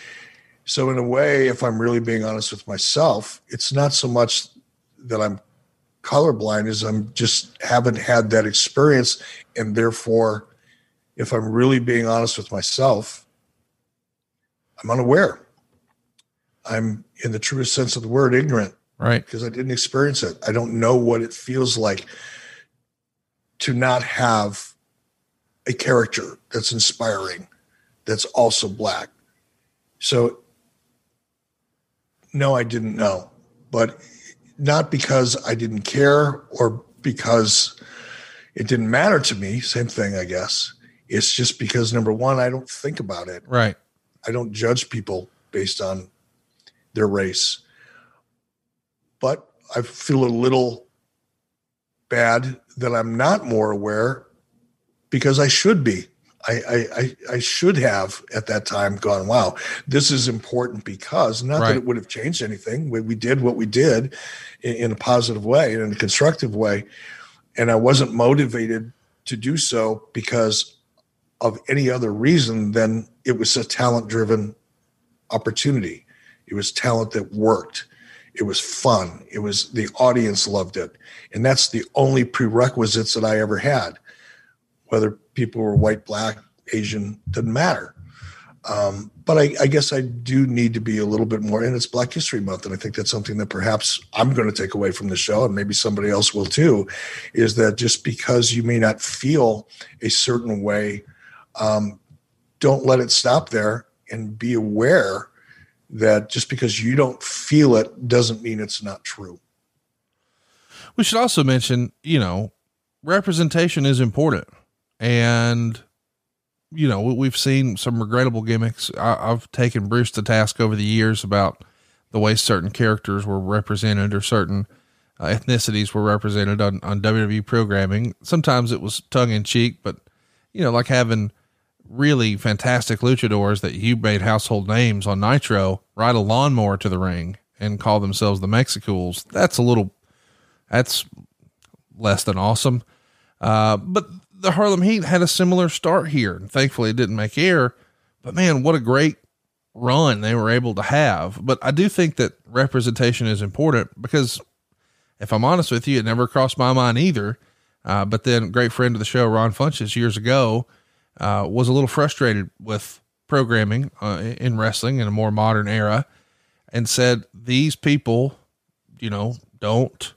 So, in a way, if I'm really being honest with myself, it's not so much that I'm colorblind as I'm just haven't had that experience. And therefore, if I'm really being honest with myself, I'm unaware. I'm, in the truest sense of the word, ignorant Right. because I didn't experience it. I don't know what it feels like to not have a character that's inspiring, that's also black. So, no, I didn't know, but not because I didn't care or because it didn't matter to me. Same thing, I guess. It's just because number one, I don't think about it. Right. I don't judge people based on their race. But I feel a little bad that I'm not more aware because I should be. I, I, I, should have at that time gone, wow, this is important because not Right. that it would have changed anything. We, we did what we did in, in a positive way and in a constructive way. And I wasn't motivated to do so because of any other reason than it was a talent driven opportunity. It was talent that worked. It was fun. It was the audience loved it. And that's the only prerequisites that I ever had. Whether people were white, black, Asian, doesn't matter. Um, but I, I guess I do need to be a little bit more, and it's Black History Month, and I think that's something that perhaps I'm going to take away from the show, and maybe somebody else will too, is that just because you may not feel a certain way, um, don't let it stop there, and be aware that just because you don't feel it doesn't mean it's not true. We should also mention, you know, representation is important. And, you know, we- we've seen some regrettable gimmicks. I, I've taken Bruce to task over the years about the way certain characters were represented or certain uh, ethnicities were represented on, on WWE programming. Sometimes it was tongue in cheek, but, you know, like having really fantastic luchadors that you made household names on Nitro ride a lawnmower to the ring and call themselves the Mexicools. That's a little That's less than awesome. Uh, but the Harlem Heat had a similar start here. And thankfully, it didn't make air. But man, what a great run they were able to have. But I do think that representation is important because if I'm honest with you, it never crossed my mind either. Uh, but then, great friend of the show, Ron Funches, years ago, uh, was a little frustrated with programming uh, in wrestling in a more modern era and said, These people, you know, don't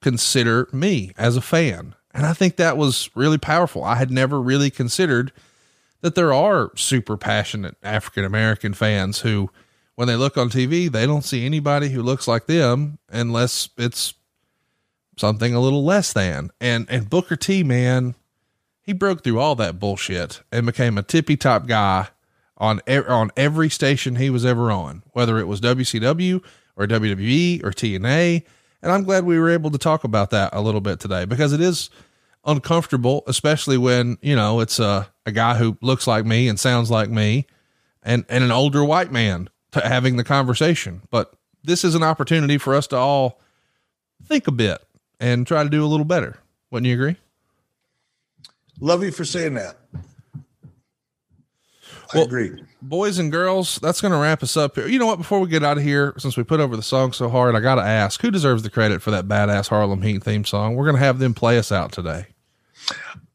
consider me as a fan. And I think that was really powerful. I had never really considered that there are super passionate African American fans who, when they look on TV, they don't see anybody who looks like them unless it's something a little less than. And and Booker T, man, he broke through all that bullshit and became a tippy top guy on on every station he was ever on, whether it was WCW or WWE or TNA. And I'm glad we were able to talk about that a little bit today because it is uncomfortable, especially when, you know, it's a, a guy who looks like me and sounds like me and, and an older white man to having the conversation. But this is an opportunity for us to all think a bit and try to do a little better. Wouldn't you agree? Love you for saying that. I well, agree. Boys and girls, that's going to wrap us up here. You know what? Before we get out of here, since we put over the song so hard, I got to ask who deserves the credit for that badass Harlem Heat theme song? We're going to have them play us out today.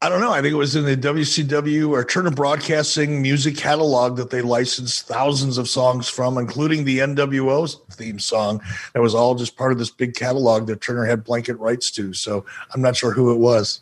I don't know. I think it was in the WCW or Turner Broadcasting music catalog that they licensed thousands of songs from, including the NWO's theme song. That was all just part of this big catalog that Turner had blanket rights to. So I'm not sure who it was.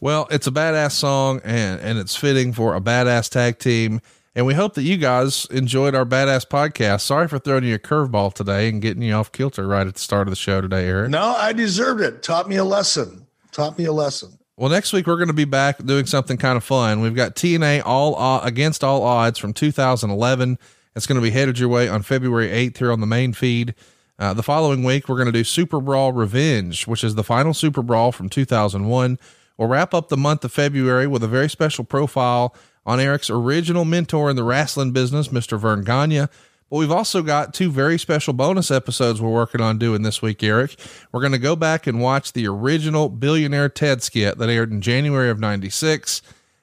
Well, it's a badass song and, and it's fitting for a badass tag team. And we hope that you guys enjoyed our badass podcast. Sorry for throwing you a curveball today and getting you off kilter right at the start of the show today, Eric. No, I deserved it. Taught me a lesson. Taught me a lesson. Well, next week we're going to be back doing something kind of fun. We've got TNA all uh, against all odds from 2011. It's going to be headed your way on February 8th here on the main feed. Uh, the following week we're going to do Super Brawl Revenge, which is the final Super Brawl from 2001. We'll wrap up the month of February with a very special profile on Eric's original mentor in the wrestling business, Mr. Verne Gagne. But we've also got two very special bonus episodes we're working on doing this week, Eric. We're going to go back and watch the original Billionaire Ted skit that aired in January of 96.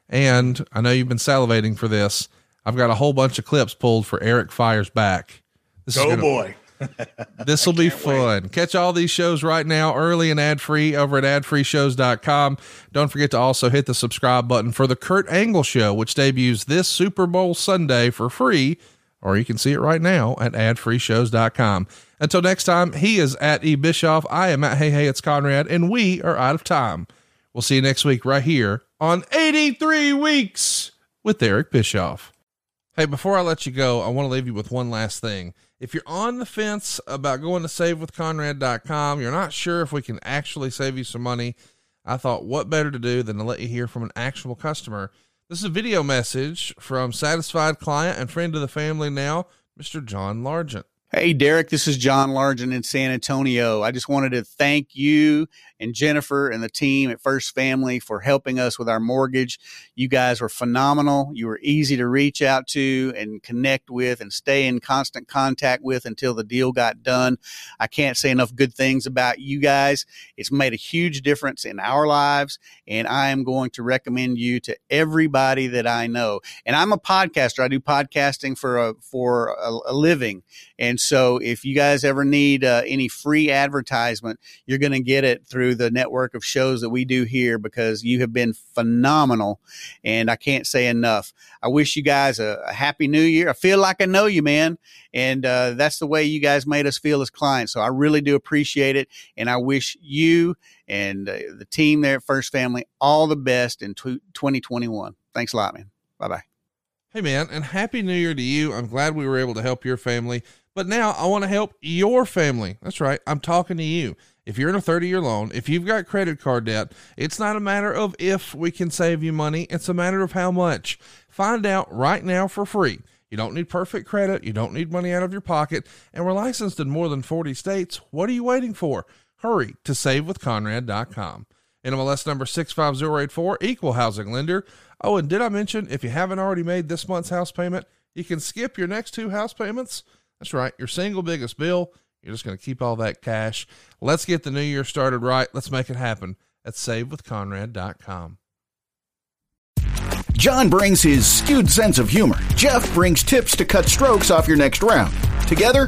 And I know you've been salivating for this. I've got a whole bunch of clips pulled for Eric Fires Back. This Go, gonna, boy. [laughs] this will be fun. Wait. Catch all these shows right now, early and ad free, over at adfreeshows.com. Don't forget to also hit the subscribe button for the Kurt Angle Show, which debuts this Super Bowl Sunday for free or you can see it right now at adfreeshows.com. Until next time, he is at E Bischoff. I am at Hey Hey It's Conrad, and we are out of time. We'll see you next week right here on 83 Weeks with Eric Bischoff. Hey, before I let you go, I want to leave you with one last thing. If you're on the fence about going to savewithconrad.com, you're not sure if we can actually save you some money, I thought what better to do than to let you hear from an actual customer this is a video message from satisfied client and friend of the family now, Mr. John Largent. Hey, Derek, this is John Largent in San Antonio. I just wanted to thank you and Jennifer and the team at First Family for helping us with our mortgage. You guys were phenomenal. You were easy to reach out to and connect with and stay in constant contact with until the deal got done. I can't say enough good things about you guys. It's made a huge difference in our lives, and I am going to recommend you to everybody that I know. And I'm a podcaster. I do podcasting for a for a, a living, and so if you guys ever need uh, any free advertisement, you're going to get it through through the network of shows that we do here because you have been phenomenal. And I can't say enough. I wish you guys a, a happy new year. I feel like I know you, man. And uh, that's the way you guys made us feel as clients. So I really do appreciate it. And I wish you and uh, the team there at First Family all the best in t- 2021. Thanks a lot, man. Bye bye. Hey, man, and Happy New Year to you. I'm glad we were able to help your family. But now I want to help your family. That's right. I'm talking to you. If you're in a 30 year loan, if you've got credit card debt, it's not a matter of if we can save you money, it's a matter of how much. Find out right now for free. You don't need perfect credit, you don't need money out of your pocket, and we're licensed in more than 40 states. What are you waiting for? Hurry to savewithconrad.com. NMLS number 65084, equal housing lender. Oh, and did I mention if you haven't already made this month's house payment, you can skip your next two house payments? That's right, your single biggest bill You're just going to keep all that cash. Let's get the new year started right. Let's make it happen at savewithconrad.com. John brings his skewed sense of humor. Jeff brings tips to cut strokes off your next round. Together,